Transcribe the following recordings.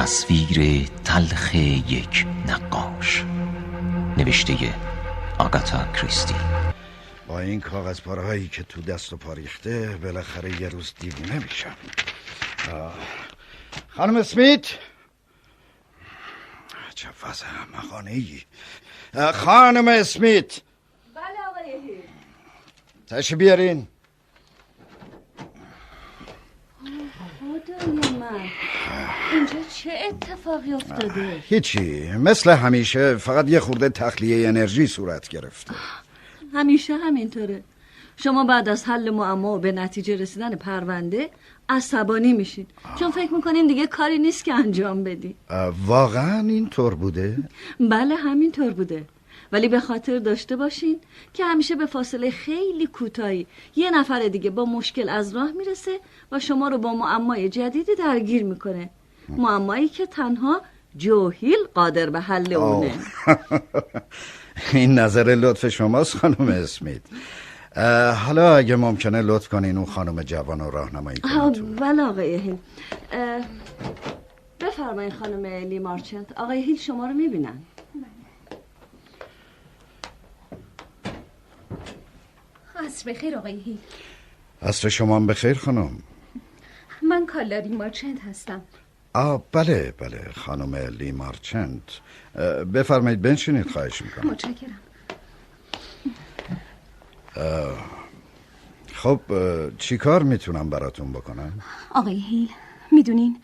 تصویر تلخ یک نقاش. نوشته آگاتا کریستی. با این کاغذ هایی که تو دست و پاریخته بالاخره یه روز دیوونه میشم. خانم اسمیت؟ چه وضع مخانه ای خانم اسمیت. بله آقای تشی بیارین خدای من اینجا چه اتفاقی افتاده؟ هیچی. مثل همیشه فقط یه خورده تخلیه انرژی صورت گرفته. همیشه همینطوره. شما بعد از حل معما و به نتیجه رسیدن پرونده عصبانی میشین چون فکر می‌کنین دیگه کاری نیست که انجام بدی. واقعا اینطور بوده؟ بله همینطور بوده. ولی به خاطر داشته باشین که همیشه به فاصله خیلی کوتاهی یه نفر دیگه با مشکل از راه می‌رسه و شما رو با معمای جدیدی درگیر می‌کنه. معمایی که تنها جوهیل قادر به حل اونه. این نظر لطف شماست خانم اسمیت. حالا اگه ممکنه لطف کنین اون خانم جوان رو راهنمایی کنید بله آقای هیل. بفرمایید خانم لی مارچنت. آقای هیل شما رو می‌بینن؟ عصر بخیر آقای هیل. عصر شما بخیر خانم. من کالاری مارچنت هستم. آه بله بله خانم لی مارچنت. بفرمایید بنشینید خواهش می‌کنم. متشکرم. خب چی کار می‌تونم براتون بکنم؟ آقای هیل می‌دونین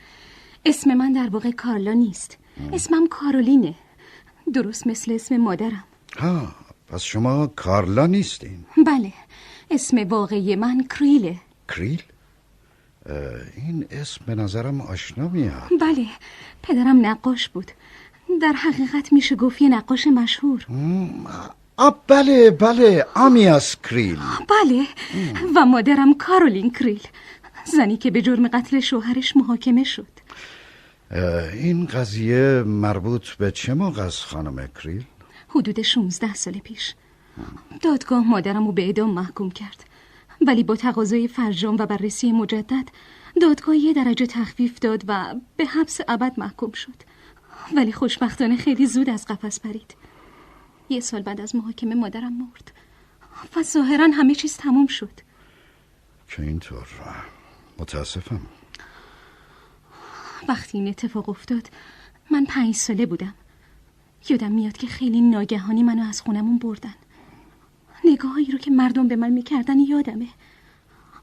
اسم من در واقع کارلا نیست. اسمم کارولینه. درست مثل اسم مادرم. ها پس شما کارلا نیستین. بله اسم واقعی من کریله. کریل؟ این اسم به نظرم آشنا میاد بله پدرم نقاش بود. در حقیقت میشه گفت یه نقاش مشهور. آب بله بله آمیاس کریل بله و مادرم کارولین کریل زنی که به جرم قتل شوهرش محاکمه شد. این قضیه مربوط به چه موقع است خانم کریل؟ حدود 16 سال پیش. دادگاه مادرم رو به اعدام محکوم کرد. ولی با تقاضای فرجام و بررسی مجدد دادگاه یه درجه تخفیف داد و به حبس ابد محکوم شد. ولی خوشبختانه خیلی زود از قفس پرید. یه سال بعد از محاکمه مادرم مرد و ظاهرا همه چیز تموم شد. که اینطور؟ متاسفم. وقتی این اتفاق افتاد من پنج ساله بودم. یادم میاد که خیلی ناگهانی منو از خونمون بردن. نگاهایی رو که مردم به من می‌کردن یادمه.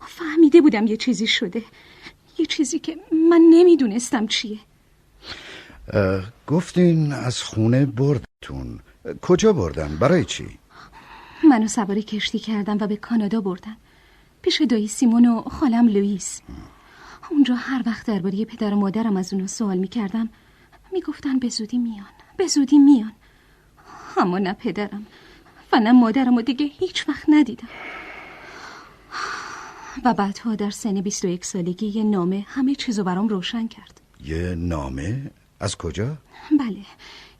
فهمیده بودم یه چیزی شده. یه چیزی که من نمی‌دونستم چیه. گفتین از خونه بردتون. کجا بردن؟ برای چی؟ منو سواری کشتی کردم و به کانادا بردن. پیش دایی سیمون و خالم لوئیس. اونجا هر وقت درباره پدر و مادرم از اونو سوال می‌کردم می‌گفتن به زودی میان به زودی میان. اما نه پدرم. نه مادرم و دیگه هیچ وقت ندیدم. و بعدها در سن 21 سالگی یه نامه همه چیزو برام روشن کرد. یه نامه؟ از کجا؟ بله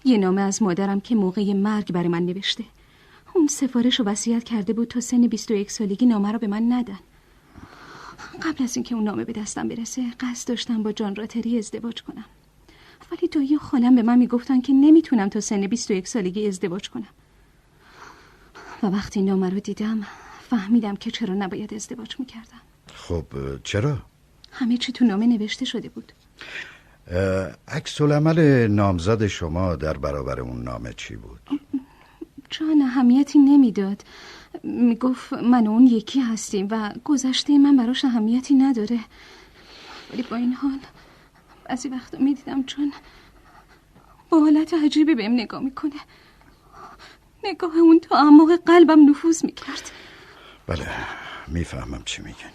یه نامه از مادرم که موقع مرگ برای من نوشته. اون سفارش رو وصیت کرده بود تا سن 21 سالگی نامه رو به من ندن. قبل از اینکه اون نامه به دستم برسه قصد داشتم با جان راتری ازدواج کنم. ولی دایی و خالم به من می‌گفتن که نمی‌تونم تا سن 21 سالگی ازدواج کنم. و وقتی نامه رو دیدم فهمیدم که چرا نباید ازدواج می‌کردم. خب چرا؟ همه چی تو نامه نوشته شده بود. عکس العمل نامزد شما در برابر اون نامه چی بود؟ جان اهمیتی نمی‌داد. می‌گفت من اون یکی هستیم و گذشته من براش اهمیتی نداره. ولی با این حال بعضی وقتا می‌دیدم چون با حالت عجیبی بهم نگاه می‌کنه. نگاه اون تا اعماق قلبم نفوذ می‌کرد. بله می‌فهمم چی میگن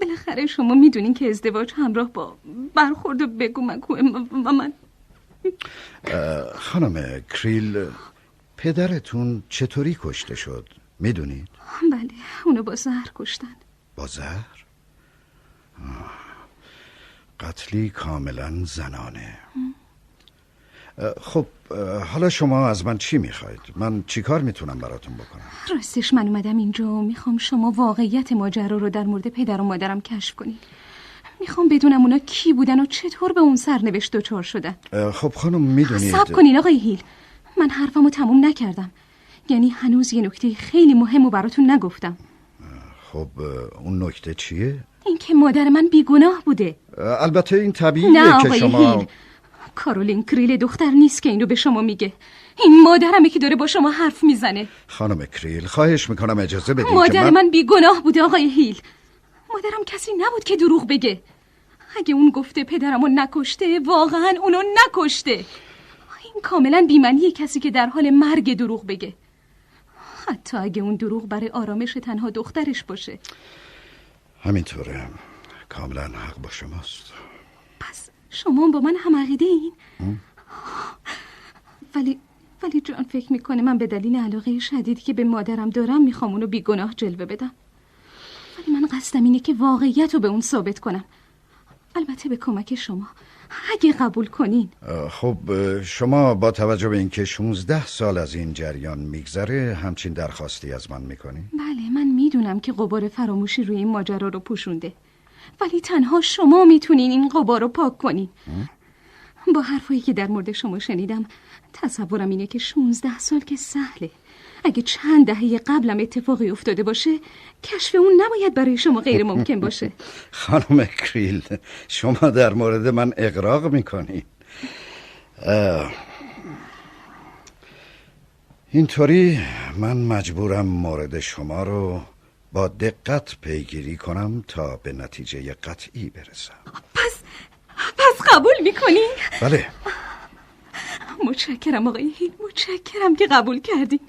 بالاخره شما می‌دونین که ازدواج همراه با برخورد و بگو مگو و من. خانم کریل پدرتون چطوری کشته شد؟ می‌دونید؟ بله اونو با زهر کشتن. با زهر؟ قتلی کاملا زنانه. خب حالا شما از من چی می‌خواید؟ من چی کار می‌تونم براتون بکنم؟ راستش من اومدم اینجا. و می‌خوام شما واقعیت ماجرا رو در مورد پدر و مادرم کشف کنید می‌خوام بدونم اونا کی بودن و چطور به اون سرنوشت دچار شدن. خب خانم می‌دونید. صبر کنین آقای هیل. من حرفمو تموم نکردم. یعنی هنوز یه نکته خیلی مهم و براتون نگفتم. خب اون نکته چیه؟ اینکه مادر من بیگناه بوده. البته این طبیعیه نه که شما هیل. کارولین کریل دختر نیست که اینو به شما میگه. این مادرمه که داره با شما حرف می‌زنه. خانم کریل خواهش می‌کنم اجازه بدید مادر من... من بیگناه بوده آقای هیل. مادرم کسی نبود که دروغ بگه. اگه اون گفته پدرمو نکشته واقعا اونو نکشته. این کاملا بیمنیه کسی که در حال مرگ دروغ بگه. حتی اگه اون دروغ برای آرامش تنها دخترش باشه. همینطوره. کاملا حق با شماست. شما با من هم عقیده این ولی ولی جان فکر می‌کنه من به دلیل علاقه شدیدی که به مادرم دارم می‌خوام اونو بیگناه جلوه بدم. ولی من قصدم اینه که واقعیت رو به اون ثابت کنم. البته به کمک شما. اگه قبول کنین. خب شما با توجه به اینکه 16 سال از این جریان میگذره همچین درخواستی از من می‌کنی؟ بله من می‌دونم که قبار فراموشی روی این ماجرا رو پوشونده. ولی تنها شما می‌تونین این قبار رو پاک کنین. با حرفایی که در مورد شما شنیدم تصورم اینه که 16 سال که سهله. اگه چند دهه قبلم اتفاقی افتاده باشه کشف اون نباید برای شما غیر ممکن باشه. خانم کریل شما در مورد من اقراق می‌کنی اینطوری من مجبورم مورد شما رو با دقت پیگیری کنم تا به نتیجه قطعی برسم. پس پس قبول می‌کنین بله. متشکرم آقای هیل متشکرم که قبول کردین.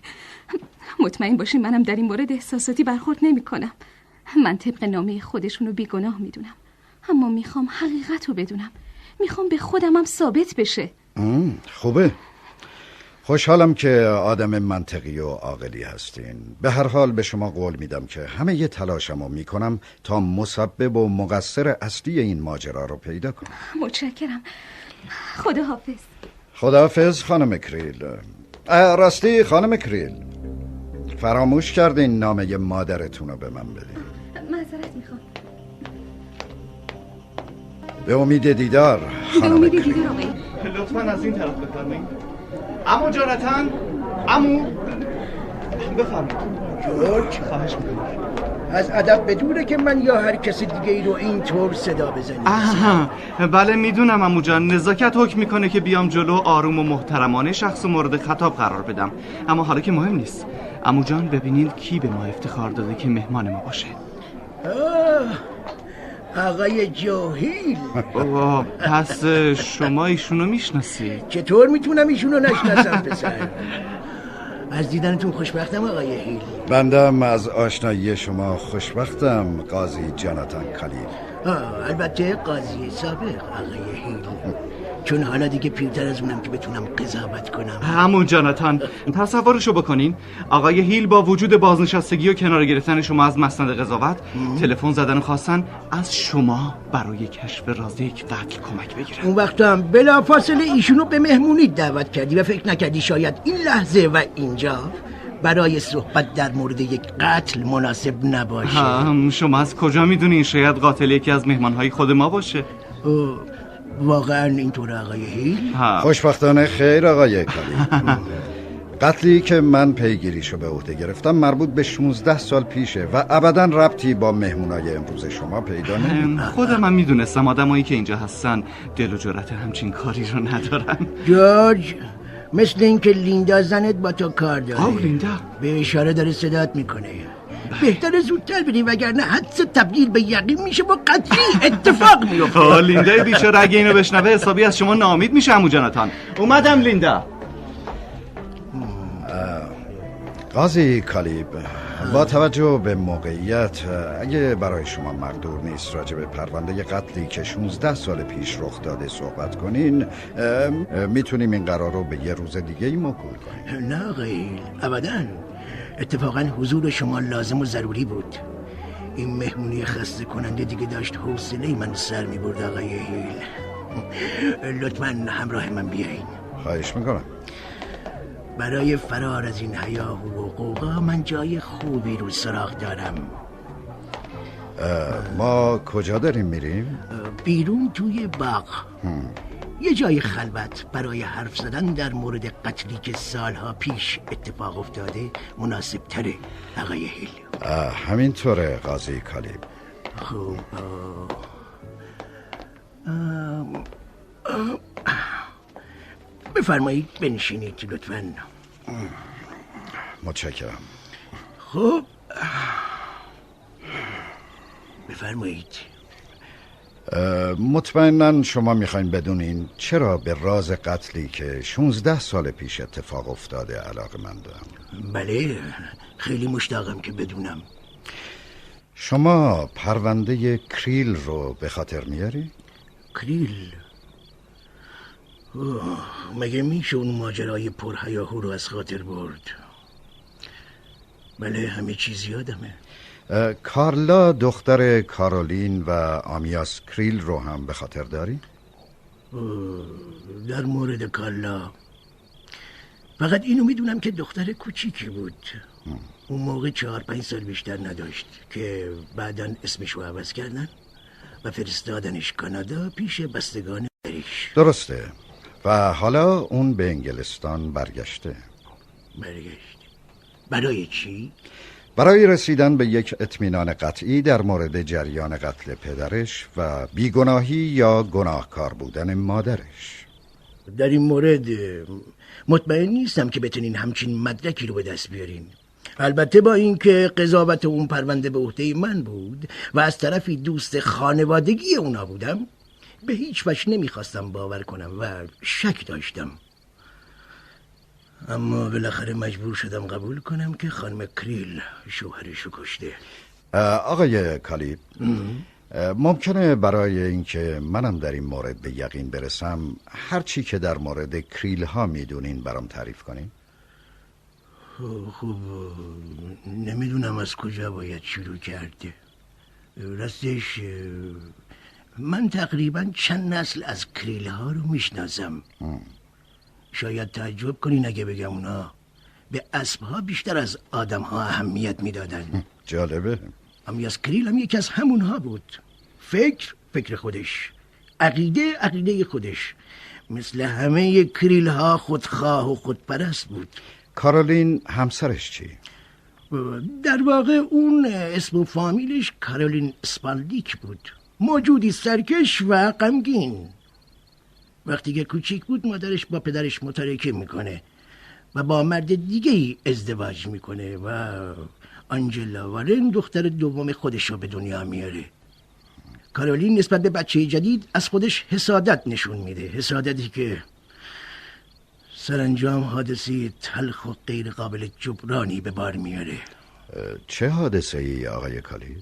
مطمئن باشین منم در این مورد احساساتی برخورد نمی کنم من طبق نامه خودشون رو بیگناه می‌دونم. اما می‌خوام حقیقت رو بدونم. می‌خوام به خودمم ثابت بشه. خوبه. خوشحالم که آدم منطقی و عاقلی هستین. به هر حال به شما قول میدم که همه ی تلاشمو می‌کنم تا مسبب و مقصر اصلی این ماجرا رو پیدا کنم. متشکرم. خدا حافظ خداحافظ خانم کریل. راستی خانم کریل. فراموش کردین نامه مادرتون رو به من بدین. معذرت می‌خوام. به امید دیدار به خانم امید کریل. دیدار آقای. لطفا از این طرف بفرمایید. امو جانتن امو بفرمایید. جورج خواهش می‌کنم. از ادب بدونه که من یا هر کس دیگه ای رو اینطور صدا بزنی آها. بله می‌دونم امو جان. نزاکت حکم می‌کنه که بیام جلو آروم و محترمانه شخص مورد خطاب قرار بدم. اما حالا که مهم نیست. امو جان ببینید کی به ما افتخار داده که مهمان ما باشه. آه، آقای جاهیل اوه، پس شما ایشونو می‌شناسید؟ چطور می‌تونم ایشونو نشناسم پسر؟ از دیدنتون خوشبختم آقای هیل. بندم از آشنایی شما خوشبختم قاضی جاناتان کالیل آه، البته قاضی سابق آقای هیل. چون حالا دیگه پیرتر از اونم که بتونم قضاوت کنم. همون جاناتان تصورشو بکنین. آقای هیل با وجود بازنشستگی و کنار گرفتن شما از مسند قضاوت تلفن زدن خواستن از شما برای کشف راز یک قتل کمک بگیرن اون وقت هم بلا فاصله ایشونو به مهمونی دعوت کردی و فکر نکردی شاید این لحظه و اینجا برای صحبت در مورد یک قتل مناسب نباشه. هم شما از کجا می‌دونین؟ شاید قاتل یکی از مهمانهای خود ما باشه. اوه، واقعا اینطور آقای هیل. خوشبختانه خیر آقای کالیل قتلی که من پیگیریشو به عهده گرفتم مربوط به 16 سال پیشه و ابدا ربطی با مهمونای امروز شما پیدا نمی خودم هم می‌دونستم آدمایی که اینجا هستن دل و جرأت همچین کاری رو ندارن. جورج مثل اینکه لیندا زنت با تو کار داره. آه لیندا. به اشاره داره صدات می‌کنه. بهتر زودتر بریم وگرنه حدس تبدیل به یقین میشه با قطعی اتفاق میفته. آه لیندا بیچاره اگه اینو بشنوه حسابی از شما نامید میشه امو جاناتان. اومدم لیندا قاضی کالیب با توجه به موقعیت اگه برای شما مقدور نیست راجع به پرونده قتلی که 16 سال پیش رخ داده صحبت کنین می‌تونیم این قرار رو به یه روز دیگه ای موکول کنیم. نه هیل ابدا. اتفاقا حضور شما لازم و ضروری بود. این مهمونی خسته کننده دیگه داشت حوصله من سر می‌برد آقای هیل. لطفا همراه من بیاین خواهش می‌کنم. برای فرار از این هیاهو و قوقا من جای خوبی رو سراغ دارم. ما کجا داریم میریم؟ بیرون توی باغ. یه جای خلوت برای حرف زدن در مورد قتلی که سالها پیش اتفاق افتاده مناسب تره آقای هیل. همینطوره قاضی کالیب. ام، بفرمایید بنشینید لطفا. متشکرم. خب بفرمایید. مطمئنا شما می‌خواین بدونین چرا به راز قتلی که 16 سال پیش اتفاق افتاده علاقه مندم بله خیلی مشتاقم که بدونم. شما پرونده کریل رو به خاطر میاری؟ کریل؟ اوه، مگه میشه اون ماجرای پرهیاهو رو از خاطر برد؟ بله همه چیز یادمه. کارلا دختر کارولین و آمیاس کریل رو هم به خاطر داری؟ در مورد کالا فقط اینو می‌دونم که دختر کوچیکی بود. اون موقع چهار پنج سال بیشتر نداشت که بعدا اسمش رو عوض کردن و فرستادنش کانادا پیش بستگان بریش. درسته. و حالا اون به انگلستان برگشته. برگشت. برای چی؟ برای رسیدن به یک اطمینان قطعی در مورد جریان قتل پدرش و بیگناهی یا گناهکار بودن مادرش. در این مورد مطمئن نیستم که بتونین همچین مدرکی رو به دست بیارین. البته با اینکه قضاوت اون پرونده به عهده من بود و از طرفی دوست خانوادگی اونا بودم به هیچ وجه نمی‌خواستم باور کنم و شک داشتم. اما بالاخره مجبور شدم قبول کنم که خانم کریل شوهرشو کشته. آقای کالیب ممکنه برای اینکه منم در این مورد به یقین برسم هر چی که در مورد کریل ها می‌دونین برام تعریف کنین؟ خب نمی‌دونم از کجا باید شروع کرده. راستش من تقریبا چند نسل از کریل ها رو می‌شناسم. شاید تعجب کنین اگه بگم اونا. به اسب ها بیشتر از آدم ها اهمیت می‌دادن. جالبه. امیاس کریل هم یکی از همونها بود. فکر فکر خودش. عقیده عقیده خودش. مثل همه کریل ها خودخواه و خودپرست بود. کارولین همسرش چی؟ در واقع اون اسم و فامیلش کارولین اسپالدیک بود. موجودی سرکش و غمگین. وقتی که کوچیک بود مادرش با پدرش متارکه می‌کنه و با مرد دیگه ای ازدواج می‌کنه و آنجلا وارن دختر دوم خودش رو به دنیا میاره. کارولین نسبت به بچه جدید از خودش حسادت نشون میده. حسادتی که سرانجام حادثی تلخ و غیر قابل جبرانی به بار میاره. چه حادثه ای آقای کالیب؟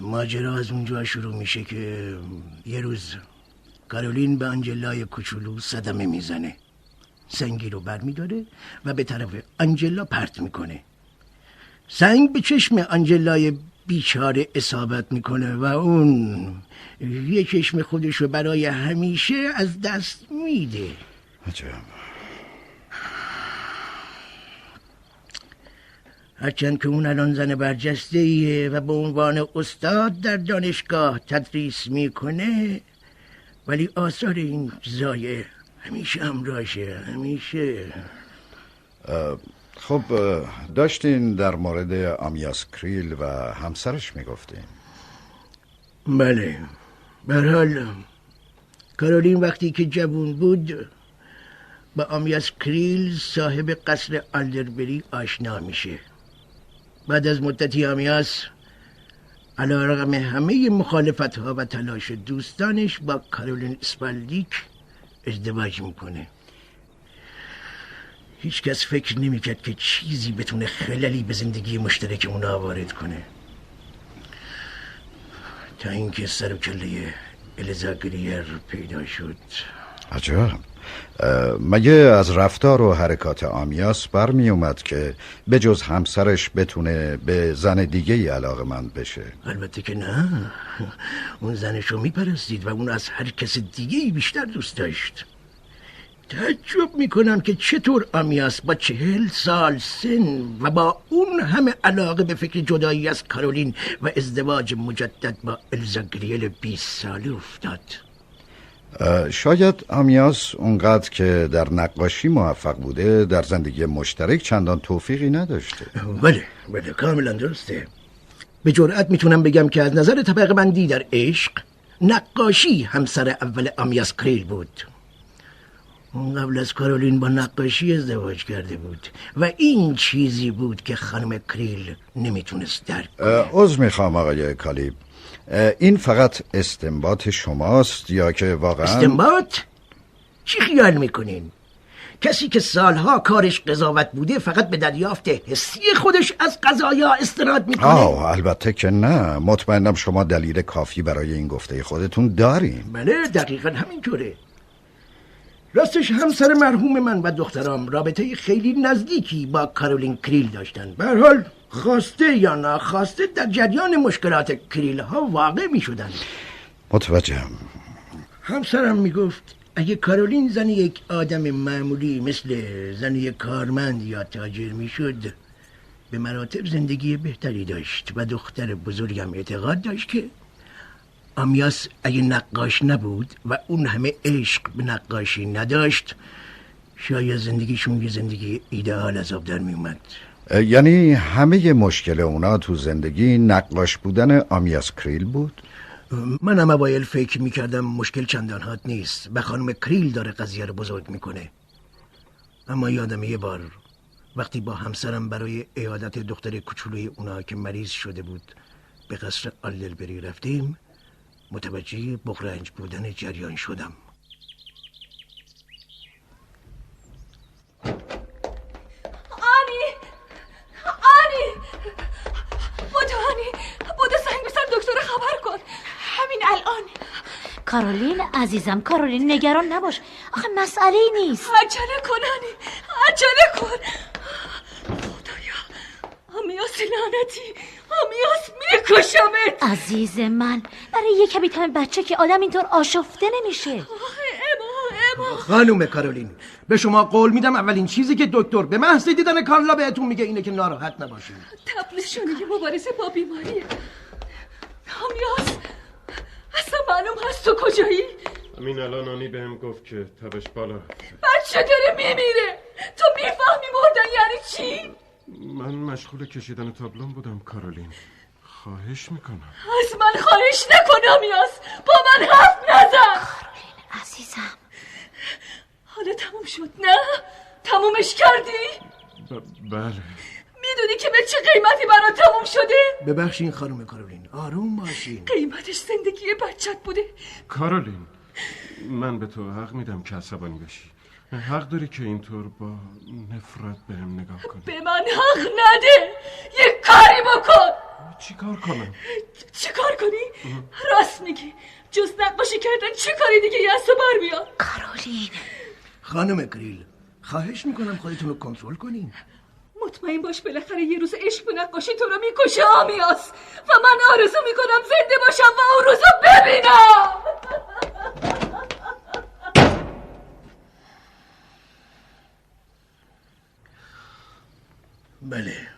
ماجرا از اونجا شروع میشه که یه روز کارولین به آنجلای کوچولو صدمه می‌زنه. سنگی رو برمیداره و به طرف آنجلا پرت می‌کنه. سنگ به چشم آنجلای بیچاره اصابت می‌کنه و اون یه چشم خودش رو برای همیشه از دست میده. عجب. هرچند که اون الان زن برجسته ایه و به عنوان استاد در دانشگاه تدریس می‌کنه ولی آثار این زایه همیشه همراهشه همیشه. خب داشتین در مورد آمیاس کریل و همسرش می‌گفتین. بله. به هر حال کارولین وقتی که جوون بود با آمیاس کریل صاحب قصر آلدربری آشنا میشه. بعد از مدتی آمیاس علا رقم همه مخالفت ها و تلاش دوستانش با کارولین اسپالدیک ازدواج می‌کنه. هیچ کس فکر نمی‌کرد که چیزی بتونه خللی به زندگی مشترک اونا وارد کنه. تا اینکه سر و کله الیزا گریر پیدا شد. عجب. مگه از رفتار و حرکات آمیاس برمی اومد که به جز همسرش بتونه به زن دیگه ای علاقه مند بشه؟ البته که نه. اون زنش رو میپرستید و اون از هر کس دیگه ای بیشتر دوست داشت. تعجب می‌کنم که چطور آمیاس با چهل سال سن و با اون همه علاقه به فکر جدایی از کارولین و ازدواج مجدد با الزا گریل 20 ساله افتاد. شاید آمیاس اونقدر که در نقاشی موفق بوده در زندگی مشترک چندان توفیقی نداشته. بله بله کاملا درسته. به جرأت می‌تونم بگم که از نظر طبقه بندی در عشق نقاشی همسر اول آمیاس کریل بود. اون قبل از کارولین با نقاشی ازدواج کرده بود و این چیزی بود که خانم کریل نمی‌تونست درک عذر می‌خوام آقای کالیب. این فقط استنباط شماست یا که واقعا استنباط؟ چی خیال می‌کنین؟ کسی که سالها کارش قضاوت بوده فقط به دریافت حسی خودش از قضایا استناد می‌کنه؟ آه البته که نه. مطمئنم شما دلیل کافی برای این گفته خودتون دارین. بله دقیقا همینطوره. راستش همسر مرحوم من و دخترام رابطه خیلی نزدیکی با کارولین کریل داشتن. به حال خواسته یا ناخواسته در جریان مشکلات کریل ها واقع می شدن متوجهم. همسرم می گفت اگه کارولین زن یک آدم معمولی مثل زن یک کارمند یا تاجر می شد به مراتب زندگی بهتری داشت و دختر بزرگم اعتقاد داشت که آمیاس اگه نقاش نبود و اون همه عشق به نقاشی نداشت شاید زندگیشون یه زندگی ایدئال از آب در می اومد یعنی همه مشکل اونا تو زندگی نقاش بودن آمیاس کریل بود؟ منم اوایل فکر می‌کردم مشکل چندان هات نیست. و خانم کریل داره قضیه رو بزرگ می‌کنه. اما یادم یه بار وقتی با همسرم برای ایادت دختر کوچولوی اونا که مریض شده بود به قصر آلدلبری رفتیم متوجه بغرنج بودن جریان شدم. آنی! بودو آنی بودو سنگ بسر دکتر خبر کن. همین الان. کارولین عزیزم کارولین نگران نباش. آخه مسئله نیست. عجله کن آنی. عجله کن. خدایا آمیاس لعنتی. آمیاس میکشمت. عزیز من برای یه کمی بچه که آدم اینطور آشفته نمیشه. اما خانم کارولین به شما قول میدم اولین چیزی که دکتر به محض دیدن کارلا بهتون میگه اینه که ناراحت نباشین تبلیغ یه مبارزه با بیماری آمیاس اصلا معلوم هست تو کجایی؟ همین الان آنی بهم گفت که تبش بالا. بچه داره میمیره. تو می‌فهمی مردن یعنی چی؟ من مشغول کشیدن تابلون بودم کارولین. خواهش می‌کنم. از من خواهش نکن آمیاس با من حرف نزن. کارولین عزیزم. حالا تموم شد نه؟ تمومش کردی؟ ب- بله. می‌دونی که به چه قیمتی برا تموم شده؟ ببخشین خانم کارولین آروم باشین. قیمتش زندگی بچت بوده. کارولین من به تو حق میدم که عصبانی بشی. حق داری که اینطور با نفرت بهم نگاه کنی. به من حق نده. یه کاری بکن. چی کار کنم؟ چی کار کنی؟ راست میگی. جز نقاشی کردن چه کاری دیگه یه از تو بر بیاد کارولین. خانم کریل خواهش می‌کنم خودتون رو کنترل کنین. مطمئن باش بالاخره یه روز عشق به نقاشی تو رو می‌کشه آمیاس. و من آرزو می‌کنم زنده باشم و اون روزو ببینم. بله.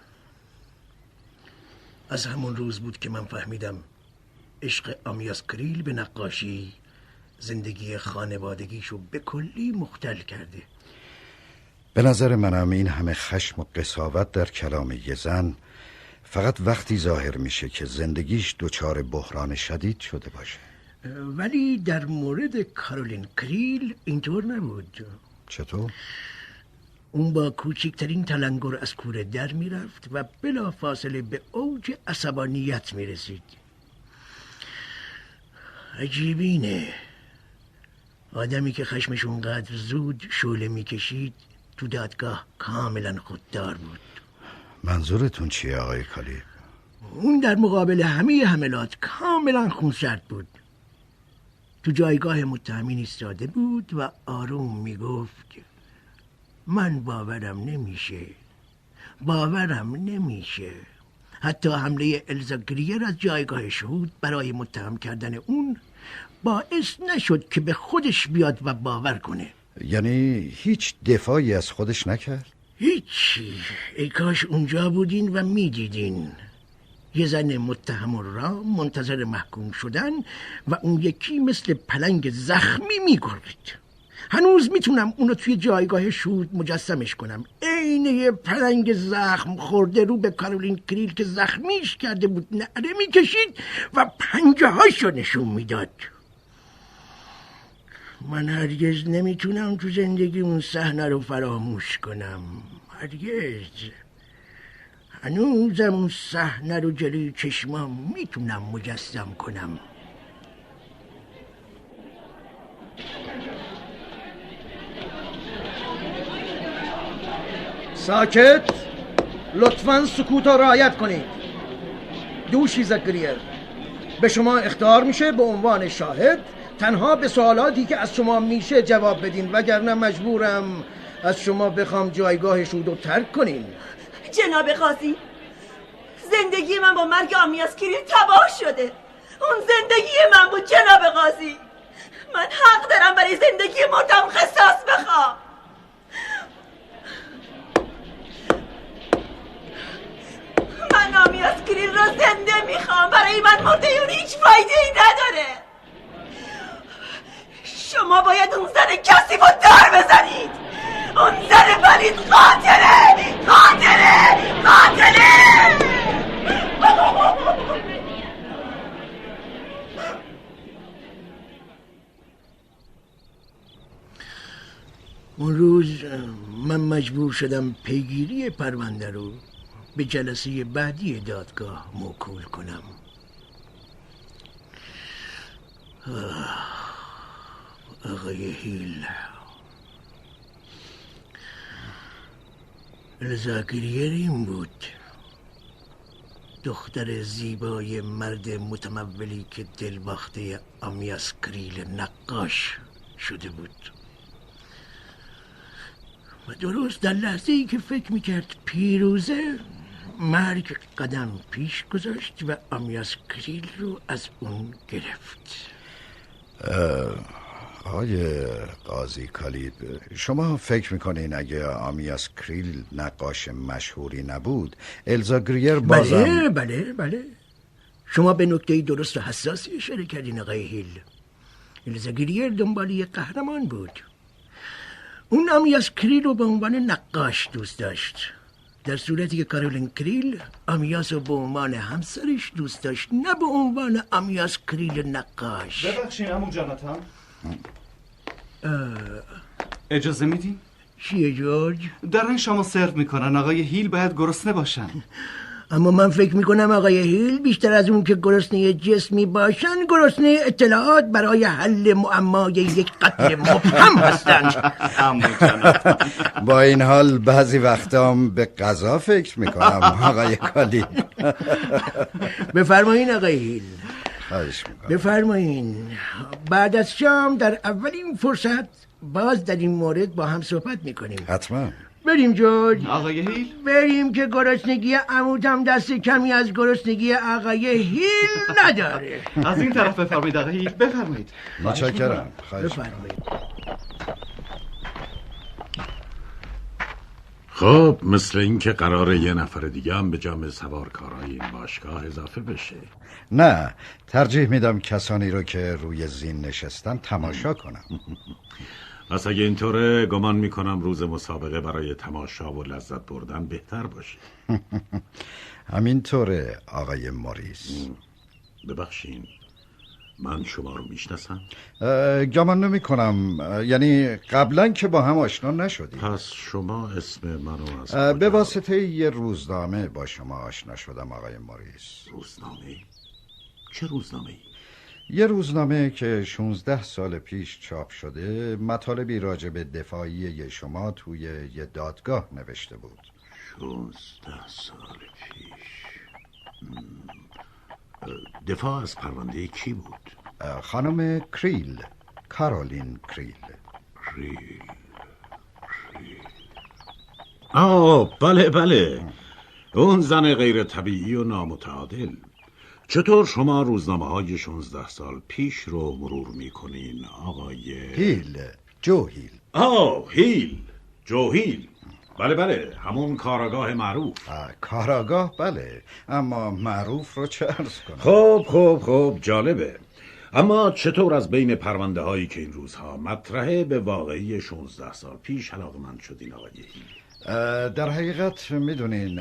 از همون روز بود که من فهمیدم عشق آمیاس کریل به نقاشی زندگی خانوادگیشو به کلی مختل کرده. به نظر منم این همه خشم و قصاوت در کلام یه زن فقط وقتی ظاهر میشه که زندگیش دچار بحران شدید شده باشه. ولی در مورد کارولین کریل اینطور نبود. چطور؟ اون با کوچکترین تلنگر از کوره در می‌رفت و بلا فاصله به اوج عصبانیت می‌رسید. عجیبینه. آدمی که خشمش اونقدر زود شوله می‌کشید تو دادگاه کاملا خوددار بود. منظورتون چیه آقای کالی؟ اون در مقابل همه حملات کاملا خونسرد بود. تو جایگاه متهمین ایستاده بود و آروم می‌گفت من باورم نمیشه. باورم نمیشه. حتی حمله الزا گریر از جایگاه شهود برای متهم کردن اون باعث نشد که به خودش بیاد و باور کنه. یعنی هیچ دفاعی از خودش نکرد؟ هیچی ای کاش اونجا بودین و می‌دیدین. یه زن متهم را منتظر محکوم شدن و اون یکی مثل پلنگ زخمی میگرید هنوز می‌تونم اونو توی جایگاه شود مجسمش کنم. عین یه پلنگ زخم خورده رو به کارولین کریل که زخمیش کرده بود نعره می‌کشید و پنجه هاشو نشون می‌داد. من هرگز نمی‌تونم تو زندگی اون صحنه رو فراموش کنم. هرگز. هنوزم اون صحنه رو جلوی چشمام می‌تونم مجسم کنم. ساکت. لطفا سکوت را رعایت کنید. دوشی زکریر به شما اختار میشه به عنوان شاهد. تنها به سوالاتی که از شما میشه جواب بدین وگرنه مجبورم از شما بخوام جایگاه شود رو ترک کنین جناب قاضی زندگی من با مرگ آمیاس کریل تباه شده. اون زندگی من بود جناب قاضی. من حق دارم برای زندگی مردم خصاص بخوام. من آمیاس کریل را زنده می‌خوام. برای من مرده اون هیچ فایده ای نداره. شما باید اون زن کسی رو دار بزنید. اون زن پلید قاتله. قاتله. قاتله. اون روز من مجبور شدم پیگیری پرونده رو به جلسه بعدی دادگاه موکول کنم. آقای هیل. الزاگریر این بود. دختر زیبای مرد متمولی که دلباخته آمیاس کریل نقاش شده بود. و درست در لحظه ای که فکر می‌کرد پیروزه مرگ قدم پیش گذاشت و آمیاس کریل رو از اون گرفت. آقای قاضی کالیب شما فکر می‌کنین اگه آمیاس کریل نقاش مشهوری نبود الزا گریر بازم بله بله بله. شما به نکته درست و حساسی اشاره کردین آقای هیل. الزا گریر دنبال یه قهرمان بود. اون آمیاس کریل رو به عنوان نقاش دوست داشت. در صورتی که کارولین کریل آمیاس رو به عنوان همسرش دوست داشت نه به عنوان آمیاس کریل نقاش ببخشین امو جاناتان اجازه میدین؟ چیه جورج؟ دارن شما سرو می‌کنن آقای هیل باید گرسنه باشن اما من فکر می‌کنم آقای هیل بیشتر از اون که گرسنه جسمی باشن گرسنه اطلاعات برای حل معمای یک قتل مبهم هستند. با این حال بعضی وقتام به غذا فکر می‌کنم آقای کالیب بفرمایین آقای هیل. خواهش می‌کنم. بفرمایین. بعد از شام در اولین فرصت باز در این مورد با هم صحبت می‌کنیم. حتما. بریم جورج. آقای هیل. بریم که گرسنگی عمودم دست کمی از گرسنگی آقای هیل نداره. از این طرف بفرمایید آقای هیل. بفرمایید. متشکرم. خواهش بفرمایید. خب مثل اینکه قرار یه نفر دیگه هم به جمع سوارکارای این باشگاه اضافه بشه. نه ترجیح میدم کسانی رو که روی زین نشستن تماشا کنم. پس اگه اینطوره گمان می‌کنم روز مسابقه برای تماشا و لذت بردن بهتر باشه. همینطوره آقای موریس. ببخشین من شما رو می‌شناسم؟ گمان نمی کنم یعنی قبلا که با هم آشنا نشدیم. پس شما اسم منو از به واسطه یه روزنامه با شما آشنا شدم آقای موریس. روزنامه؟ چه روزنامه ای؟ یه روزنامه که 16 سال پیش چاپ شده مطالبی راجع به دفاعی شما توی یه دادگاه نوشته بود. 16 سال پیش. دفاع از پرونده کی بود؟ خانم کریل کارولین کریل. ریل ریل آه بله بله. اون زن غیر طبیعی و نامتعادل. چطور شما روزنامه های 16 سال پیش رو مرور می‌کنین آقای؟ هیل جو هیل آه هیل جو هیل بله بله همون کاراگاه معروف. کاراگاه بله اما معروف رو چه ارز کنم؟ خب خب خب جالبه. اما چطور از بین پرونده هایی که این روزها مطرحه به واقعی 16 سال پیش علاقه من شدین آقای هیل؟ در حقیقت می‌دونین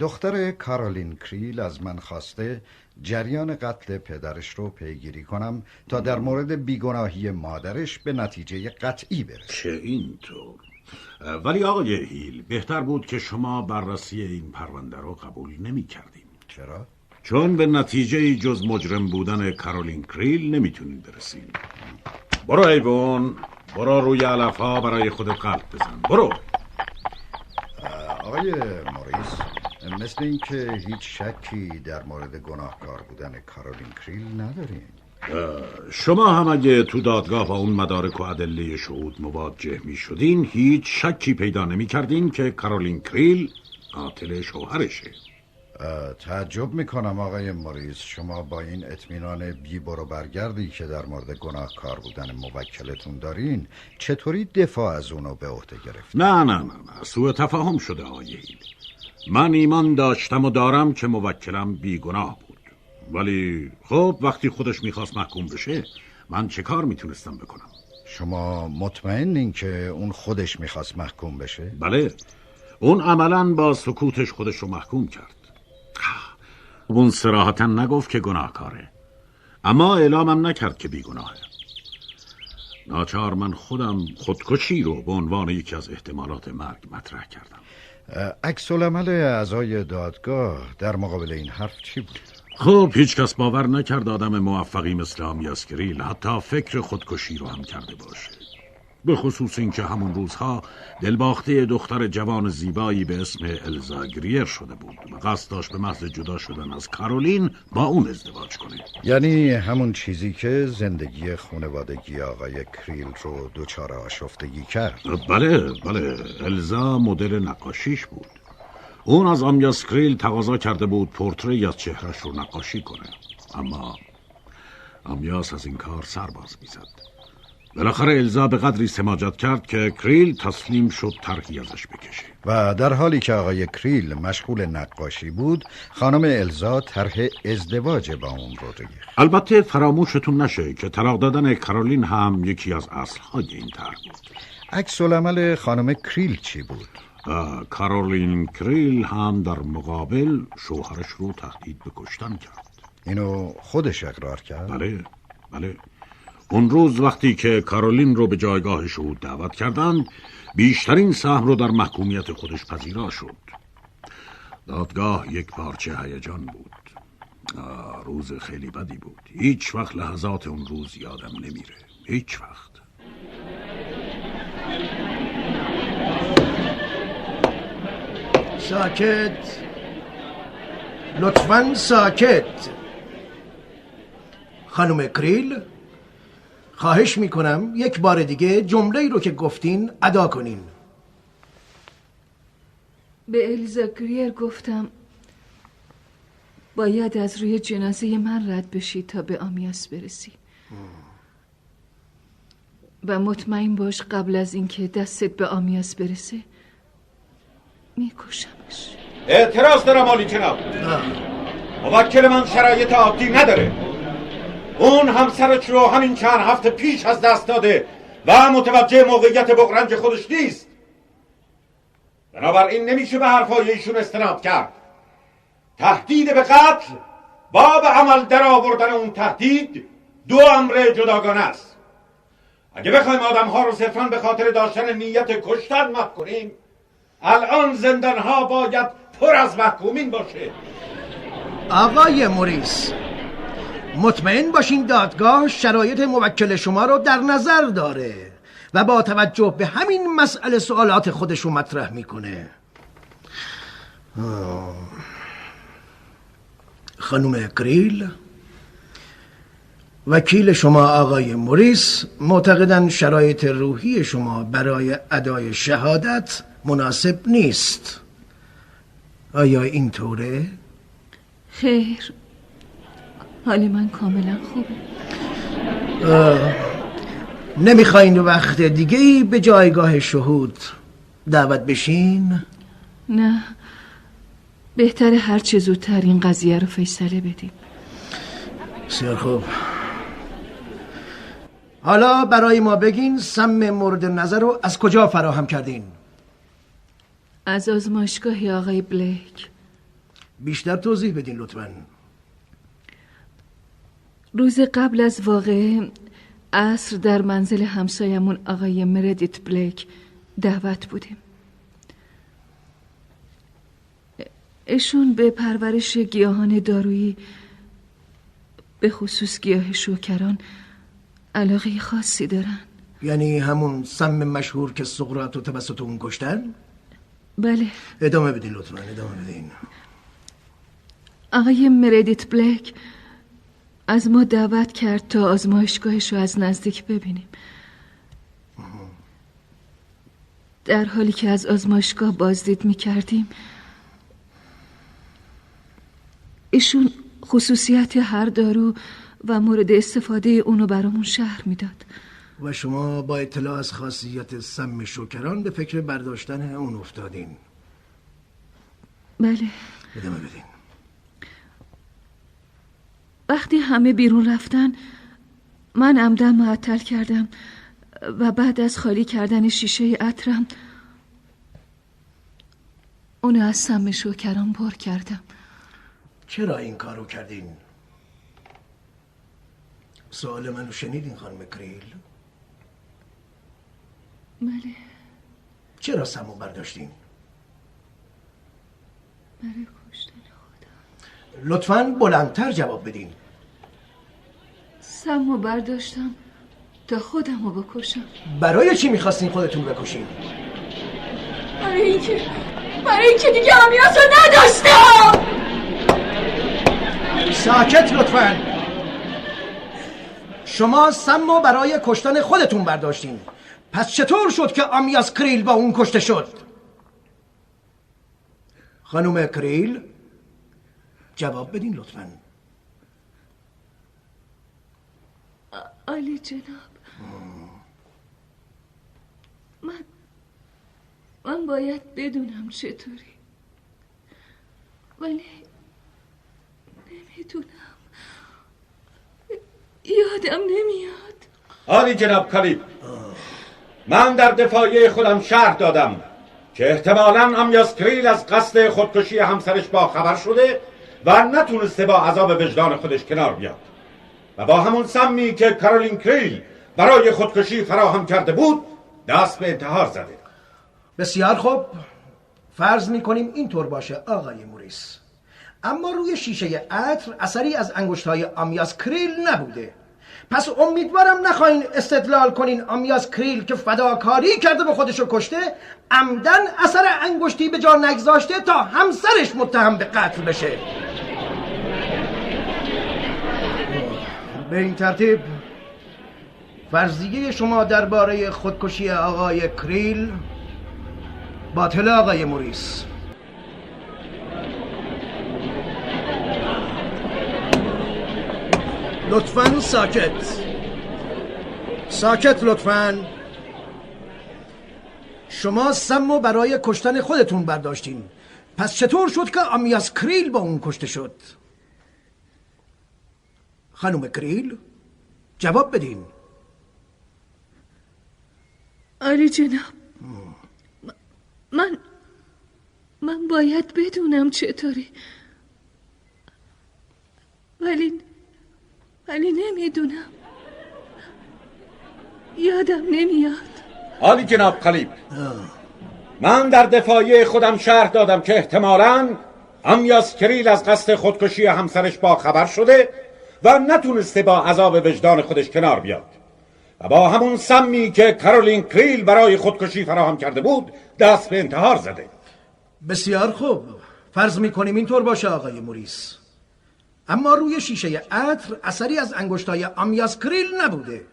دختر کارولین کریل از من خواسته جریان قتل پدرش رو پیگیری کنم تا در مورد بیگناهی مادرش به نتیجه قطعی برسه چه اینطور؟ ولی آقای هیل بهتر بود که شما بررسی این پرونده رو قبول نمی کردیم. چرا؟ چون به نتیجه جز مجرم بودن کارولین کریل نمی‌تونین برسیم. برو ایوون برو روی علف ها برای خودت قلب بزن. برو. آقای موریس. مثل اینکه هیچ شکی در مورد گناهکار بودن کارولین کریل ندارین شما هم اگه تو دادگاه با اون مدارک و ادله شهود مواجه می شدین هیچ شکی پیدا نمی کردین که کارولین کریل قاتل شوهرشه. تعجب می‌کنم آقای موریس. شما با این اطمینان بی برو برگردی که در مورد گناهکار بودن موکلتون دارین چطوری دفاع از اونو به عهده گرفت نه نه نه نه. سوء تفاهم شده آقای هیل. من ایمان داشتم و دارم که موکلم بیگناه بود. ولی خب وقتی خودش می‌خواست محکوم بشه من چه کار می‌تونستم بکنم؟ شما مطمئنین که اون خودش می‌خواست محکوم بشه؟ بله. اون عملا با سکوتش خودش رو محکوم کرد. اون سراحتا نگفت که گناهکاره. اما اعلامم نکرد که بیگناهه. ناچار من خودم خودکشی رو به عنوان یکی از احتمالات مرگ مطرح کردم. عکس العمل اعضای دادگاه در مقابل این حرف چی بود؟ خب هیچ کس باور نکرد آدم موفقی مثل آمیاسکریل حتی فکر خودکشی رو هم کرده باشه به خصوص اینکه همون روزها دلباخته دختر جوان زیبایی به اسم الزا گریر شده بود. و قصد داشت به محض جدا شدن از کارولین با اون ازدواج کنه. یعنی همون چیزی که زندگی خانوادگی آقای کریل رو دوچار آشفتگی کرد. بله بله. الزا مدل نقاشیش بود. اون از آمیاس کریل تقاضا کرده بود پورتری از چهرش رو نقاشی کنه. اما آمیاس از این کار سرباز می‌زد. بالاخره الزا به قدری سماجت کرد که کریل تسلیم شد طرحی ازش بکشه. و در حالی که آقای کریل مشغول نقاشی بود خانم الزا طرح ازدواج با اون رو ریخت. البته فراموشتون نشه که طلاق دادن کارولین هم یکی از اصلهای این طرح بود. عکس العمل خانم کریل چی بود؟ کارولین کریل هم در مقابل شوهرش رو تهدید به کشتن کرد. اینو خودش اقرار کرد؟ بله بله. اون روز وقتی که کارولین رو به جایگاه شهود دعوت کردند بیشترین سهم رو در محکومیت خودش پذیرا شد. دادگاه یک پارچه هیجان بود. روز خیلی بدی بود. هیچ وقت لحظات اون روز یادم نمیره. هیچ وقت. ساکت. لطفا ساکت. خانم کریل؟ خواهش می‌کنم یک بار دیگه جمله رو که گفتین ادا کنین. به الیزا گریر گفتم باید از روی جنازه من رد بشی تا به آمیاس برسی. و مطمئن باش قبل از اینکه دستت به آمیاس برسه میکشمش. اعتراض دارم آلی جناب. موکل من شرایط عادی نداره. اون همسرش رو همین چند هفته پیش از دست داده و متوجه موقعیت بغرنج خودش نیست. بنابراین نمیشه به حرفای ایشون استناد کرد. تهدید به قتل با به عمل در آوردن اون تهدید دو امر جداگانه است. اگه بخوایم آدم ها رو صرفا به خاطر داشتن نیت کشتن محک کنیم الان زندان ها باید پر از محکومین باشه. آقای موریس مطمئن باشین دادگاه شرایط موکل شما رو در نظر داره و با توجه به همین مسئله سوالات خودش رو مطرح می‌کنه. خانم گریل وکیل شما آقای موریس معتقدن شرایط روحی شما برای ادای شهادت مناسب نیست. آیا اینطوره؟ خیر. حال من کاملا خوبه. نمی‌خواین وقت دیگه ای به جایگاه شهود دعوت بشین؟ نه بهتر هر چه زودتر این قضیه رو فیصله بدیم. بسیار خوب. حالا برای ما بگین سم مورد نظر رو از کجا فراهم کردین؟ از آزمایشگاهی آقای بلیک. بیشتر توضیح بدین لطفا. روز قبل از واقعه عصر در منزل همسایمون آقای مردیت بلیک دعوت بودیم. ایشون به پرورش گیاهان دارویی به خصوص گیاه شوکران علاقه خاصی دارن. یعنی همون سم مشهور که سقراط و توسط اون کشتن؟ بله. ادامه بدین لطفا ادامه بدین. آقای مردیت بلیک از ما دعوت کرد تا آزمایشگاهش رو از نزدیک ببینیم. در حالی که از آزمایشگاه بازدید می کردیم ایشون خصوصیت هر دارو و مورد استفاده اونو برامون شهر می‌داد. و شما با اطلاع از خاصیت سم شکران به فکر برداشتن اون افتادین. بله. ادامه بدین. وقتی همه بیرون رفتن من عمدن معطل کردم و بعد از خالی کردن شیشه عطرم اونو از سم شکران پر کردم چرا این کارو کردین؟ سوال منو شنیدین خانم کریل؟ بله چرا سمو برداشتین؟ برای خودم لطفا بلندتر جواب بدین. سمو برداشتم تا خودم رو بکشم. برای چی می‌خواستین خودتون بکشین؟ برای اینکه برای اینکه دیگه امیاس رو نداشتم! ساکت لطفا. شما سمو برای کشتن خودتون برداشتین. پس چطور شد که آمیاس کریل با اون کشته شد؟ خانم کریل جواب بدین لطفا. عالی جناب. من من باید بدونم چطوری. ولی نمی‌دونم. یادم نمیاد. آلی جناب کالیب من در دفاعی خودم شهر دادم که احتمالا امیاس کریل از قصد خودکشی همسرش با خبر شده و نتونسته با عذاب وجدان خودش کنار بیاد. و با همون سمی که کارولین کریل برای خودکشی فراهم کرده بود دست به انتحار زده. بسیار خوب. فرض می‌کنیم اینطور باشه آقای موریس. اما روی شیشه عطر اثری از انگشت های آمیاس کریل نبوده. پس امیدوارم نخواین استدلال کنین آمیاس کریل که فداکاری کرده به خودشو کشته عمدن اثر انگشتی به جا نگذاشته تا همسرش متهم به قتل بشه. به این ترتیب فرضیه شما درباره خودکشی آقای کریل باطل آقای موریس. لطفا ساکت. ساکت لطفا. شما سمو برای کشتن خودتون برداشتین. پس چطور شد که آمیاس کریل با اون کشته شد؟ خانم کریل جواب بدین. عالی جناب. من من باید بدونم چطوری. ولی ولی نمی‌دونم. یادم نمیاد. آلی جناب کالیب من در دفاعی خودم شهر دادم که احتمالا امیاس کریل از قصد خودکشی همسرش با خبر شده و نتونسته با عذاب وجدان خودش کنار بیاد. و با همون سمی که کارولین کریل برای خودکشی فراهم کرده بود دست به انتحار زده. بسیار خوب. فرض می‌کنیم اینطور باشه آقای موریس. اما روی شیشه عطر اثری از انگشتای آمیاس کریل نبوده.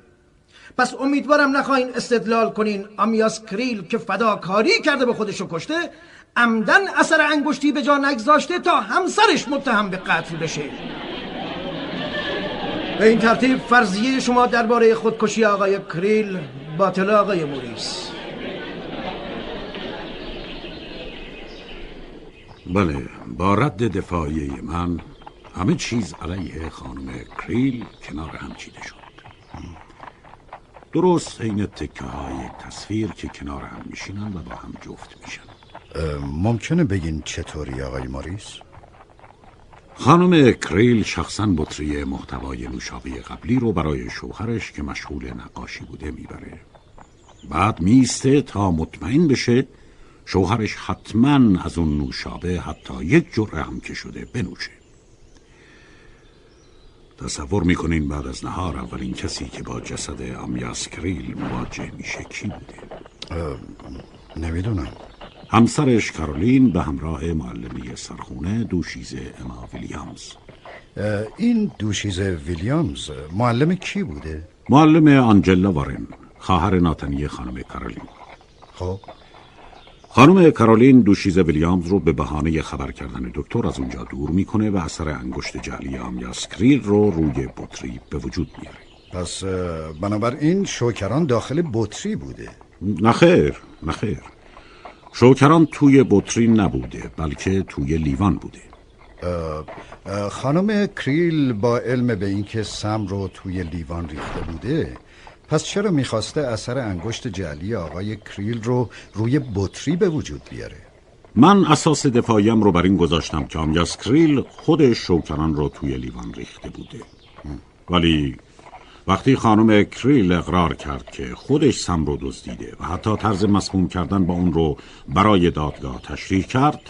پس امیدوارم نخواین استدلال کنین آمیاس کریل که فداکاری کرده به خودشو کشته عمدن اثر انگشتی به جا نگذاشته تا همسرش متهم به قتل بشه. به این ترتیب فرضیه شما درباره خودکشی آقای کریل باطل آقای موریس. بله با رد دفاعی من همه چیز علیه خانم کریل کنار هم چیده شد. درست عین تکه های تصویر که کنار هم میشینن و با هم جفت میشن. ممکنه بگین چطوری آقای موریس؟ خانم کریل شخصا بطری محتوای نوشابه قبلی رو برای شوهرش که مشغول نقاشی بوده می‌بره. بعد میسته تا مطمئن بشه شوهرش حتما از اون نوشابه حتی یک جرعه هم که شده بنوشه. تصور می‌کنین بعد از نهار اولین کسی که با جسد آمیاس کریل مواجه میشه کی بوده؟ نمی‌دونم همسرش کارولین به همراه معلمی سرخونه دوشیزه اما ویلیامز این دوشیزه ویلیامز معلم کی بوده؟ معلم آنجلا وارن خواهر ناتنی خانم کارولین خب خانم کارولین دوشیزه ویلیامز رو به بهانه خبر کردن دکتر از اونجا دور می‌کنه و اثر انگشت جعلی آمیاس کریل رو روی بطری به وجود میاره. پس بنابراین شوکران داخل بطری بوده. نخیر نخیر شوکران توی بطری نبوده بلکه توی لیوان بوده. خانم کریل با علم به اینکه سم رو توی لیوان ریخته بوده پس چرا می‌خواسته اثر انگشت جعلی آقای کریل رو روی بطری به وجود بیاره؟ من اساس دفاعیم رو بر این گذاشتم که آمیاس کریل خود شوکران رو توی لیوان ریخته بوده. ولی وقتی خانم کریل اقرار کرد که خودش سم رو دزدیده و حتی طرز مسموم کردن با اون رو برای دادگاه تشریح کرد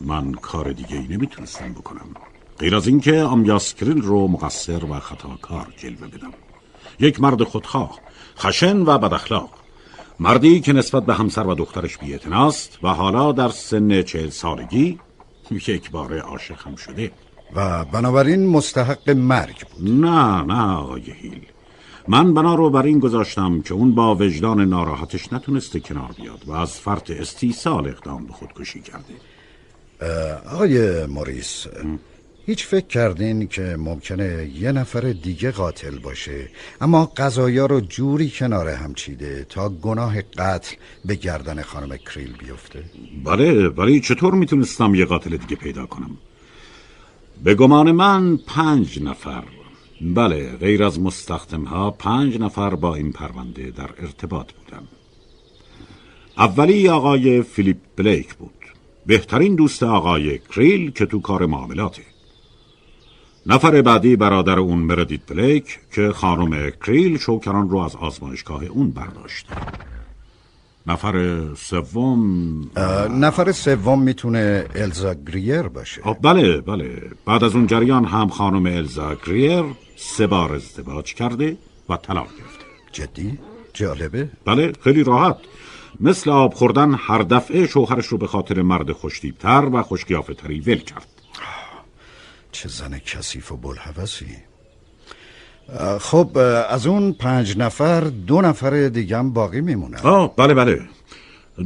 من کار دیگه ای نمی‌تونستم بکنم. غیر از اینکه آمیاس کریل رو مقصر و خطاکار جلوه بدم. یک مرد خودخواه خشن و بداخلاق. مردی که نسبت به همسر و دخترش بیعتناست و حالا در سن چهل سالگی یک بار عاشق هم شده. و بنابراین مستحق مرگ بود. نه نه آقای هیل. من بنا رو بر این گذاشتم که اون با وجدان ناراحتش نتونسته کنار بیاد و از فرط استیصال اقدام به خودکشی کرده. آقای موریس هیچ فکر کردین که ممکنه یه نفر دیگه قاتل باشه. اما قضایا رو جوری کنار هم چیده تا گناه قتل به گردن خانم کریل بیفته؟ بله ولی چطور می‌تونستم یه قاتل دیگه پیدا کنم؟ به گمان من پنج نفر. بله غیر از مستخدم ها پنج نفر با این پرونده در ارتباط بودن. اولی آقای فیلیپ بلیک بود. بهترین دوست آقای کریل که تو کار معاملاته. نفر بعدی برادر اون مردیت بلیک که خانم کریل شوکران رو از آزمایشگاه اون برداشت. نفر سوم نفر سوم می‌تونه الزا گریر باشه. بله بله. بعد از اون جریان هم خانم الزا گریر سه بار ازدواج کرده و طلاق گرفته. جدی؟ جالبه؟ بله خیلی راحت. مثل آب خوردن هر دفعه شوهرش رو به خاطر مرد خوشتیبتر و خوشگیافه تری ول کرد. چه زن کثیف و بلحوثی خب از اون پنج نفر دو نفر دیگه هم باقی میمونن. آه بله بله.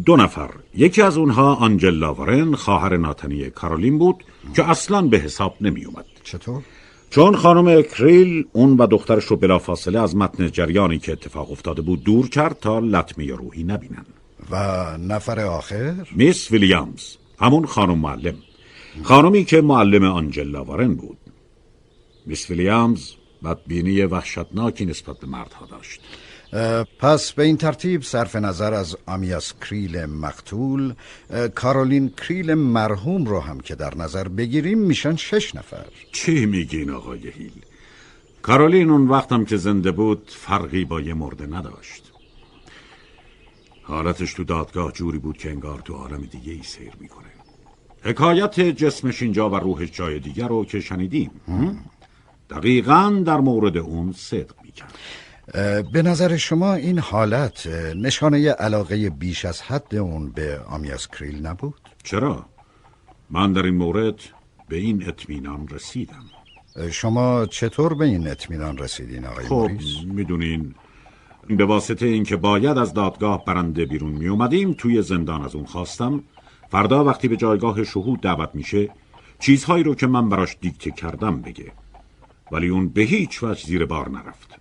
دو نفر. یکی از اونها آنجلا وارن خواهر ناتنی کارولین بود که اصلا به حساب نمی اومد چطور؟ چون خانم کریل اون و دخترش رو بلافاصله از متن جریانی که اتفاق افتاده بود دور کرد تا لطمه روحی نبینن. و نفر آخر؟ میس ویلیامز همون خانم معلم. خانمی که معلم آنجلا وارن بود. میس ویلیامز بدبینی وحشتناکی نسبت به مردها داشت. پس به این ترتیب صرف نظر از آمیاس کریل مقتول کارولین کریل مرحوم رو هم که در نظر بگیریم میشن شش نفر. چی میگین آقای هیل؟ کارولین اون وقتم که زنده بود فرقی با یه مرده نداشت. حالتش تو دادگاه جوری بود که انگار تو عالم دیگه ای سیر می‌کنه. حکایت جسمش اینجا و روحش جای دیگر رو که شنیدیم دقیقا در مورد اون صدق می‌کرد به نظر شما این حالت نشانه علاقه بیش از حد اون به آمیاس کریل نبود؟ چرا؟ من در این مورد به این اطمینان رسیدم شما چطور به این اطمینان رسیدین آقای خب می‌دونین به واسطه اینکه باید از دادگاه برنده بیرون می اومدیم توی زندان از اون خواستم فردا وقتی به جایگاه شهود دعوت میشه چیزهایی رو که من براش دیکته کردم بگه. ولی اون به هیچ وجه زیر بار نرفت.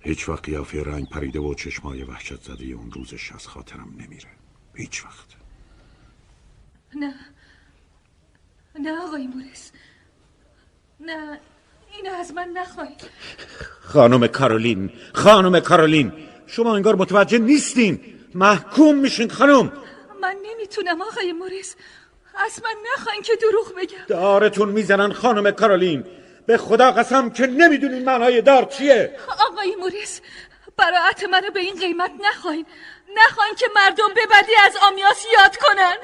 هیچ وقت قیافه رنگ پریده و چشمای وحشت زده اون روزش از خاطرم نمیره. هیچ وقت. نه. نه آقای موریس نه اینو از من نخواهید. خانم کارولین خانم کارولین شما انگار متوجه نیستین. محکوم میشین خانم. من نمی‌تونم آقای موریس. از من نخواین که دروغ بگم. دارتون می‌زنن خانم کارولین. به خدا قسم که نمی‌دونین معنای دار چیه. آقای موریس براعت منو به این قیمت نخواین نخواین که مردم به بدی از آمیاس یاد کنن.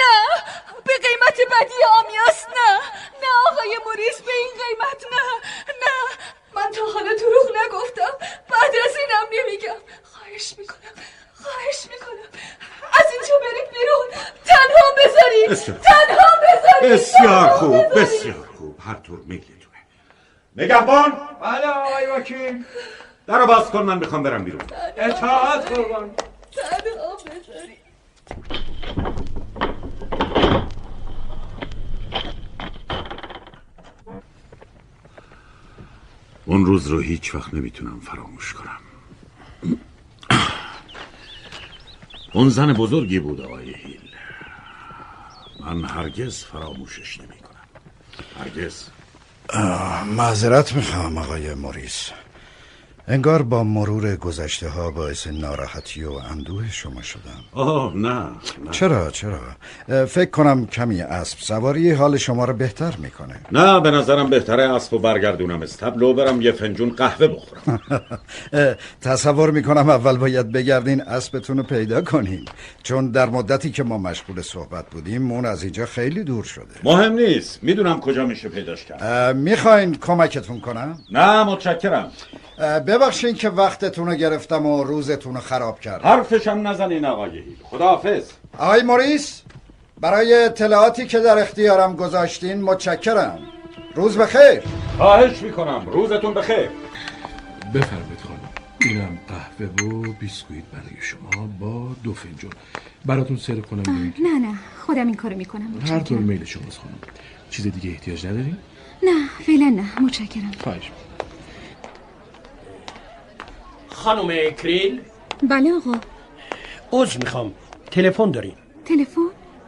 نه به قیمت بدی آمیاس نه. نه آقای موریس به این قیمت نه. نه من تا حالا دروغ نگفتم. بعد از اینم نمیگم. خواهش می‌کنم. خواهش می‌کنم. از اینجا برید بیرون. تنها بذارید. تنها بذارید. بسیار خوب بسیار خوب. هر طور میلتونه نگهبان. بله آقای وکیل. در باز کن من می‌خوام برم بیرون. اطاعت قربان. تنها بذاری اون روز رو هیچ وقت نمی‌تونم فراموش کنم. اون زن بزرگی بود آقای هیل. من هرگز فراموشش نمی کنم هرگز معذرت می‌خوام آقای موریس. انگار با مرور گذشته ها باعث ناراحتی و اندوه شما شدم. آه نه, نه. چرا چرا؟ فکر کنم کمی اسب سواری حال شما رو بهتر می‌کنه. نه به نظرم بهتره اسب و برگردونم. استبل و برم یه فنجون قهوه بخورم. تصور می‌کنم اول باید بگردین اسبتون رو پیدا کنین. چون در مدتی که ما مشغول صحبت بودیم اون از اینجا خیلی دور شده. مهم نیست. می‌دونم کجا میشه پیداش کرد. می‌خواین کمکتون کنم؟ نه متشکرم. ببخشین که وقتتون رو گرفتم و روزتون رو خراب کردم. حرفشم نزنین آقای هیل. خداحافظ. آقای موریس برای اطلاعاتی که در اختیارم گذاشتین متشکرم. روز بخیر. خواهش می‌کنم. روزتون بخیر. بفرمایید خانم. اینم قهوه و بیسکویت برای شما با دو فنجون. براتون سرو کنم نه نه. خودم این کارو می‌کنم. هر طور میل شماست خانم. چیز دیگه احتیاج ندارین؟ نه فعلا نه. متشکرم. خواهش خانم کریل؟ بله آقا. عذر می‌خوام. تلفن داریم. تلفن؟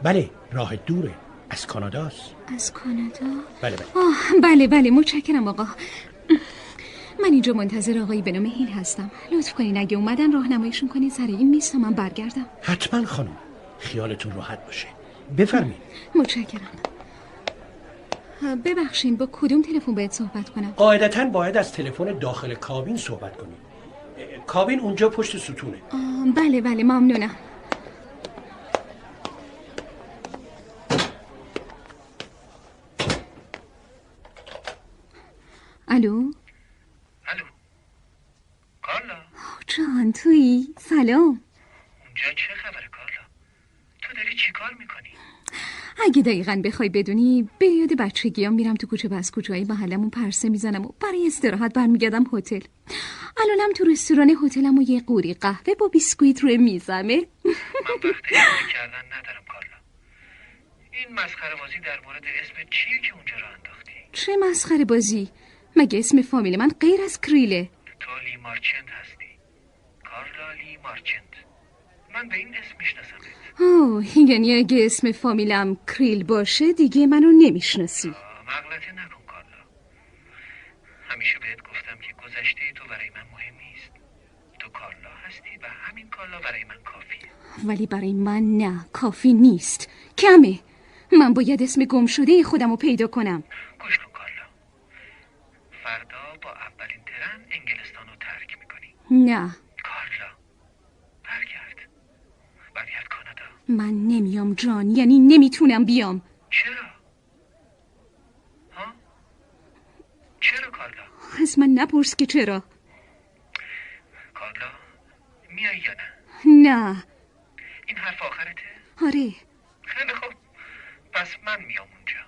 بله راه دوره. از کاناداست از کانادا؟ بله بله. آه بله بله متشکرم آقا. من اینجا منتظر آقایی به نام هیل هستم. لطف کنین اگه اومدن راهنماییشون کنین سر این میز من برگردم. حتما خانم. خیالتون راحت باشه. بفرمایید. متشکرم. ببخشین با کدوم تلفن باید صحبت کنم؟ قاعدتا باید از تلفن داخل کابین صحبت کنید کابین اونجا پشت ستونه. بله بله ممنونم. الو؟ الو. کارلا؟ جان تویی؟ سلام. اونجا چه خبره کارلا؟ تو داری چی کار می‌کنی؟ اگه دقیقا بخوای بدونی به یاد بچگی هم میرم تو کوچه بس کوچه های محلمون پرسه می‌زنم و برای استراحت برمیگردم هتل. الانم تو رستوران هتلم و یه قوری قهوه با بیسکویت روی میزمه من کردن ندارم کارلا. این مسخره بازی در مورد اسم چیه که اونجا رو انداختی؟ چه مسخره بازی؟ مگه اسم فامیل من غیر از کریله؟ تو لی مارچند هستی. کارلا لی مارچند من به این اسم می‌شناسم. اوه یعنی اگه اسم فامیلم کریل باشه دیگه منو نمی‌شناسی. مغلطه نکن کارلا همیشه بهت گفتم که گذشته تو برای من مهم نیست. تو کارلا هستی و همین کارلا برای من کافیه. ولی برای من نه کافی نیست. کمه. من باید اسم گم شده خودم رو پیدا کنم. گوش کن کارلا فردا با اولین ترن انگلستان رو ترک می‌کنی. نه کارلا برگرد برگرد کانادا من نمیام جان یعنی نمی‌تونم بیام چرا؟ ها؟ چرا کارلا؟ از من نپرس که چرا کارلا میای یا نه؟ نه این حرف آخرته؟ آره خیلی خوب پس من میام اونجا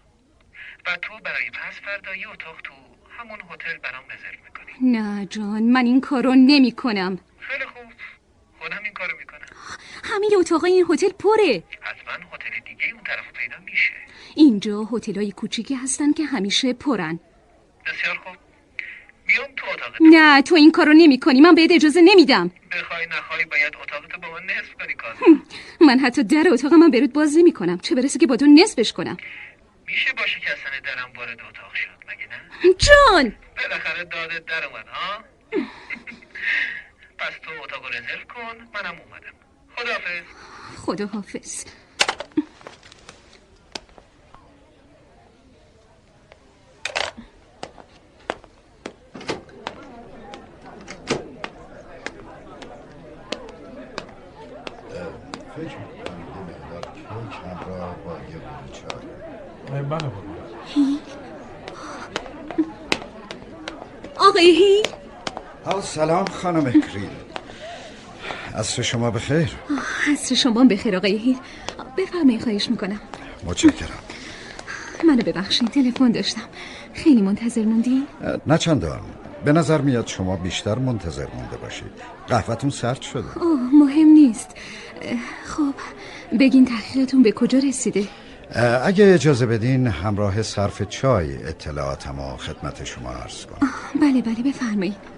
و تو برای پس فردا یه اتاق تو همون هتل برام رزرو می‌کنی نه جان من این کارو نمی کنم خیلی خوب خودم این کارو می‌کنم. همه اتاقای این هتل پره. حتما هتل دیگه اون طرف پیدا میشه. اینجا هتلای کوچیکی هستن که همیشه پرن. بسیار خوب. بیام تو اتاق نه تو این کارو نمی کنی من بهت اجازه نمیدم. بخوای نخوای باید اتاقتو با من نصف کنی کازم من حتی در اتاق من برات باز نمی کنم چه برسه که با تو نصفش کنم. میشه با شکستن درم وارد اتاق شد مگه نه؟ جان! بالاخره دادت در اومد ها؟ پس تو اتاق رزرو کن منم اومدم خداحافظ خدا حافظ فکر می‌کنم یه مقدار کیک همراه با یه قوری چای بله آقای هی آه سلام خانم کریل. عصر شما بخیر؟ عصر شما بخیر آقای هیل. بفرمایید خواهش می‌کنم. متشکرم. منو ببخشید تلفن داشتم. خیلی منتظر موندی؟ نه چندان. به نظر میاد شما بیشتر منتظر مونده باشید. قهوهتون سرد شده. اوه مهم نیست. خب بگین تحقیقتون به کجا رسیده؟ اگه اجازه بدین همراه صرف چای اطلاعاتم و خدمت شما عرض کنم. بله بله بفرمایید.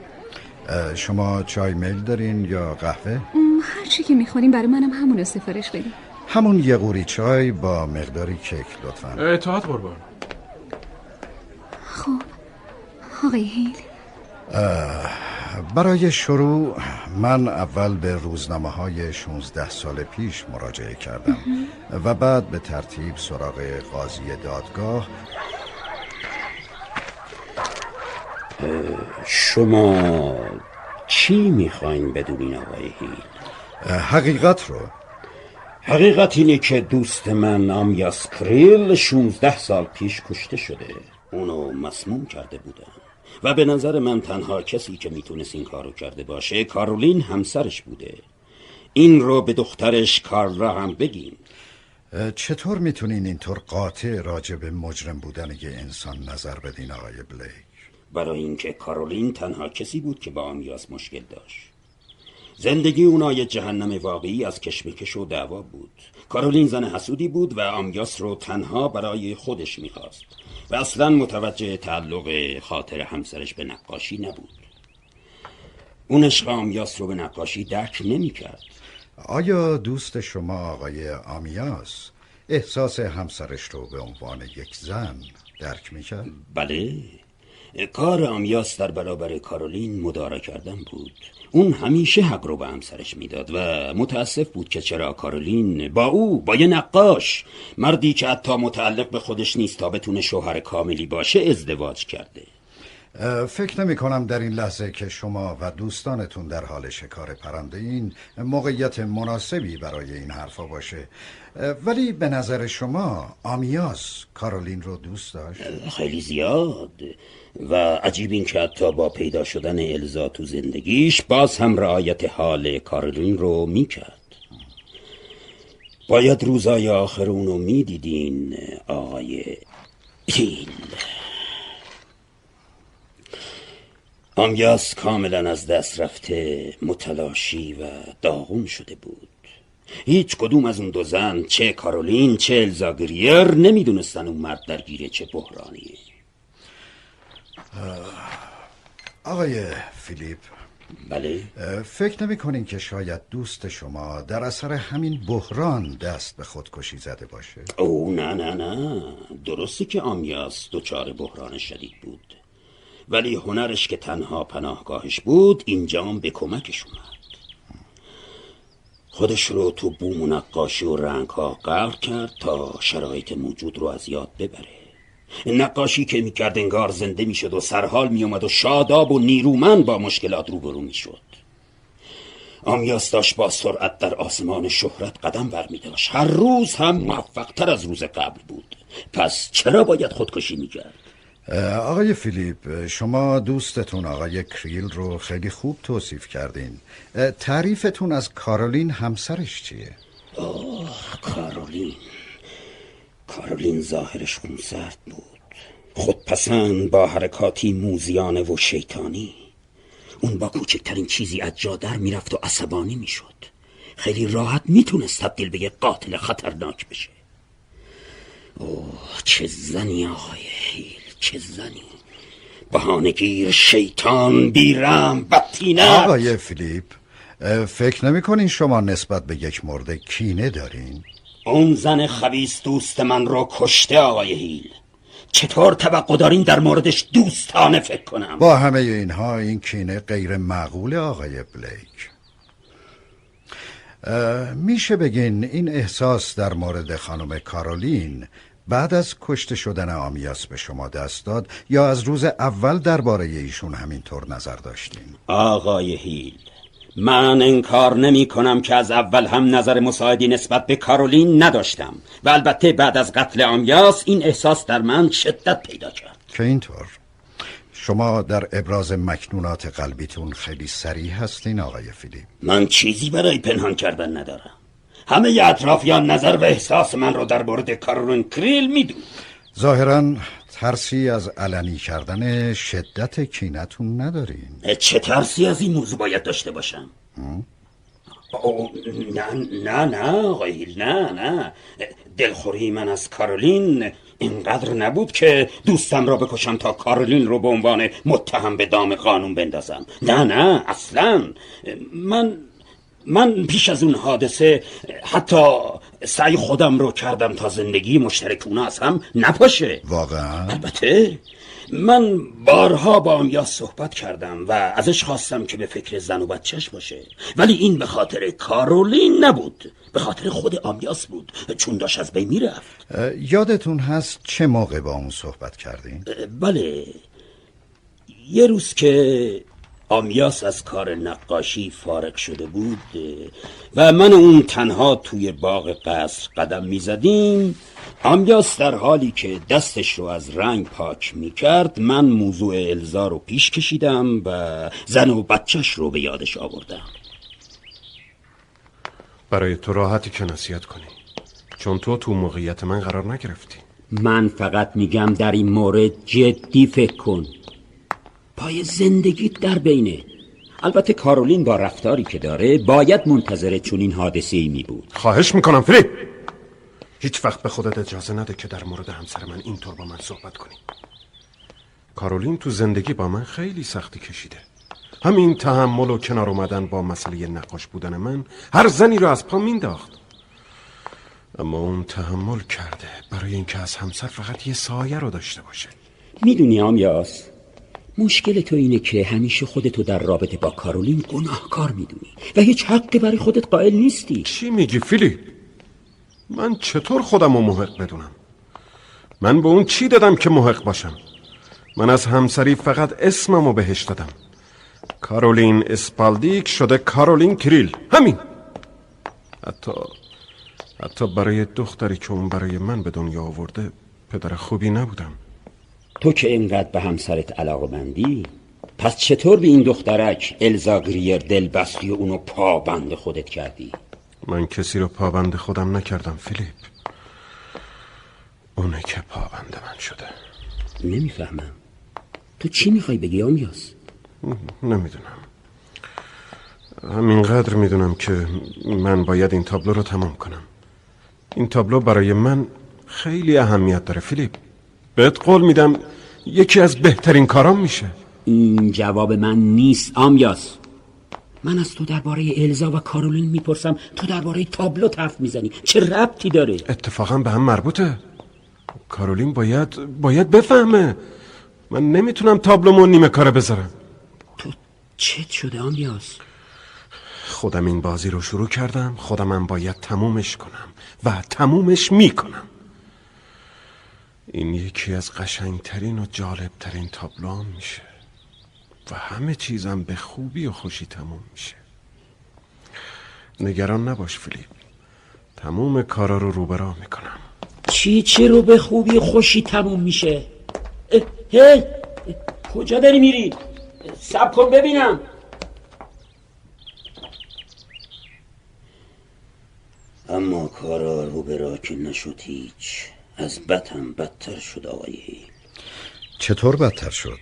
شما چای میل دارین یا قهوه؟ هر چی که می‌خوریم برای منم همونو سفارش بدین. همون یه قوری چای با مقداری کیک لطفا. اطاعت قربان. خب آقای هیل. برای شروع من اول به روزنامه های 16 سال پیش مراجعه کردم و بعد به ترتیب سراغ قاضی دادگاه. شما چی می‌خواین بدونین آقای هیل؟ حقیقت رو. حقیقت اینه که دوست من آمیاس کریل 16 سال پیش کشته شده. اونو مسموم کرده بودن و به نظر من تنها کسی که می‌تونست این کارو کرده باشه کارولین همسرش بوده. این رو به دخترش کارلا هم بگین. اه، چطور می‌تونین اینطور قاطع راجع به مجرم بودن یه انسان نظر بدین آقای بلیک؟ برای اینکه کارولین تنها کسی بود که با آمیاس مشکل داشت. زندگی اونا یه جهنم واقعی از کشمکش و دعوا بود. کارولین زن حسودی بود و آمیاس رو تنها برای خودش می‌خواست و اصلا متوجه تعلق خاطر همسرش به نقاشی نبود. اون عشق آمیاس رو به نقاشی درک نمی‌کرد. آیا دوست شما آقای آمیاس احساس همسرش رو به عنوان یک زن درک می‌کرد؟ بله. کار آمیاس در برابر کارولین مدارا کردن بود. اون همیشه حق رو به همسرش می‌داد و متاسف بود که چرا کارولین با او با یه نقاش مردی که حتی متعلق به خودش نیست تا بتونه شوهر کاملی باشه ازدواج کرده. فکر نمی کنم در این لحظه که شما و دوستانتون در حال شکار پرنده این موقعیت مناسبی برای این حرفا باشه. ولی به نظر شما آمیاس کارولین رو دوست داشت؟ خیلی زیاد. و عجیب این که حتی با پیدا شدن الزا تو زندگیش باز هم رعایت حال کارولین رو می‌کرد. باید روزای آخر اونو می‌دیدین آقای هیل. آمیاس کاملا از دست رفته متلاشی و داغون شده بود. هیچ کدوم از اون دو زن چه کارولین چه الزاگریر نمی‌دونستن اون مرد درگیر چه بحرانیه. آقای فیلیپ. بله. فکر نمی کنین که شاید دوست شما در اثر همین بحران دست به خودکشی زده باشه؟ او نه نه نه. درسته که آمیاس دچار بحران شدید بود. ولی هنرش که تنها پناهگاهش بود اینجام به کمکش اومد. خودش رو تو بوم و نقاشی و رنگ ها غرق کرد تا شرایط موجود رو از یاد ببره. نقاشی که می‌کرد انگار زنده می‌شد و سرحال میومد و شاداب و نیرومند با مشکلات روبرو می‌شد. آمیاس داشت با سرعت در آسمان شهرت قدم برمی داشت هر روز هم موفقتر از روز قبل بود. پس چرا باید خودکشی می‌کرد؟ آقای فیلیپ شما دوستتون آقای کریل رو خیلی خوب توصیف کردین. تعریفتون از کارولین همسرش چیه؟ آه کارولین. کارولین ظاهرش خونسرد بود. خودپسند با حرکاتی موزیانه و شیطانی. اون با کوچکترین چیزی از جا در می‌رفت و عصبانی می‌شد. خیلی راحت می‌تونست تبدیل به یک قاتل خطرناک بشه. اوه چه زنی آقای هیل چه زنی. بهانگیر شیطان بیرم بدتینه آقای فیلیپ فکر نمی کنین شما نسبت به یک مرده کینه دارین؟ اون زن خبیس دوست من رو کشته آقای هیل. چطور توقع دارین در موردش دوستانه فکر کنم؟ با همه اینها این کینه غیر معقول آقای بلیک. میشه بگین این احساس در مورد خانم کارولین بعد از کشته شدن آمیاس به شما دست داد یا از روز اول درباره ایشون همینطور نظر داشتین؟ آقای هیل من انکار نمی کنم که از اول هم نظر مساعدی نسبت به کارولین نداشتم. و البته بعد از قتل آمیاس این احساس در من شدت پیدا کرد. که اینطور. شما در ابراز مکنونات قلبیتون خیلی سریع هستین آقای فیلیپ. من چیزی برای پنهان کردن ندارم. همه اطرافیان نظر و احساس من رو در مورد کارولین کریل میدون ظاهرا ترسی از علنی کردن شدت کینتون ندارین؟ چه ترسی از این موضوع باید داشته باشم؟ او نه نه نه آقای هیل نه نه. دلخوری من از کارولین اینقدر نبود که دوستم را بکشم تا کارولین رو به عنوان متهم به دام قانون بندازم. نه نه اصلا. من من پیش از اون حادثه حتی سعی خودم رو کردم تا زندگی مشترکونه از هم نپاشه واقعا؟ البته. من بارها با آمیاس صحبت کردم و ازش خواستم که به فکر زن و بچهش باشه. ولی این به خاطر کارولین نبود. به خاطر خود آمیاس بود. چون داشت از بین می‌رفت. یادتون هست چه موقع با اون صحبت کردین؟ بله. یه روز که آمیاس از کار نقاشی فارغ شده بود و من اون تنها توی باغ قصر قدم می‌زدیم. آمیاس در حالی که دستش رو از رنگ پاک می‌کرد من موضوع الزا رو پیش کشیدم و زن و بچهش رو به یادش آوردم. برای تو راحتی که نصیحت کنی. چون تو تو موقعیت من قرار نگرفتی. من فقط میگم در این مورد جدی فکر کن. پای زندگیت در بینه. البته کارولین با رفتاری که داره باید منتظر چون این حادثه ای می بود. خواهش می‌کنم فیلیپ! هیچ وقت به خودت اجازه نده که در مورد همسر من اینطور با من صحبت کنی. کارولین تو زندگی با من خیلی سختی کشیده. همین تحمل و کنار اومدن با مسئله نقاش بودن من هر زنی رو از پا مینداخت اما اون تحمل کرده برای اینکه از همسر فقط یه سایه رو داشته باشه. می‌دونی آمیاس مشکل تو اینه که همیشه خودتو در رابطه با کارولین گناهکار می‌دونی و هیچ حقی برای خودت قائل نیستی. چی میگی فیلیپ؟ من چطور خودم رو محق بدونم؟ من به اون چی دادم که محق باشم؟ من از همسری فقط اسممو بهش دادم. کارولین اسپالدیک شده کارولین کریل. همین. حتی حتی برای دختری که اون برای من به دنیا آورده پدر خوبی نبودم. تو که اینقدر به همسرت علاقه بندی پس چطور به این دخترک الزا گریر دل بستی و اونو پابند خودت کردی؟ من کسی رو پابند خودم نکردم فیلیپ. اونه که پابند من شده. نمی‌فهمم. تو چی می‌خوای بگی آمیاس؟ نمی‌دونم. همینقدر می‌دونم که من باید این تابلو رو تمام کنم. این تابلو برای من خیلی اهمیت داره فیلیپ. بهت قول میدم یکی از بهترین کارام میشه. این جواب من نیست آمیاس. من از تو درباره الزا و کارولین می‌پرسم. تو درباره تابلو حرف می‌زنی. چه ربطی داره؟ اتفاقا به هم مربوطه. کارولین باید باید بفهمه. من نمی‌تونم تابلومو نیمه کاره بذارم. چت شده آمیاس؟ خودم این بازی رو شروع کردم. خودمم باید تمومش کنم و تمومش می‌کنم. این یکی از قشنگترین و جالبترین تابلوام میشه. و همه چیزم به خوبی و خوشی تموم میشه. نگران نباش فیلیپ. تموم کارا رو روبرا می‌کنم. چی چی رو به خوبی و خوشی تموم میشه؟ اه، هی کجا داری میری؟ سب کن ببینم. اما کارا رو به راه که نشد هیچ. از بد هم بدتر شد آقای هیل. چطور بدتر شد؟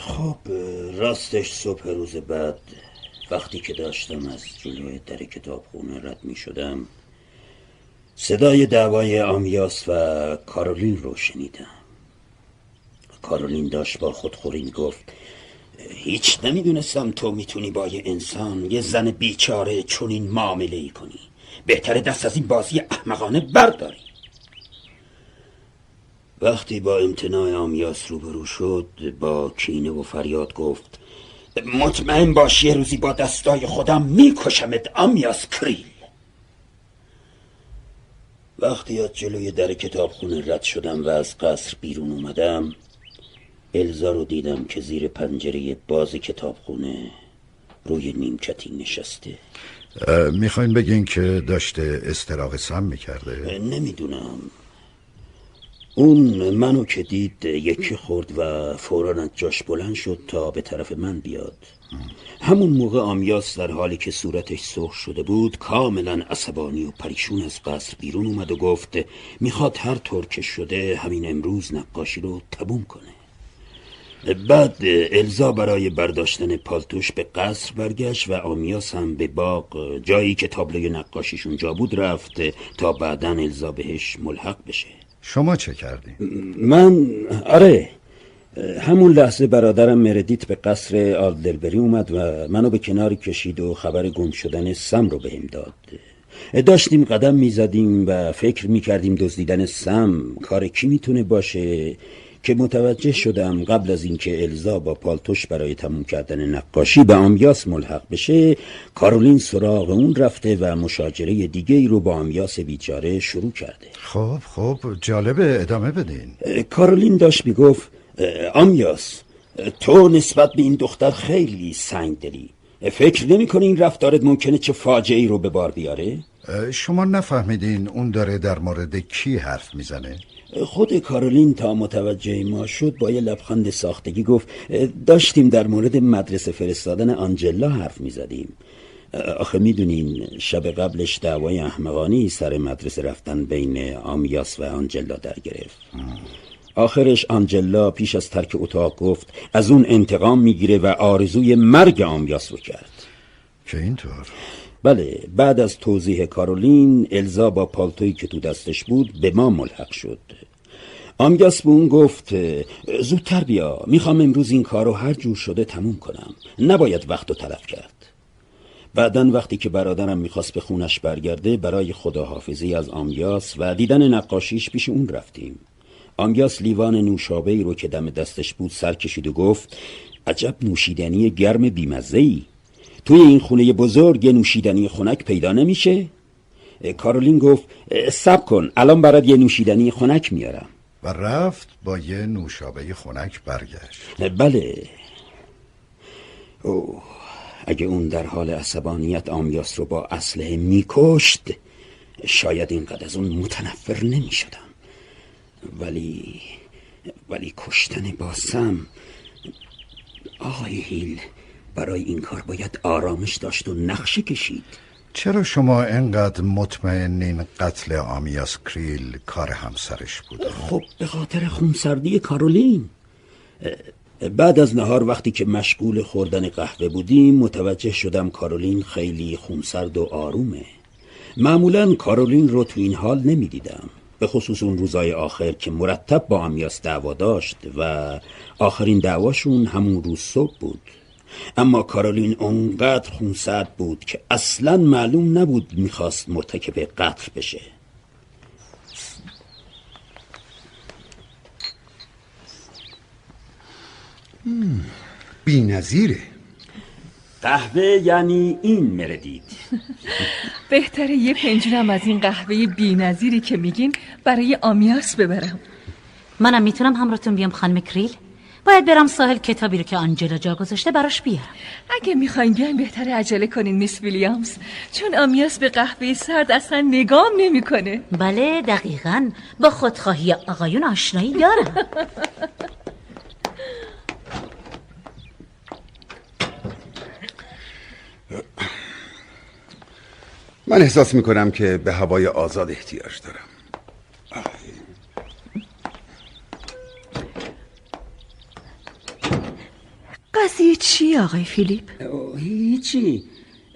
خب راستش صبح روز بعد وقتی که داشتم از جلوی در کتابخونه رد می شدم صدای دعوای آمیاس و کارولین رو شنیدم. کارولین داشت با خودخوری گفت هیچ نمی‌دونستم تو می‌تونی با یه انسان یه زن بیچاره چنین معامله ای کنی. بهتره دست از این بازی احمقانه برداری. وقتی با امتناع آمیاس روبرو شد با کینه و فریاد گفت مطمئن باش یه روزی با دستای خودم میکشمت آمیاس کریل. وقتی از جلوی در کتابخونه رد شدم و از قصر بیرون اومدم الزا رو دیدم که زیر پنجره باز کتابخونه روی نیمکتی نشسته. می‌خواین بگین که داشته استراغ سم می‌کرده؟ نمی‌دونم. اون منو که دید یکی خورد و فورا از جاش بلند شد تا به طرف من بیاد. همون موقع آمیاس در حالی که صورتش سرخ شده بود کاملا عصبانی و پریشون از قصر بیرون اومد و گفت می‌خواد هر طور که شده همین امروز نقاشی رو تبوم کنه. بعد الزا برای برداشتن پالتوش به قصر برگشت و آمیاس هم به باغ جایی که تابلوی نقاشیشون جا بود رفت تا بعدا الزا بهش ملحق بشه. شما چه کردی؟ من آره همون لحظه برادرم مردیت به قصر آلدربری اومد و منو به کناری کشید و خبر گم شدن سم رو بهم داد داشتیم قدم می‌زدیم و فکر می‌کردیم دزدیدن سم کار کی می‌تونه باشه که متوجه شدم قبل از اینکه الزا با پالتوش برای تموم کردن نقاشی به آمیاس ملحق بشه کارولین سراغ اون رفته و مشاجره دیگه ای رو با آمیاس بیچاره شروع کرده خب خب جالبه ادامه بدین کارولین داشت می‌گفت آمیاس تو نسبت به این دختر خیلی سنگ دلی فکر نمی کنی این رفتارت ممکنه چه فاجعه رو به بار بیاره؟ شما نفهمیدین اون داره در مورد کی حرف می‌زنه؟ خود کارولین تا متوجه ما شد با یه لبخند ساختگی گفت داشتیم در مورد مدرسه فرستادن آنجلا حرف می‌زدیم. آخه می‌دونین شب قبلش دعوای احمقانی سر مدرسه رفتن بین آمیاس و آنجلا در گرفت. آخرش آنجلا پیش از ترک اتاق گفت از اون انتقام می‌گیره و آرزوی مرگ آمیاس رو کرد. که اینطور؟ بله بعد از توضیح کارولین الزا با پالتویی که تو دستش بود به ما ملحق شد. آمیاس به اون گفت زودتر بیا می‌خوام امروز این کار رو هر جور شده تموم کنم. نباید وقت رو تلف کرد. بعدا وقتی که برادرم می‌خواست به خونش برگرده برای خداحافظی از آمیاس و دیدن نقاشیش پیش اون رفتیم. آمیاس لیوان نوشابه ای رو که دم دستش بود سر کشید و گفت عجب نوشیدنی گرم بیمزه ای توی این خونه بزرگ یه نوشیدنی خنک پیدا نمیشه؟ کارولین گفت سب کن الان برات یه نوشیدنی خنک میارم. و رفت با یه نوشابه خنک برگشت. بله. او اگه اون در حال عصبانیت آمیاس رو با اسلحه میکشت شاید اینقدر از اون متنفر نمی‌شدم. ولی ولی کشتن باسم آقای هیل. برای این کار باید آرامش داشت و نقشه کشید. چرا شما انقدر مطمئنین قتل آمیاس کریل کار همسرش بوده؟ خب به خاطر خونسردی کارولین. بعد از نهار وقتی که مشغول خوردن قهوه بودیم متوجه شدم کارولین خیلی خونسرد و آرومه. معمولا کارولین رو تو این حال نمی‌دیدم. به خصوص اون روزای آخر که مرتب با آمیاس دعوا داشت و آخرین دعواشون همون روز صبح بود. اما کارولین اونقدر خونسرد بود که اصلا معلوم نبود می‌خواست مرتکب قتل بشه. بی نظیره قهوه یعنی این مردید بهتره یه پنجرم از این قهوه بی نظیری که میگین برای آمیاس ببرم. منم می‌تونم همراهتون بیام خانم کریل؟ باید برم ساحل کتابی رو که آنجلا جا گذاشته براش بیارم. اگه می‌خواین بیاین بهتره عجله کنین میس ویلیامز. چون آمیاس به قهوه سرد اصلا نگام نمی‌کنه. بله دقیقا. با خودخواهی آقایون آشنایی دارم. من احساس می‌کنم که به هوای آزاد احتیاج دارم. قضیه چی آقای فیلیپ؟ هیچی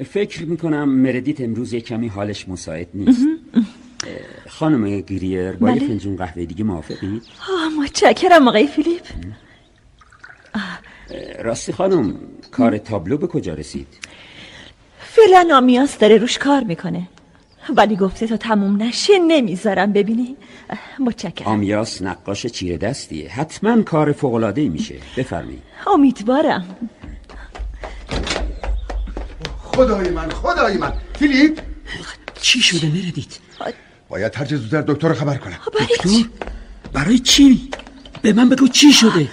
فکر می‌کنم مردیت امروز یه کمی حالش مساعد نیست خانم گریر با بله. یه فنجون قهوه دیگه موافقید؟ آه متشکرم آقای فیلیپ راستی خانم کار تابلو به کجا رسید؟ فعلا آمیاس داره روش کار می‌کنه ولی گفته تا تموم نشه نمی‌ذارم ببینی. متشکرم. آمیاس نقاش چیره دستیه. حتما کار فوقلاده میشه. بفرمایید. امیدوارم. خدای من خدای من. فیلیپ! چی شده مردید؟ باید هرچه زودتر دکتر رو خبر کنم. دکتر؟ برای چی؟ به من بگو چی شده؟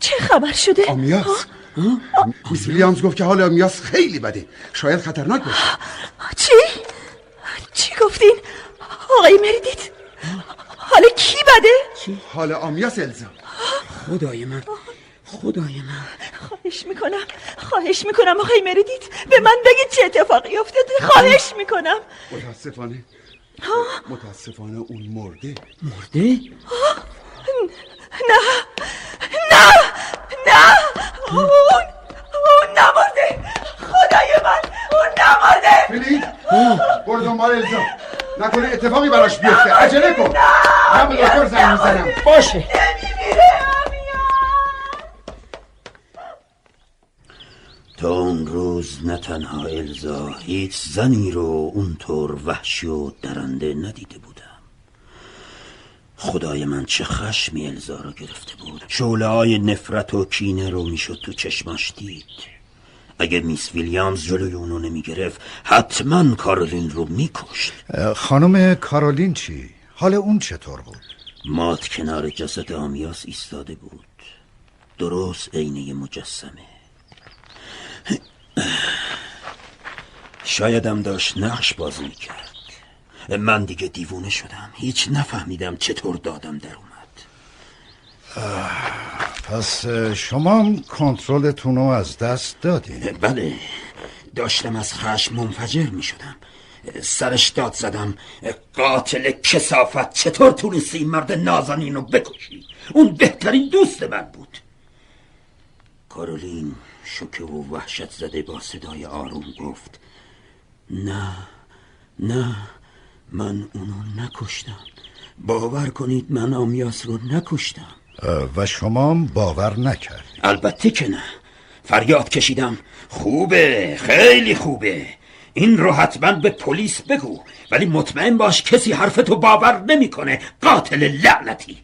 چه خبر شده؟ آمیاس. میس ویلیامز گفت که حال آمیاس خیلی بده. شاید خطرناک باشه. چی؟ چی گفتین؟ آقای مریدیت حالا کی بده؟ حال آمیاس الزا خدای من خدای من. خواهش می‌کنم خواهش می‌کنم آقای مریدیت به من بگید چه اتفاقی افتاده. خواهش می‌کنم. متاسفانه. متاسفانه اون مرده. مرده؟ نه نه نه اون اون نمرده خدای من اون نمرده فیلیپ برو دنبال الزا نکنه اتفاقی براش بیفته. عجله کن. من به دکتر زنگ می‌زنم. باشه. تا اون روز نه تنها الزا هیچ زنی رو اونطور وحشی و درنده ندیده بودم خدای من چه خشمی الزا رو گرفته بود. شعله های نفرت و کینه رو می‌شد تو چشماش دید. اگه میس ویلیامز جلوی اونو نمی‌گرفت حتما کارولین رو میکشت. خانم کارولین چی؟ حال اون چطور بود؟ مات کنار جسد آمیاس ایستاده بود. درست عینه مجسمه. شایدم داشت نقش بازی می‌کرد. من دیگه دیوونه شدم. هیچ نفهمیدم چطور دادم در اومد. پس شما هم کنترلتون رو از دست دادین. بله داشتم از خشم منفجر می شدم سرش داد زدم. قاتل کسافت چطور تونستی این مرد نازنین رو بکشی؟ اون بهترین دوست من بود. کارولین شوکه و وحشت زده با صدای آروم گفت نه نه. من اونو نکشتم. باور کنید من آمیاس رو نکشتم. و شما باور نکرد البته که نه. فریاد کشیدم. خوبه خیلی خوبه. این رو حتما به پلیس بگو. ولی مطمئن باش کسی حرفتو باور نمی‌کنه. قاتل لعنتی.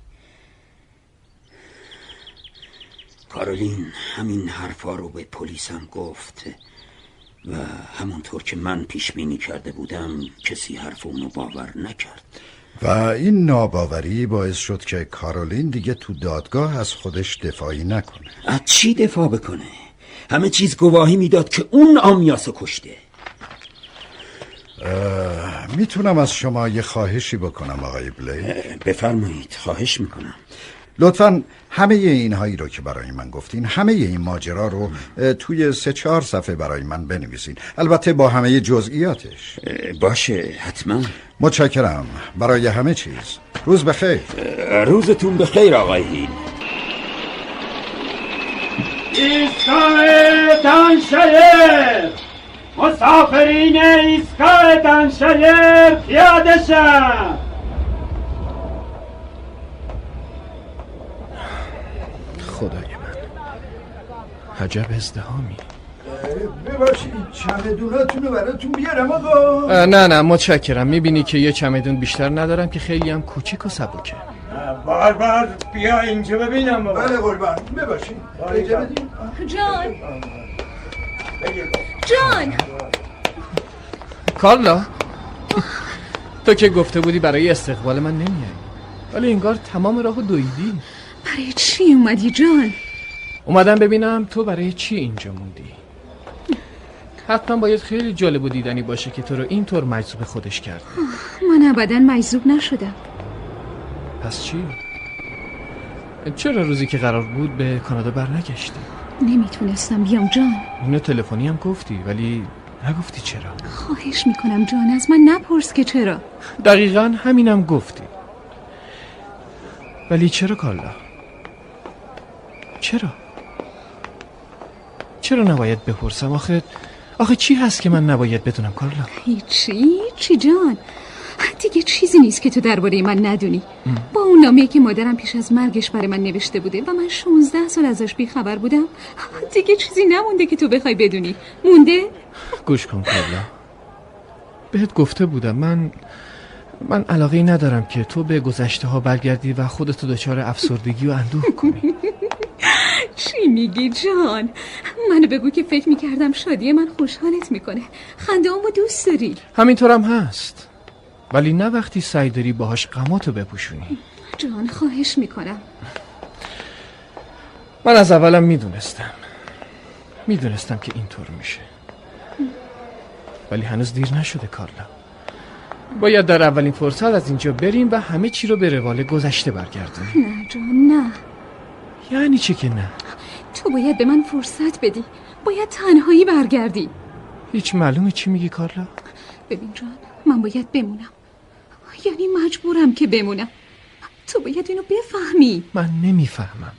کارولین همین حرفا رو به پلیسم گفت. و همونطور که من پیش بینی کرده بودم کسی حرف اونو باور نکرد. و این ناباوری باعث شد که کارولین دیگه تو دادگاه از خودش دفاعی نکنه. از چی دفاع بکنه؟ همه چیز گواهی می‌داد که اون آمیاسو کشته. می‌تونم از شما یه خواهشی بکنم آقای بلیک بفرمایید خواهش می‌کنم. لطفا همه اینهایی رو که برای من گفتین همه این ماجرا رو توی سه چهار صفحه برای من بنویسین. البته با همه جزئیاتش. باشه حتما. متشکرم. برای همه چیز. روز بخیر. روزتون بخیر آقای ایستگاه دانشیر مسافرین ایستگاه دانشیر پیاده شد خدای من عجب ازدهامی ببخشید چمدوناتون رو براتون بیارم آقا. نه نه متشکرم. می‌بینی که یه چمدون بیشتر ندارم که خیلی هم کوچیک و سبکه. بار بار بیا اینجا ببینم بابا. بله قربان. بدین. جان. جان. کارلا تو که گفته بودی برای استقبال من نمیای ولی انگار تمام راهو دویدی. برای چی اومدی جان؟ اومدم ببینم تو برای چی اینجا موندی حتما باید خیلی جالب و دیدنی باشه که تو رو اینطور مجذوب خودش کرد من ابدا مجذوب نشدم پس چی؟ چرا روزی که قرار بود به کانادا برنگشتی؟ نمی‌تونستم بیام جان اینو تلفنی هم گفتی ولی نگفتی چرا خواهش می‌کنم جان از من نپرس که چرا دقیقا همینم گفتی ولی چرا کارلا؟ چرا؟ چرا نباید بپرسم؟ آخه آخه چی هست که من نباید بدونم کارلا؟ هیچی چی جان. دیگه چیزی نیست که تو درباره من ندونی. با اون نامه که مادرم پیش از مرگش برای من نوشته بوده و من 16 سال ازش بیخبر بودم دیگه چیزی نمونده که تو بخوای بدونی. مونده؟ گوش کن کارلا. بهت گفته بودم من من علاقه ندارم که تو به گذشته ها برگردی و خودتو دچار افسردگی و اندوه کنی. چی میگی جان؟ منو بگو که فکر می‌کردم شادی من خوشحالت می‌کنه. خنده دوست داری؟ همینطورم هست. ولی نه وقتی سعی داری باهاش غماتو بپوشونی. جان خواهش می‌کنم. من از اولم می‌دونستم. می‌دونستم که اینطور میشه. ولی هنوز دیر نشده کارلا باید در اولین فرصت از اینجا بریم و همه چی رو به روال گذشته برگردونیم. نه جان نه. یعنی چه که نه؟ تو باید به من فرصت بدی. باید تنهایی برگردی. هیچ معلومه چی میگی کارلا؟ ببین جان من باید بمونم. یعنی مجبورم که بمونم. تو باید اینو بفهمی. من نمی‌فهمم.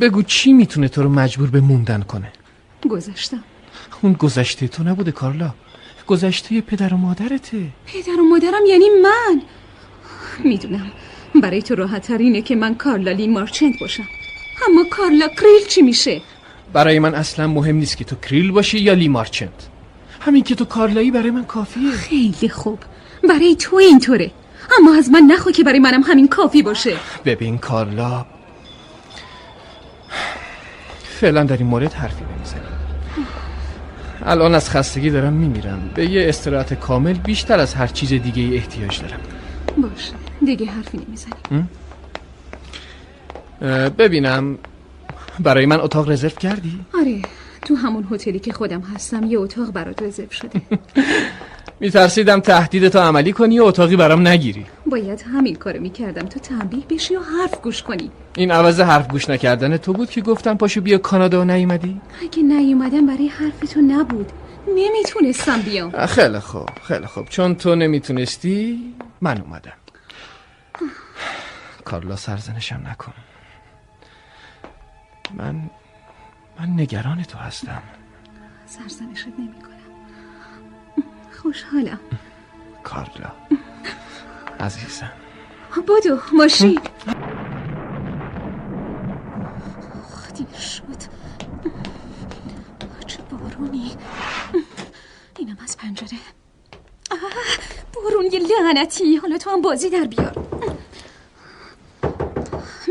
بگو چی می‌تونه تو رو مجبور به موندن کنه؟ گذشتم. اون گذشته تو نبوده کارلا. گذشته پدر و مادرته. پدر و مادرم یعنی من. می‌دونم برای تو راحت اینه که من کارلا لی مارچنت باشم. اما کارلا کریل چی میشه؟ برای من اصلا مهم نیست که تو کریل باشی یا لی مارچنت. همین که تو کارلایی برای من کافیه. خیلی خوب. برای تو اینطوره. اما از من نخوا که برای منم همین کافی باشه. ببین کارلا فعلا در این مورد حرفی نمی‌زنیم الان از خستگی دارم میمیرم. به یه استراحت کامل بیشتر از هر چیز دیگه ای احتیاج دارم. باشه. دیگه حرفی نمی‌زنیم ببینم. برای من اتاق رزرو کردی؟ آره تو همون هتلی که خودم هستم یه اتاق برات رزرو شده. میترسیدم تهدیدتو عملی کنی و اتاقی برام نگیری. باید همین کارو می‌کردم تو تنبیه بشی و حرف گوش کنی. این عوض حرف گوش نکردن تو بود که گفتم پاشو بیا کانادا و نیومدی؟ اگه نیومدم برای حرف تو نبود. نمی‌تونستم بیام. خیلی خوب خیلی خوب. چون تو نمی‌تونستی من اومدم. کارلا سرزنشم نکن. من من نگران تو هستم. سرزنشت نمی کنم خوشحالم. کارلا. عزیزم. بودو ماشین. دیر شد. چه بارونی. اینم از پنجره. بارون یه لعنتی. حالا تو هم بازی در بیار.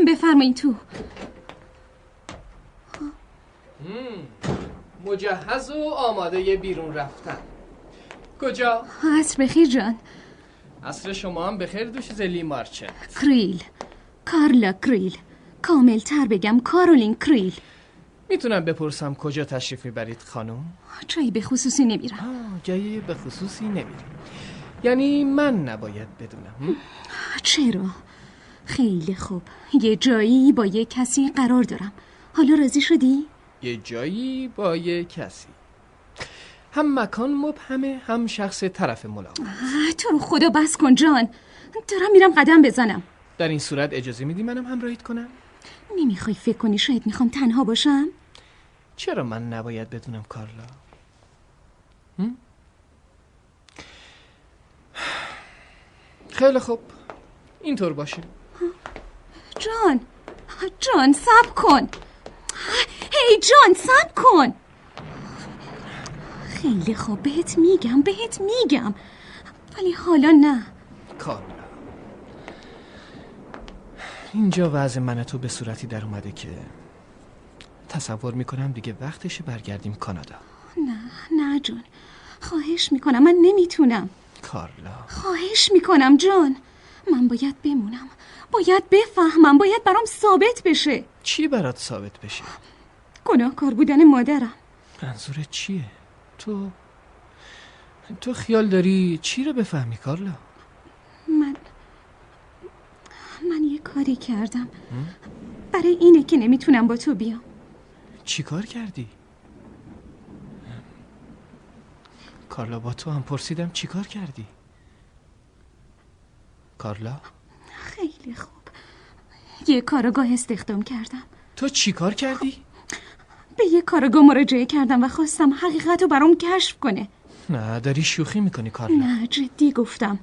بفرمایید تو. مجهز و آماده بیرون رفتن. کجا؟ عصر بخیر جان. عصر شما هم بخیر دوش زلی مارچه. کریل. کارلا کریل. کامل تر بگم کارولین کریل. می‌تونم بپرسم کجا تشریف می‌برید خانم؟ جایی به خصوصی نمیرم. جایی به خصوصی نمیرم. یعنی من نباید بدونم. چرا؟ خیلی خوب. یه جایی با یه کسی قرار دارم. حالا راضی شدی؟ یه جایی با یه کسی. هم مکان مبهمه هم شخص طرف ملاقات. تو رو خدا بس کن جان. دارم میرم قدم بزنم. در این صورت اجازه میدی منم همراهیت کنم؟ نمی‌خوای فکر کنی شاید می‌خوام تنها باشم؟ چرا من نباید بدونم کارلا؟ خیلی خوب. اینطور باشه. جان. جان سب کن. هی جان سب کن. خیلی خوب بهت میگم بهت میگم. ولی حالا نه. کارلا اینجا وضع من تو به صورتی در اومده که تصور می‌کنم دیگه وقتش برگردیم کانادا. نه نه جان. خواهش می‌کنم من نمی‌تونم. کارلا. خواهش می‌کنم جان. من باید بمونم. باید بفهمم باید برام ثابت بشه چی برات ثابت بشه؟ گناهکار بودن مادرم منظورت چیه؟ تو تو خیال داری چی رو بفهمی کارلا؟ من من یه کاری کردم برای اینه که نمی‌تونم با تو بیام چی کار کردی؟ کارلا با تو هم پرسیدم چی کار کردی؟ کارلا؟ خیلی خوب. یه کارگاه استخدام کردم. تو چی کار کردی؟ به یه کارگاه مراجعه کردم و خواستم حقیقت رو برام کشف کنه. نه داری شوخی می‌کنی کارلا. نه جدی گفتم.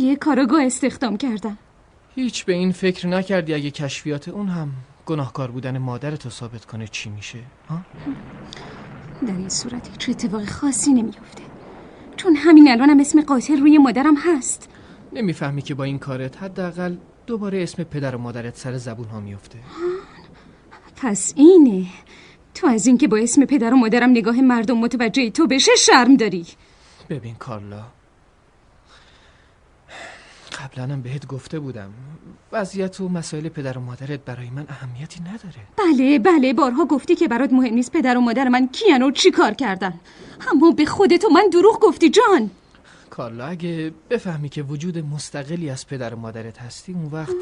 یه کارگاه استخدام کردم. هیچ به این فکر نکردی اگه کشفیات اون هم گناهکار بودن مادرتو ثابت کنه چی میشه ها؟ در این صورت هیچ اتفاق خاصی نمیافته. چون همین الانم هم اسم قاتل روی مادرم هست. نمی‌فهمی که با این کارت حداقل دوباره اسم پدر و مادرت سر زبون ها میفته پس اینه. تو از اینکه با اسم پدر و مادرم نگاه مردم متوجه تو بشه شرم داری. ببین کارلا. قبلا بهت گفته بودم. وضعیت و مسائل پدر و مادرت برای من اهمیتی نداره. بله بله. بارها گفتی که برات مهم نیست پدر و مادر من کیان و چی کار کردن. اما به خودت و من دروغ گفتی جان. کارلا اگه بفهمی که وجود مستقلی از پدر و مادرت هستی اون وقت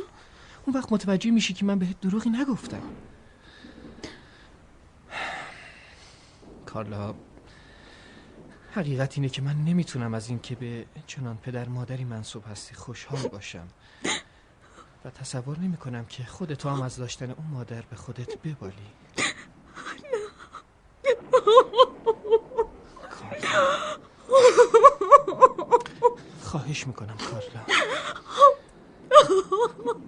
اون وقت متوجه میشی که من بهت دروغی نگفتم. کارلا حقیقت اینه که من نمی‌تونم از اینکه به چنان پدر مادری منصوب هستی خوشحال باشم. و تصور نمی کنم که خودتو هم از داشتن اون مادر به خودت ببالی. خواهش می‌کنم کارلا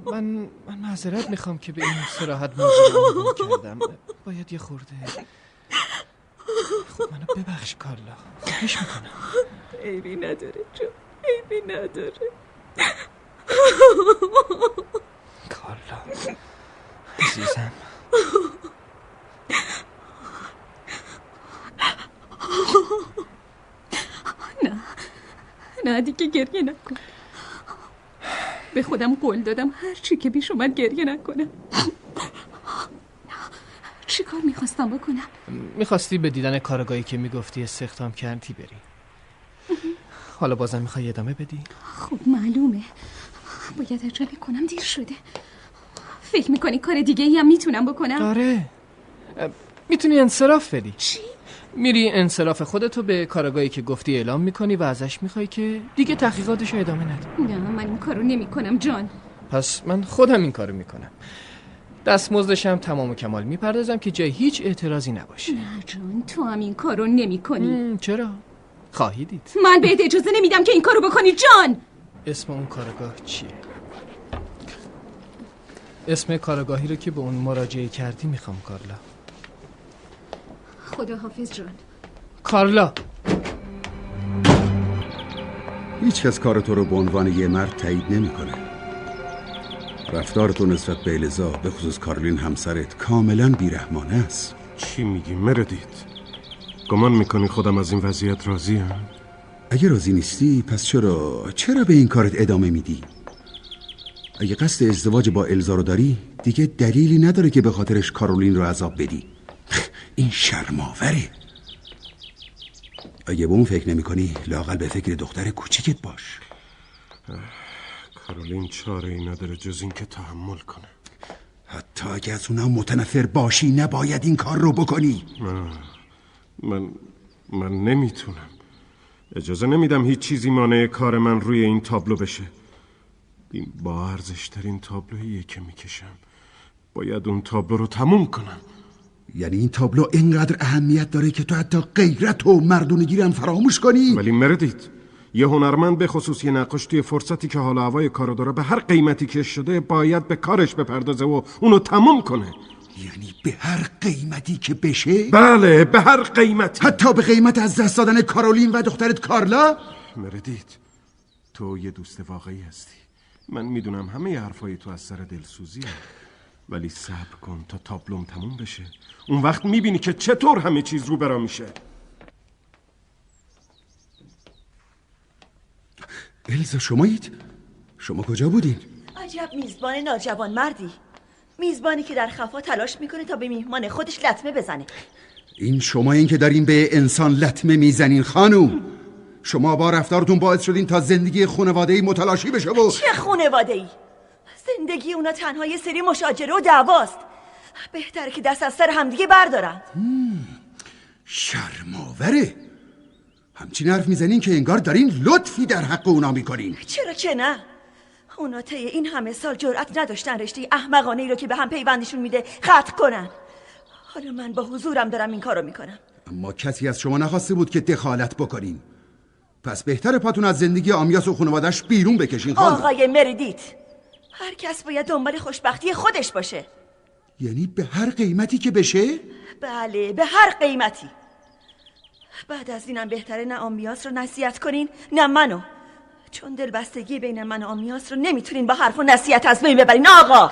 من من معذرت می‌خوام که به این سراحت موضوع کردم. باید یه خورده خب منو ببخش کارلا. خواهش می‌کنم. عیبی نداره جو عیبی نداره. کارلا عزیزم. نه. نه دیگه گریه نکن. به خودم قول دادم هر چی که پیش اومد گریه نکنم. چی کار می‌خواستم بکنم؟ می‌خواستی به دیدن کارگاهی که می‌گفتی استخدام کردی بری. حالا بازم می‌خوای ادامه بدی؟ خب معلومه. باید عجله کنم دیر شده. فکر می‌کنی کار دیگه ای هم می‌تونم بکنم؟ آره. می‌تونی انصراف بدی چی؟ میری انصراف خودتو به کارگاهی که گفتی اعلام می‌کنی و ازش می‌خوای که دیگه تحقیقاتش رو ادامه نده. نه من این کارو نمی‌کنم جان. پس من خودم این کارو می‌کنم. دستمزدشم تمام و کمال می‌پردازم که جای هیچ اعتراضی نباشه. نه جان تو هم این کارو نمی‌کنی. چرا؟ خواهی دید. من بهت اجازه نمیدم که این کارو بکنی جان! اسم اون کارگاه چیه؟ اسم کارگاهی رو که به اون مراجعه کردی می‌خوام کارلا. خدا حافظ جان. کارلا. هیچ کس کار تو رو به عنوان یه مرد تایید نمی‌کنه. رفتار تو نسبت به الزا به خصوص کارلین همسرت کاملا بیرحمانه است. چی میگی؟ مردید. گمان می‌کنی خودم از این وضعیت راضی هم؟ اگه راضی نیستی پس چرا؟ چرا به این کارت ادامه میدی؟ اگه قصد ازدواج با الزا رو داری دیگه دلیلی نداره که به خاطرش کارولین رو عذاب بدی. این شرماوره اگه به اون فکر نمی کنی لاقل به فکر دختر کوچیکت باش. کارولین چاره ای نداره جز این که تحمل کنه. حتی اگه از اونم متنفر باشی نباید این کار رو بکنی. من من, من نمی‌تونم. اجازه نمیدم هیچ چیزی مانع کار من روی این تابلو بشه. این با ارزشترین تابلوییه که می‌کشم. باید اون تابلو رو تموم کنم. یعنی این تابلو اینقدر اهمیت داره که تو حتی غیرت و مردونگی هم فراموش کنی. ولی مردید یه هنرمند به خصوص یه نقاش توی فرصتی که حال هوای کارو داره به هر قیمتی که شده باید به کارش بپردازه و اونو تموم کنه. یعنی به هر قیمتی که بشه؟ بله به هر قیمتی. حتی به قیمت از دست دادن کارولین و دخترت کارلا؟ مردید تو یه دوست واقعی هستی. من می‌دونم همه حرفای تو از سر دلسوزیه ولی صبر کن تا تابلوم تموم بشه اون وقت می‌بینی که چطور همه چیز رو برا میشه الزا شمایید؟ شما کجا بودین؟ عجب میزبان ناجوان مردی میزبانی که در خفا تلاش می‌کنه تا به میهمان خودش لطمه بزنه این شما این که دارین به انسان لطمه می‌زنین خانوم شما با رفتارتون باعث شدین تا زندگی خانواده متلاشی بشه و چه خانواده ای؟ زندگی اونا تنها یه سری مشاجره و دعواست. بهتره که دست از سر همدیگه بردارن. شرماوره. همچین حرف می‌زنین که انگار دارین لطفی در حق اونا می‌کنین. چرا که نه؟ اونا طی این همه سال جرأت نداشتن رشته احمقانه ای رو که به هم پیوندشون میده قطع کنن. حالا من با حضورم دارم این کارو می‌کنم. اما کسی از شما نخواسته بود که دخالت بکنین. پس بهتر پاتون از زندگی آمیاس و خانوادش بیرون بکشین خانم. آقای مردیت هر کس باید دنبال خوشبختی خودش باشه. یعنی به هر قیمتی که بشه؟ بله به هر قیمتی. بعد از اینم بهتره نه آمیاس رو نصیحت کنین نه منو. چون دلبستگی بین من و آمیاس رو نمی‌تونین با حرف و نصیحت از بین ببرین آقا.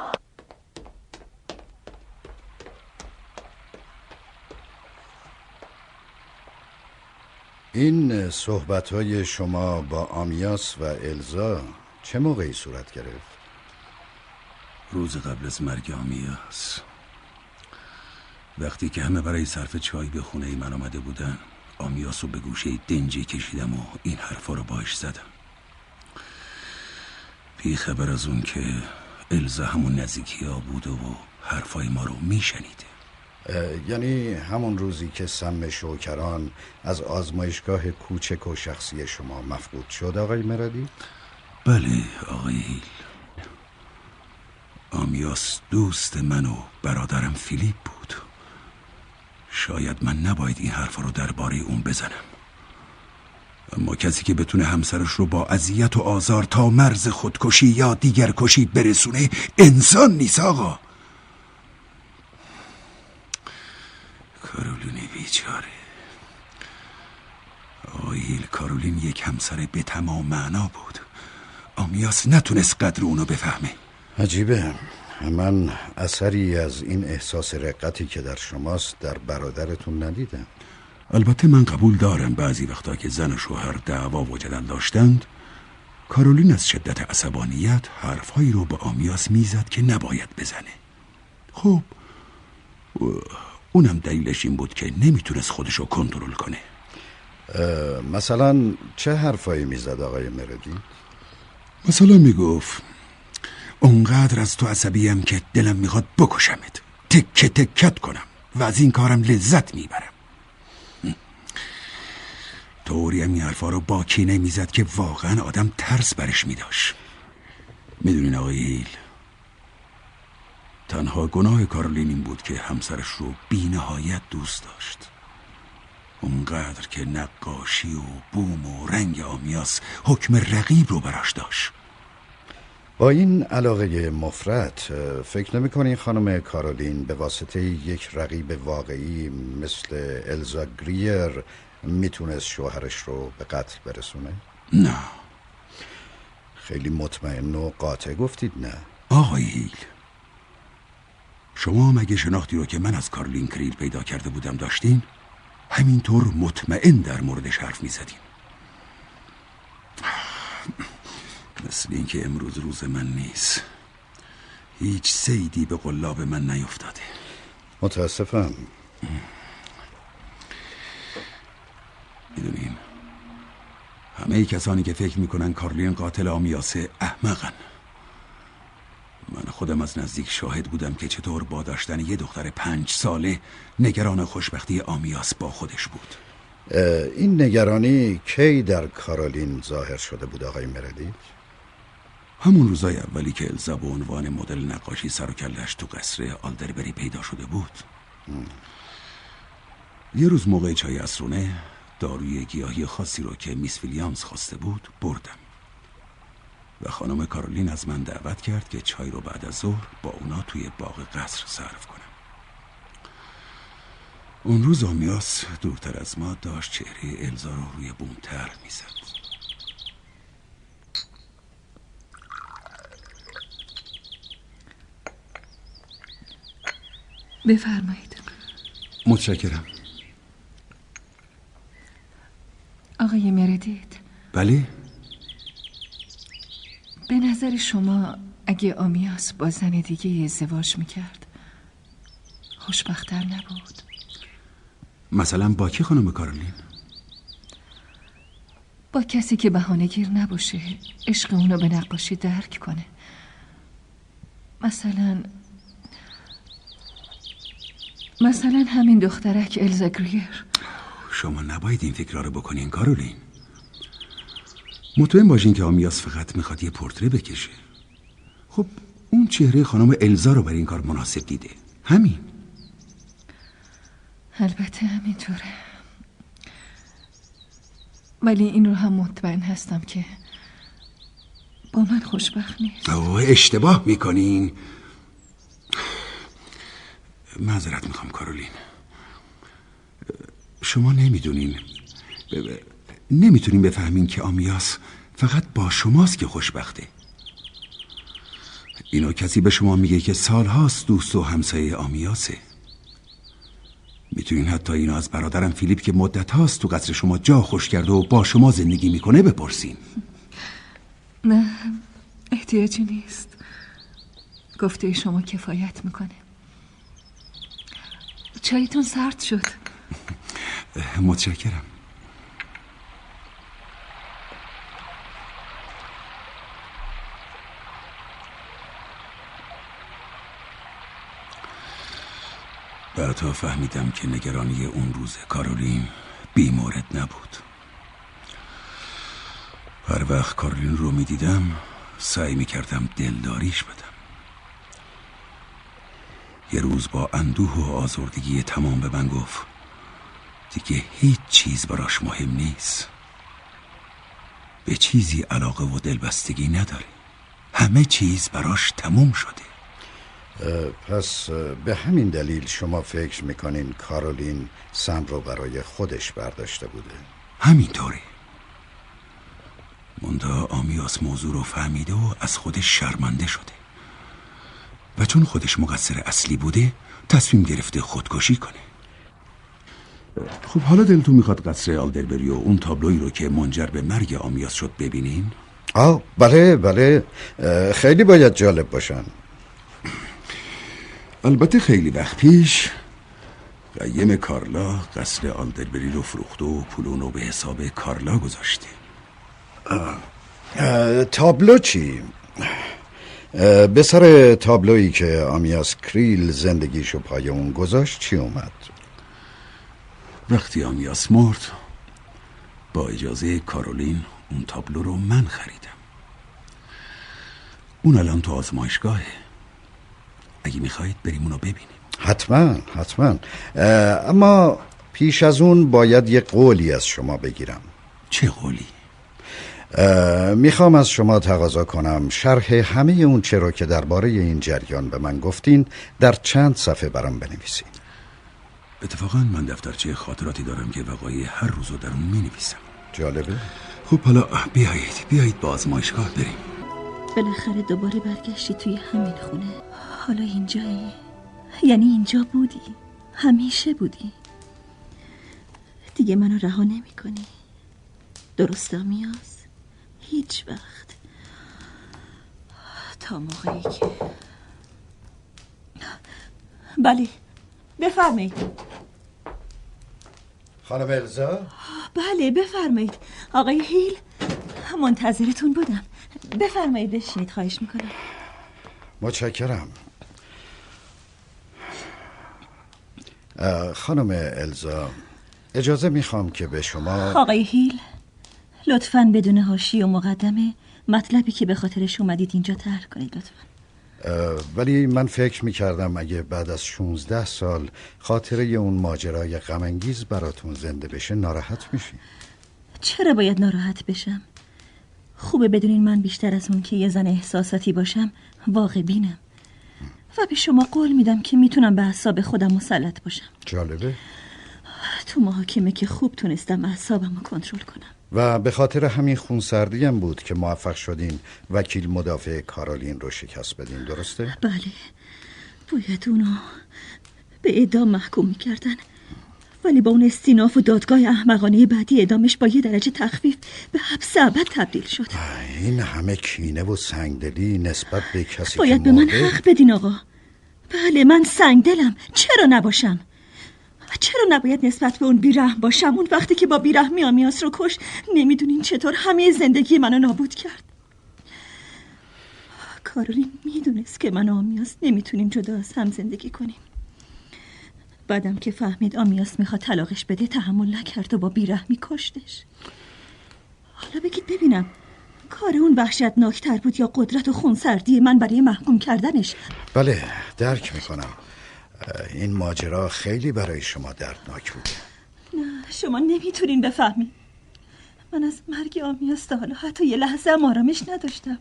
این صحبت های شما با آمیاس و الزا چه موقعی صورت گرفت؟ روز قبل از مرگ آمیاس. وقتی که همه برای صرف چای به خونه من آمده بودن آمیاس رو به گوشه دنجی کشیدم و این حرفا رو باش زدم. بی خبر از اون که الزا همون نزدیکی ها بوده و حرفای ما رو میشنیده. یعنی همون روزی که سم شوکران از آزمایشگاه کوچک و شخصی شما مفقود شد آقای مرادی؟ بله آقای هیل. آمیاس دوست من و برادرم فیلیپ بود. شاید من نباید این حرفا رو درباره اون بزنم. اما کسی که بتونه همسرش رو با اذیت و آزار تا مرز خودکشی یا دیگر کشی برسونه انسان نیست آقا. کارولین بیچاره. آیل کارولین یک همسر به تمام معنا بود. آمیاس نتونست قدر اونو بفهمه. عجیبه. من اثری از این احساس رقتی که در شماست در برادرتون ندیدم. البته من قبول دارم بعضی وقتا که زن و شوهر دعوا و جدل داشتند. کارولین از شدت عصبانیت حرفهایی رو به آمیاس می‌زد که نباید بزنه. خب اونم دلیلش این بود که نمی‌تونست خودشو کنترل کنه. مثلا چه حرفایی می‌زد آقای مردی؟ مثلا می‌گفت اونقدر از تو عصبیم که دلم می‌خواد بکشمت. تکه تکت کنم و از این کارم لذت می‌برم. طوری هم این حرفا رو با کینه می‌زد که واقعا آدم ترس برش میداشت. می‌دونین آقای هیل؟ تنها گناه کارلین این بود که همسرش رو بی نهایت دوست داشت. اونقدر که نقاشی و بوم و رنگ آمیاس حکم رقیب رو براش داشت. با این علاقه مفرد فکر نمی کنی خانم کارولین به واسطه یک رقیب واقعی مثل الزا گریر می‌تونست شوهرش رو به قتل برسونه؟ نه خیلی مطمئن و قاطع گفتید نه آقای هیل شما مگه شناختی رو که من از کارلین کریل پیدا کرده بودم داشتین؟ همینطور مطمئن در موردش حرف می‌زدین مثل اینکه امروز روز من نیست. هیچ سیدی به قلاب من نیفتاده. متاسفم. می‌دونین همه کسانی که فکر می‌کنن کارلین قاتل آمیاسه احمقن. من خودم از نزدیک شاهد بودم که چطور با داشتن یه دختر پنج ساله نگران خوشبختی آمیاس با خودش بود. این نگرانی کی در کارولین ظاهر شده بود آقای مردیک؟ همون روزای اولی که الزا به عنوان مدل نقاشی سر و کلش تو قصر آلدربری پیدا شده بود. یه روز موقع چای اسرونه داروی گیاهی خاصی رو که میس ویلیامز خواسته بود بردم. و خانم کارولین از من دعوت کرد که چای رو بعد از ظهر با اونا توی باغ قصر صرف کنم. اون روز آمیاس دورتر از ما داشت چهره الزا رو روی بومتر می‌زد. بفرمایید. متشکرم. آقای مردید. بله؟ به نظر شما اگه آمیاس با زن دیگه ازدواج می‌کرد خوشبختتر نبود؟ مثلا با کی خانم کارولین؟ با کسی که بهانه گیر نباشه عشق اونو به نقاشی درک کنه. مثلا مثلا همین دخترک الزا گریر. شما نباید این فکر رو بکنین کارولین. مطمئن باشین که آمیاس فقط می‌خواد یه پورتره بکشه. خب اون چهره خانم الزا رو برای این کار مناسب دیده. همین. البته همینطوره. ولی این رو هم مطمئن هستم که با من خوشبخت نیست. او اشتباه می‌کنین. معذرت می‌خوام کارولین. شما نمی‌دونین نمی‌تونین بفهمین که آمیاس فقط با شماست که خوشبخته. اینو کسی به شما میگه که سالهاست دوست و همسایه آمیاسه. می‌تونین حتی اینو از برادرم فیلیپ که مدت هاست تو قصر شما جا خوش کرده و با شما زندگی می‌کنه بپرسین. نه احتیاجی نیست. گفته شما کفایت می‌کنه. چایتون سرد شد. متشکرم. بعدها فهمیدم که نگرانی اون روز کارولین بیمورد نبود. هر وقت کارولین رو می‌دیدم سعی می‌کردم دلداریش بدم. یه روز با اندوه و آزردگی تمام به من گفت دیگه هیچ چیز براش مهم نیست. به چیزی علاقه و دلبستگی نداره همه چیز براش تموم شده. پس به همین دلیل شما فکر می‌کنین کارولین سم رو برای خودش برداشته بوده؟ همینطوره. مندا آمیاس موضوع رو فهمیده و از خودش شرمنده شده. و چون خودش مقصر اصلی بوده تصمیم گرفته خودکشی کنه خب حالا دلتون می‌خواد قصر آلدربری و اون تابلوی رو که منجر به مرگ آمیاس شد ببینین؟ آه بله بله خیلی باید جالب باشن البته خیلی وقت پیش قیم کارلا قصر آلدربری رو فروخت و پولونو به حساب کارلا گذاشته تابلو چی؟ به سر تابلویی که آمیاس کریل زندگیشو پای اون گذاشت چی اومد؟ وقتی آمیاس مرد با اجازه کارولین اون تابلو رو من خریدم. اون الان تو آزمایشگاهه. اگه می‌خواهید بریم اونو ببینیم. حتما حتما. اما پیش از اون باید یه قولی از شما بگیرم. چه قولی؟ می‌خوام از شما تقاضا کنم. شرح همه اون چرا که درباره این جریان به من گفتین در چند صفحه برام بنویسین. اتفاقا من دفترچه خاطراتی دارم که وقایع هر روزو در اون می‌نویسم. جالبه؟ خب حالا بیایید بیایید با آزمایشگاه بریم. بالاخره دوباره برگشتی توی همین خونه. حالا اینجایی. یعنی اینجا بودی. همیشه بودی. دیگه منو رها نمی کنی درست آمیاز هیچ وقت. تا موقعی که بله بفرمایید. خانم الزا؟ بله بفرمایید. آقای هیل منتظرتون بودم. بفرمایید بشینید خواهش می‌کنم. متشکرم. خانم الزا اجازه می‌خوام که به شما آقای هیل لطفا بدون هاشی و مقدمه مطلبی که به خاطرش اومدید اینجا ترک کنید لطفا. ولی من فکر می‌کردم اگه بعد از 16 سال خاطره اون ماجرای غمانگیز براتون زنده بشه ناراحت میشین چرا باید ناراحت بشم؟ خوبه بدونین من بیشتر از اون که یه زن احساساتی باشم واقع بینم. و به شما قول میدم که می‌تونم به حساب خودم مسلط باشم. جالبه. تو محاکمه که خوب تونستم اعصابم رو کنترل کنم. و به خاطر همین خونسردی هم بود که موفق شدین وکیل مدافع کارولین رو شکست بدین درسته؟ بله. باید اونو به اعدام محکوم می‌کردن. ولی با اون استیناف و دادگاه احمقانه بعدی ادامش با یه درجه تخفیف به حبس ابد تبدیل شد. این همه کینه و سنگدلی نسبت به کسی باید به من حق بدین آقا. بله من سنگدلم. چرا نباشم؟ چرا نباید نسبت به اون بیرحم باشم؟ اون وقتی که با بیرحمی آمیاس رو کش نمی‌دونین چطور همه زندگی منو نابود کرد. کارولین می‌دونست که من و آمیاس نمی‌تونیم جدا از هم زندگی کنیم. بعدم که فهمید آمیاس می‌خواد طلاقش بده تحمل نکرد و با بیرحمی کشتش. حالا بگید ببینم کار اون وحشتناکتر بود یا قدرت و خونسردی من برای محکوم کردنش؟ بله درک می‌کنم. این ماجرا خیلی برای شما دردناک بوده نه شما نمی‌تونین بفهمید من از مرگ آمیاس حالا حتی یه لحظه هم آرامش نداشتم.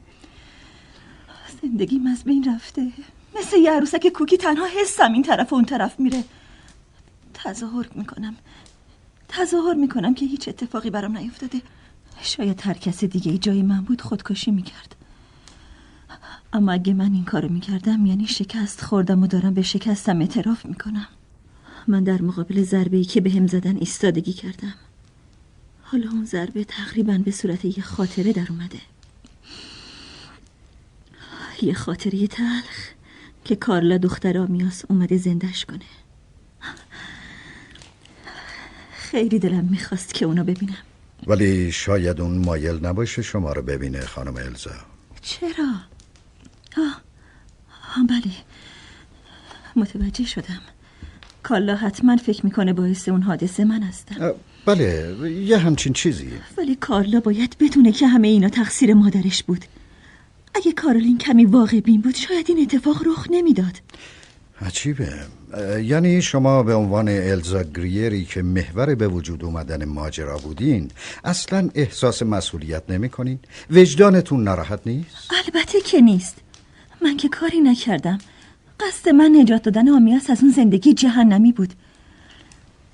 زندگیم از بین رفته. مثل یه عروسک کوکی تنها حسم این طرف و اون طرف میره. تظاهر می‌کنم. تظاهر می‌کنم که هیچ اتفاقی برام نیفتاده. شاید هر کس دیگه جای من بود خودکشی می‌کرد. اما اگه من این کارو می‌کردم یعنی شکست خوردم و دارم به شکستم اعتراف می‌کنم. من در مقابل ضربه ای که به هم زدن ایستادگی کردم. حالا اون ضربه تقریبا به صورت یه خاطره در اومده. یه خاطره تلخ که کارلا دختر آمیاس اومده زندش کنه. خیلی دلم می‌خواست که اونو ببینم. ولی شاید اون مایل نباشه شما رو ببینه خانم الزا. چرا؟ آه, آه بله. متوجه شدم. کالا حتما فکر می‌کنه باعث اون حادثه من هستم بله یه همچین چیزی. ولی کارلا باید بدونه که همه اینا تقصیر مادرش بود. اگه کارولین کمی واقع بین بود شاید این اتفاق رخ نمی‌داد. عجیبه. یعنی شما به عنوان الزا گریری که محور به وجود اومدن ماجرا بودین اصلا احساس مسئولیت نمی کنین؟ وجدانتون ناراحت نیست؟ البته که نیست. من که کاری نکردم. قصد من نجات دادن آمیاس از اون زندگی جهنمی بود.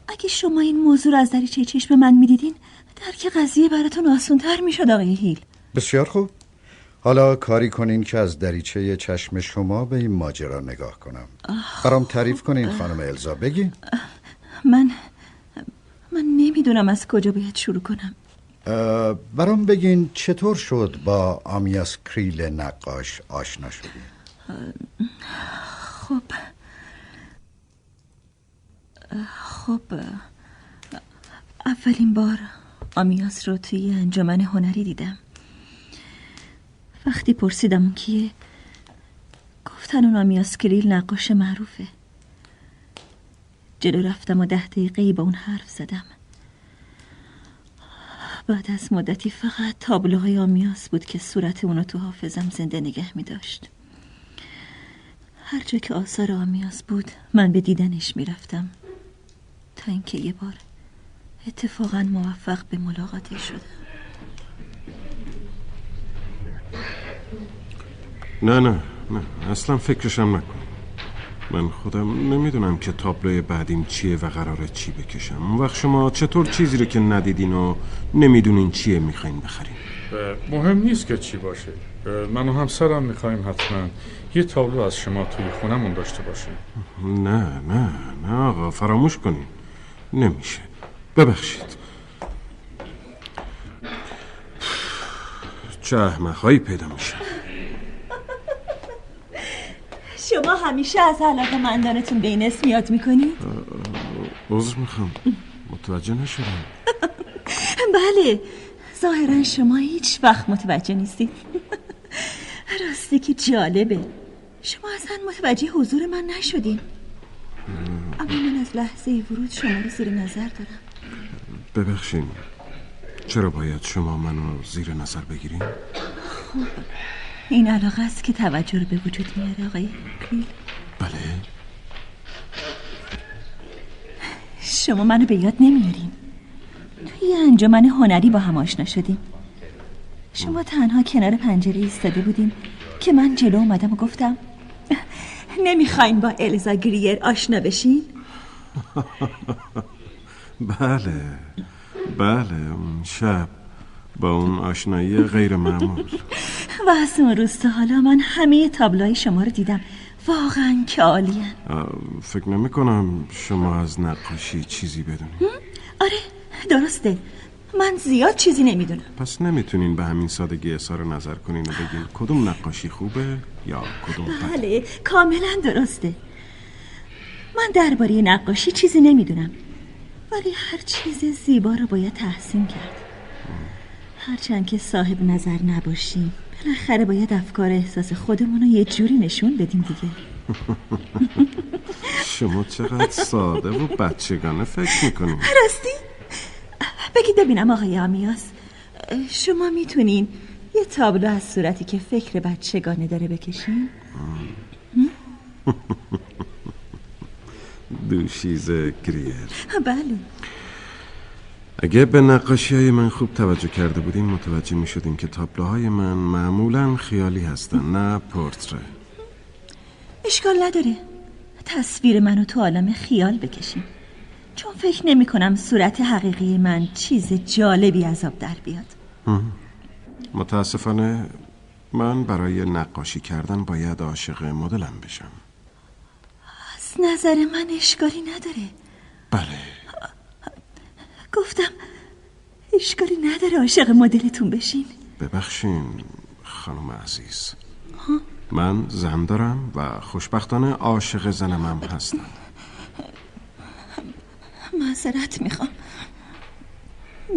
اگه شما این موضوع رو از دریچه چشم من می‌دیدین درک قضیه براتون آسونتر می‌شد آقای هیل. بسیار خوب. حالا کاری کنین که از دریچه چشم شما به این ماجرا نگاه کنم. برام تعریف کنین خانم الزا بگی من من نمی‌دونم از کجا باید شروع کنم. برام بگین چطور شد با آمیاس کریل نقاش آشنا شدین؟ خب خب اولین بار آمیاس رو توی انجمن هنری دیدم. وقتی پرسیدم اون کیه گفتن اون آمیاس کریل نقاش معروفه. جلو رفتم و ده دقیقه با اون حرف زدم. بعد از مدتی فقط تابلوهای آمیاس بود که صورت اونو تو حافظم زنده نگه می داشت هر جا که آثار آمیاس بود من به دیدنش می رفتم تا اینکه یه بار اتفاقا موفق به ملاقاتش شدم. نه نه نه اصلا فکرشم نکن. من خودم نمی‌دونم که تابلوی بعدیم چیه و قراره چی بکشم. اون وقت شما چطور چیزی رو که ندیدین و نمی‌دونین چیه می‌خواین بخرین؟ مهم نیست که چی باشه. من و همسرم می‌خوایم حتما یه تابلو از شما توی خونمون داشته باشیم. نه نه نه آقا فراموش کنین. نمیشه. ببخشید. چه احمقهایی پیدا میشه شما همیشه از علاقه مندانتون به این اسم یاد می‌کنید؟ عذر می‌خوام. متوجه نشدم. بله. ظاهرا شما هیچ وقت متوجه نیستید. راستی که جالبه. شما اصلا متوجه حضور من نشدین. اما من از لحظه ورود شما رو زیر نظر دارم. ببخشین. چرا باید شما منو زیر نظر بگیرین؟ خب. این علاقه است که توجه رو به وجود میاره آقای کریل بله. شما منو به یاد نمیارین. توی انجمن هنری با هم آشنا شدیم. شما تنها کنار پنجره ایستاده بودیم که من جلو اومدم و گفتم نمی‌خواین با الزا گریر آشنا بشین؟ بله. بله اون شب با اون آشنایی غیر معمول. و از اون روز تا حالا من همه تابلوهای شما رو دیدم. واقعا که عالیه. فکر نمی کنم شما از نقاشی چیزی بدونید آره درسته. من زیاد چیزی نمی‌دونم. پس نمی‌تونین به همین سادگی اظهار نظر کنین و بگین کدوم نقاشی خوبه یا کدوم بله کاملا درسته. من درباره نقاشی چیزی نمی‌دونم. ولی هر چیز زیبا رو باید تحسین کرد. هرچند که صاحب نظر نباشیم بالاخره باید افکار احساس خودمون رو یه جوری نشون بدیم دیگه. شما چقدر ساده و بچگانه فکر می‌کنیم راستی؟ بگید ببینم آقای آمیاس. شما می‌تونین یه تابلو از صورتی که فکر بچگانه داره بکشین؟ دوشیزه گریر بله. اگه به نقاشی های من خوب توجه کرده بودین متوجه می شدین که تابلوهای من معمولا خیالی هستن نه پورتره. اشکال نداره. تصویر منو تو عالم خیال بکشیم چون فکر نمی کنم صورت حقیقی من چیز جالبی از آب در بیاد. متاسفانه من برای نقاشی کردن باید عاشق مدلم بشم. از نظر من اشکالی نداره. بله. گفتم اشکالی نداره عاشق مدلتون بشین. ببخشین خانم عزیز. من زن دارم و خوشبختانه عاشق زنم هم هستم. معذرت می‌خوام.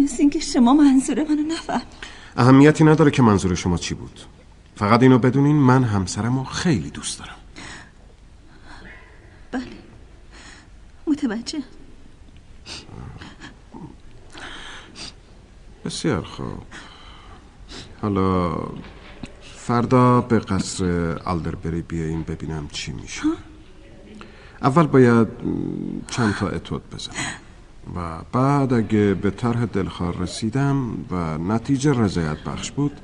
مثل اینکه شما منظور منو نفهم. اهمیتی نداره که منظور شما چی بود. فقط اینو بدونین من همسرم رو خیلی دوست دارم. بله. متوجه. بسیار خوب. حالا فردا به قصر آلدربری بیاییم ببینم چی میشه. اول باید چند تا اتود بزنم. و بعد اگه به طرح دلخواه رسیدم و نتیجه رضایت بخش بود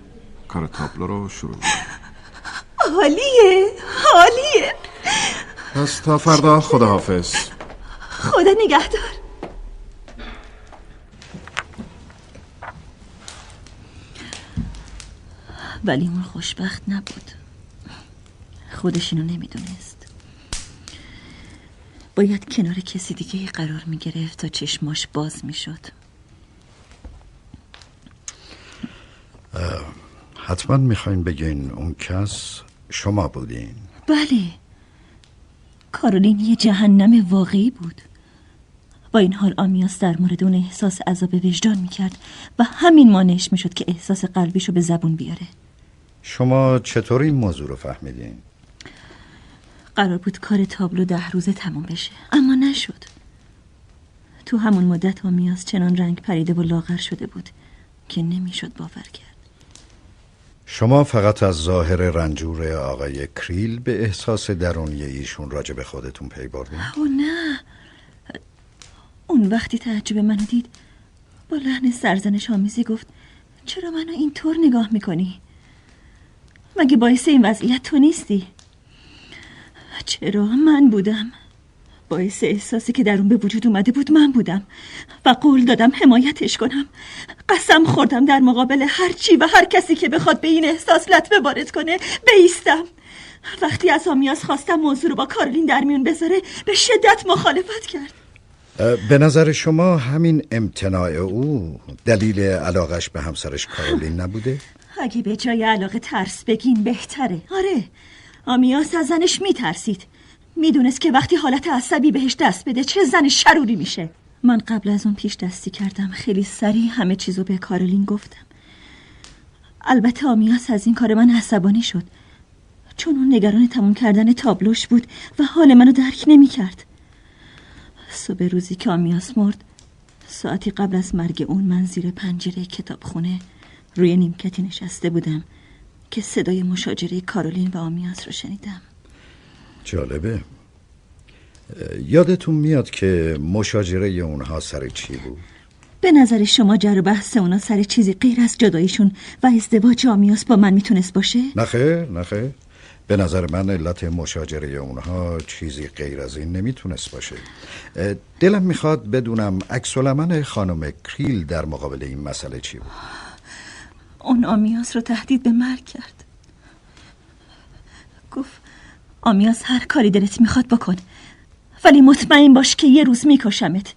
کار تابلو رو شروع می‌کنم. حالیه حالیه. پس تا فردا خداحافظ. خدا نگهدار. ولی اون خوشبخت نبود. خودش اینو نمی‌دونست. باید کنار کسی دیگه قرار می‌گرفت تا چشماش باز می‌شد. حتما می‌خواین بگین اون کس شما بودین. بله. کارولین یه جهنم واقعی بود. با این حال آمیاس در مورد اون احساس عذاب وجدان می‌کرد و همین مانعش می‌شد که احساس قلبیشو به زبون بیاره. شما چطور این موضوع رو فهمیدین؟ قرار بود کار تابلو ده روزه تموم بشه اما نشد تو همون مدت آمیاس چنان رنگ پریده و لاغر شده بود که نمی‌شد باور کرد شما فقط از ظاهر رنجور آقای کریل به احساس درونی ایشون راجع به خودتون پی بردین؟ او نه اون وقتی تعجب منو دید با لحن سرزنش آمیزی گفت چرا منو اینطور نگاه می‌کنی؟ مگه باعث این وضعیت تو نیستی؟ چرا من بودم؟ باعث احساسی که در اون به وجود اومده بود من بودم و قول دادم حمایتش کنم قسم خوردم در مقابل هر چی و هر کسی که بخواد به این احساس لطمه وارد کنه بیستم وقتی از آمیاس خواستم موضوع رو با کارلین در میون بذاره به شدت مخالفت کرد به نظر شما همین امتناع او دلیل علاقش به همسرش کارولین نبوده؟ اگه به جای علاقه ترس بگین بهتره. آره آمیاس از زنش میترسید. می‌دونست که وقتی حالت عصبی بهش دست بده چه زن شروری میشه. من قبل از اون پیش دستی کردم. خیلی سریع همه چیزو به کارولین گفتم. البته آمیاس از این کار من عصبانی شد. چون اون نگران تموم کردن تابلوش بود و حال منو درک نمی‌کرد. صبح روزی که آمیاس مرد ساعتی قبل از مرگ اون من زیر پنجره کتابخونه روی نیمکتی نشسته بودم که صدای مشاجره کارولین و آمیاس رو شنیدم. جالبه. یادتون میاد که مشاجره اونها سر چی بود؟ به نظر شما جر بحث اونا سر چیزی غیر از جداییشون و ازدواج آمیاس با من می‌تونست باشه؟ نخیر نخیر به نظر من علت مشاجره اونها چیزی غیر از این نمی‌تونست باشه. دلم می‌خواد بدونم عکس خانم کریل در مقابل این مسئله چی بود؟ اون آمیاس رو تهدید به مرگ کرد. گفت آمیاس هر کاری دلت می‌خواد بکن ولی مطمئن باش که یه روز میکشمت.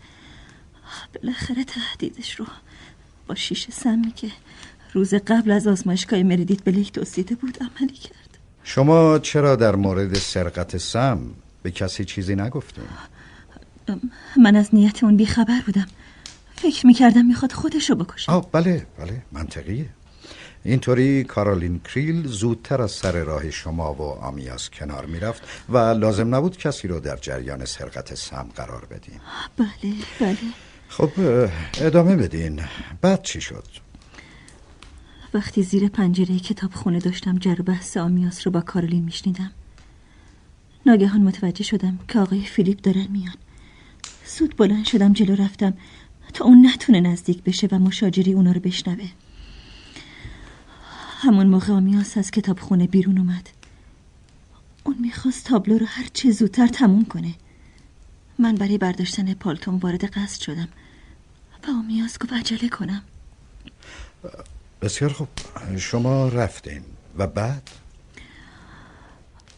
بالاخره تهدیدش رو با شیشه سمی که روز قبل از آزمایشگاه مریدیت به لیک توصیده بود عملی کرد. شما چرا در مورد سرقت سم به کسی چیزی نگفتیم؟ من از نیت اون بیخبر بودم. فکر می‌کردم می‌خواد خودشو بکشه. آه بله بله منطقیه. اینطوری کارولین کریل زودتر از سر راه شما و آمیاس کنار می‌رفت و لازم نبود کسی رو در جریان سرقت سم قرار بدین بله بله. خب ادامه بدین. بعد چی شد؟ وقتی زیر پنجره کتاب خونه داشتم جر بحث آمیاس رو با کارولین میشنیدم ناگهان متوجه شدم که آقای فیلیپ دارن میان. سود بلند شدم جلو رفتم تا اون نتونه نزدیک بشه و مشاجری اونا رو بشنوه. همون موقع آمیاس از کتاب خونه بیرون اومد. اون می‌خواست تابلو رو هر چه زودتر تموم کنه. من برای برداشتن پالتون وارد قصد شدم و آمیاس گفت عجله کنم. بسیار خوب. شما رفتین. و بعد؟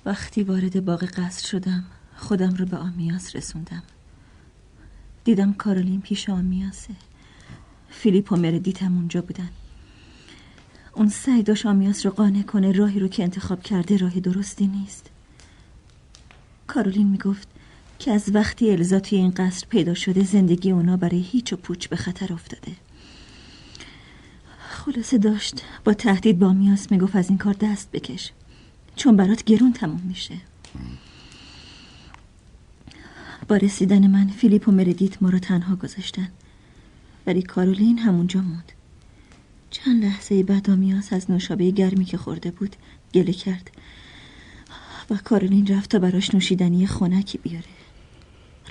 وقتی وارد باغ قصد شدم خودم رو به آمیاس رسوندم. دیدم کارولین پیش آمیاسه فیلیپ و مردیت هم اونجا بودن. اون سعی داشت آمیاس رو قانع کنه راهی رو که انتخاب کرده راه درستی نیست. کارولین می‌گفت که از وقتی الزا توی این قصر پیدا شده زندگی اونا برای هیچ و پوچ به خطر افتاده. خلاصه داشت با تهدید با آمیاس می‌گفت از این کار دست بکش چون برات گرون تموم میشه. با رسیدن من فیلیپ و مردیت ما رو تنها گذاشتن ولی کارولین همونجا موند. چند لحظه بعد آمیاس از نوشابه گرمی که خورده بود گله کرد و کارولین رفت تا براش نوشیدنی خونکی بیاره.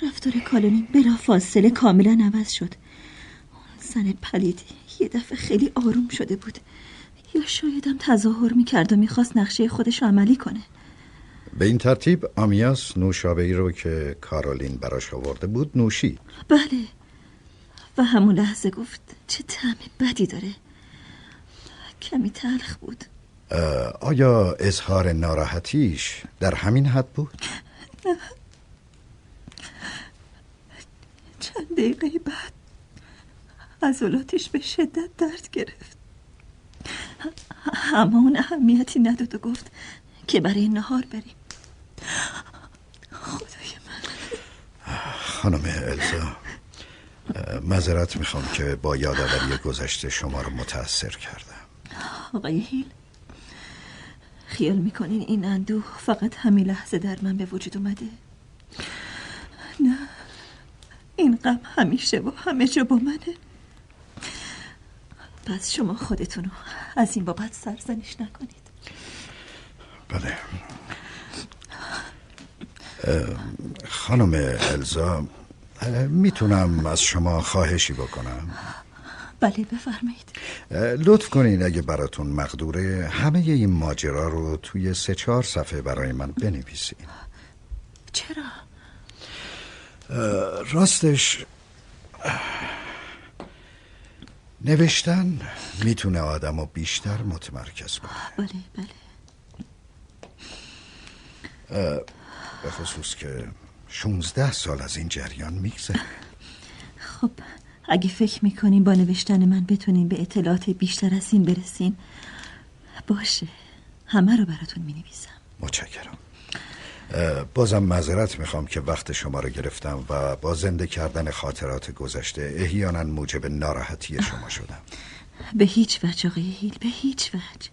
رفتار کارولین بلا فاصله کاملا عوض شد. اون زن پلیدی یه دفعه خیلی آروم شده بود. یا شایدم تظاهر می‌کرد و می‌خواست نقشه خودش عملی کنه. به این ترتیب آمیاس نوشابه ای رو که کارولین براش آورده بود نوشید. بله. و همون لحظه گفت چه طعم بدی داره. کمی تلخ بود. آیا اظهار ناراحتیش در همین حد بود؟ نه. چند دقیقه بعد عضلاتش به شدت درد گرفت. اما اون اهمیتی نداد و گفت که برای نهار بریم. خدای من. خانم الزا مذارت می‌خوام که با یادآوری گذشته شما رو متاثر کردم. آقای هیل. خیال می‌کنین این اندوه فقط همین لحظه در من به وجود اومده؟ نه. این غم همیشه و همه جا با منه. پس شما خودتونو از این بابت سرزنش نکنید. بله. خانم الزا می‌تونم از شما خواهشی بکنم؟ بله بفرمایید. لطف کنین اگه براتون مقدوره همه این ماجرا رو توی سه چهار صفحه برای من بنویسین. چرا؟ راستش نوشتن می‌تونه آدم رو بیشتر متمرکز کنه. بله بله. به خصوص که 16 سال از این جریان میگذره. خب اگه فکر می‌کنین با نوشتن من بتونین به اطلاعات بیشتر از این برسین باشه. همه رو براتون می‌نویسم. متشکرم. بازم معذرت می‌خوام که وقت شما رو گرفتم و با زنده کردن خاطرات گذشته احیانا موجب ناراحتی شما شدم. به هیچ وجه آقای هیل به هیچ وجه.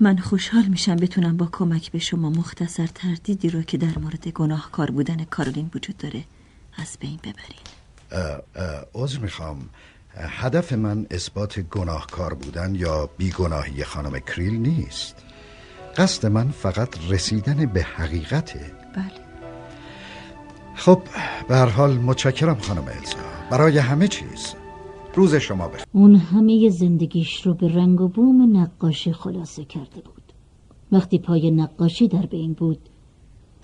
من خوشحال میشم بتونم با کمک به شما مختصر تردیدی رو که در مورد گناهکار بودن کارولین وجود داره از بین ببرین عذر می‌خوام. هدف من اثبات گناهکار بودن یا بیگناهی خانم کریل نیست. قصد من فقط رسیدن به حقیقته بله. خب به هر حال متشکرم خانم الزا. برای همه چیز. روز شما بخیر. اون همه زندگیش رو به رنگ و بوم نقاشی خلاصه کرده بود. وقتی پای نقاشی در بین بود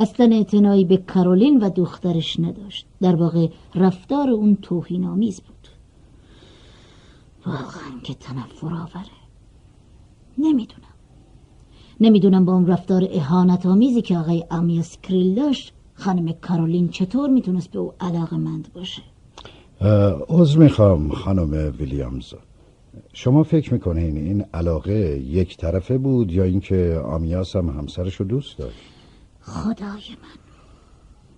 اصلا اعتنایی به کارولین و دخترش نداشت. در واقع رفتار اون توهین آمیز بود. واقعا که تنفر آوره. نمی‌دونم. نمی‌دونم با اون رفتار اهانت آمیزی که آقای امیاس کریل داشت خانم کارولین چطور می‌تونست به او علاقه مند باشه عذر می‌خوام خانم ویلیامز. شما فکر می‌کنین این علاقه یک طرفه بود یا اینکه آمیاس هم همسرش رو دوست داشت؟ خدای من.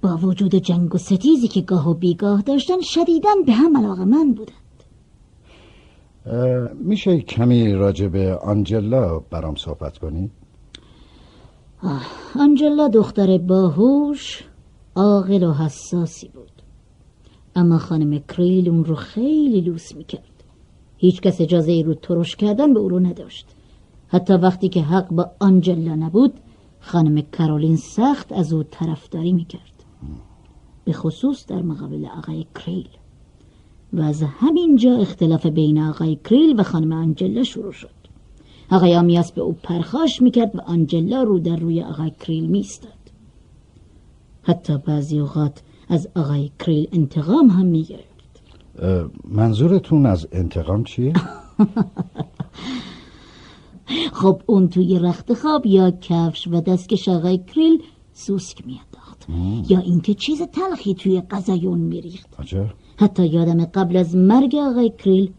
با وجود جنگ و ستیزی که گاه و بیگاه داشتن شدیدن به هم علاقه من بودند. میشه کمی راجع به آنجلا برام صحبت کنی؟ آنجلا دختر باهوش عاقل و حساسی بود. اما خانم کریل اون رو خیلی لوس می‌کرد. هیچ کس اجازه ای رو ترش کردن به او رو نداشت. حتی وقتی که حق با آنجلا نبود خانم کرولین سخت از او طرفداری می‌کرد. به خصوص در مقابل آقای کریل. و از همینجا اختلاف بین آقای کریل و خانم آنجلا شروع شد. آقای آمیاس به او پرخاش می‌کرد و آنجلا رو در روی آقای کریل میستاد حتی بعضی اوقات از آقای کریل انتقام هم می‌گرفت. منظورتون از انتقام چیه؟ خب اون توی رخت خواب یا کفش و دستکش آقای کریل سوسک میانداخت. یا اینکه چیز تلخی توی غذای اون میریخت. حتی یادم قبل از مرگ آقای کریل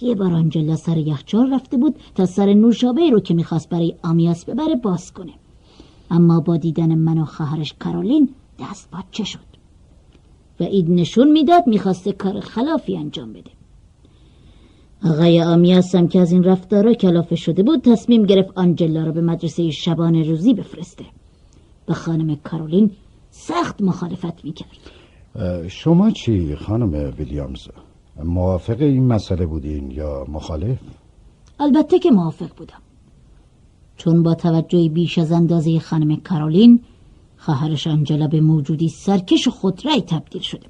یه بار آنجلا سر یخچال رفته بود تا سر نوشابه رو که می‌خواست برای آمیاس ببره باز کنه. اما با دیدن من و خواهرش کارولین دست باچه شد. و اید نشون می‌داد می‌خواسته کار خلافی انجام بده. آقای آمیاس هم که از این رفتارا کلافه شده بود تصمیم گرفت آنجلا رو به مدرسه شبانه روزی بفرسته و خانم کارولین سخت مخالفت می‌کرد شما چی خانم ویلیامز؟ موافق این مسئله بودین یا مخالف؟ البته که موافق بودم چون با توجه بیش از اندازه خانم کارولین خواهرش آنجلا به موجودی سرکش و خودرأی تبدیل شده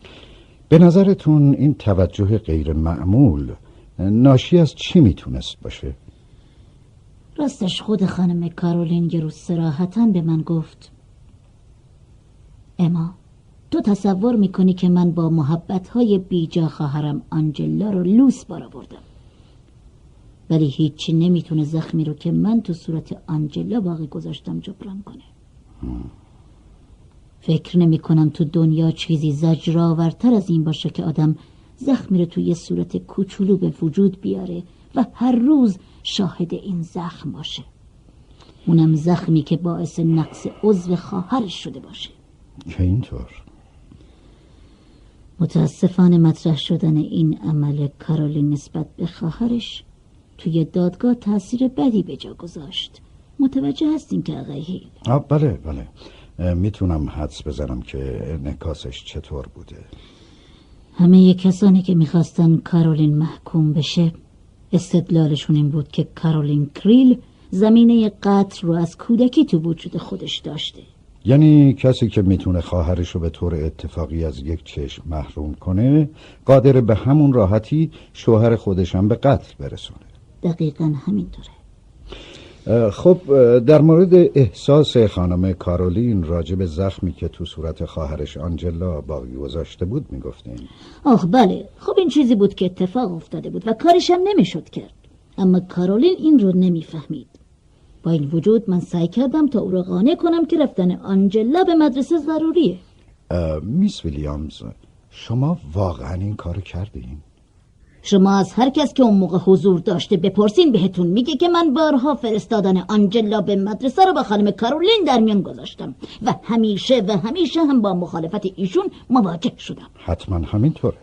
به نظرتون این توجه غیر معمول ناشی از چی می‌تونست باشه؟ راستش خود خانم کارولین یه روز سراحتا به من گفت اما تو تصور می‌کنی که من با محبت های بیجا خواهرم آنجلا رو لوس بار بردم ولی هیچی نمی‌تونه زخمی رو که من تو صورت آنجلا باقی گذاشتم جبران کنه. فکر نمی کنم تو دنیا چیزی زجرآورتر از این باشه که آدم زخمی رو توی صورت کوچولو به وجود بیاره و هر روز شاهد این زخم باشه. اونم زخمی که باعث نقص عضو خواهرش شده باشه. که اینطور؟ متاسفانه مطرح شدن این عمل کارولین نسبت به خواهرش توی دادگاه تاثیر بدی به جا گذاشت. متوجه هستیم که آقای هیل. بله بله. می‌تونم حدس بزنم که نکاسش چطور بوده؟ همه کسانی که می‌خواستن کارولین محکوم بشه استدلالشون این بود که کارولین کریل زمینه قتل رو از کودکی تو وجود خودش داشته. یعنی کسی که می‌تونه خواهرش رو به طور اتفاقی از یک چشم محروم کنه قادر به همون راحتی شوهر خودشم به قتل برسونه. دقیقا همینطوره. خب در مورد احساس خانم کارولین راجع به زخمی که تو صورت خواهرش آنجلا باقی گذاشته بود می‌گفتین؟ آخ بله. خب این چیزی بود که اتفاق افتاده بود و کارش هم نمی‌شد کرد. اما کارولین این رو نمی‌فهمید. با این وجود من سعی کردم تا او را قانع کنم که رفتن آنجلا به مدرسه ضروریه. میس ویلیامز شما واقعا این کارو کردین؟ شما از هر کس که اون موقع حضور داشته بپرسین بهتون میگه که من بارها فرستادن آنجلا به مدرسه رو با خانم کارولین در میان گذاشتم و همیشه و همیشه هم با مخالفت ایشون مواجه شدم. حتما همینطوره.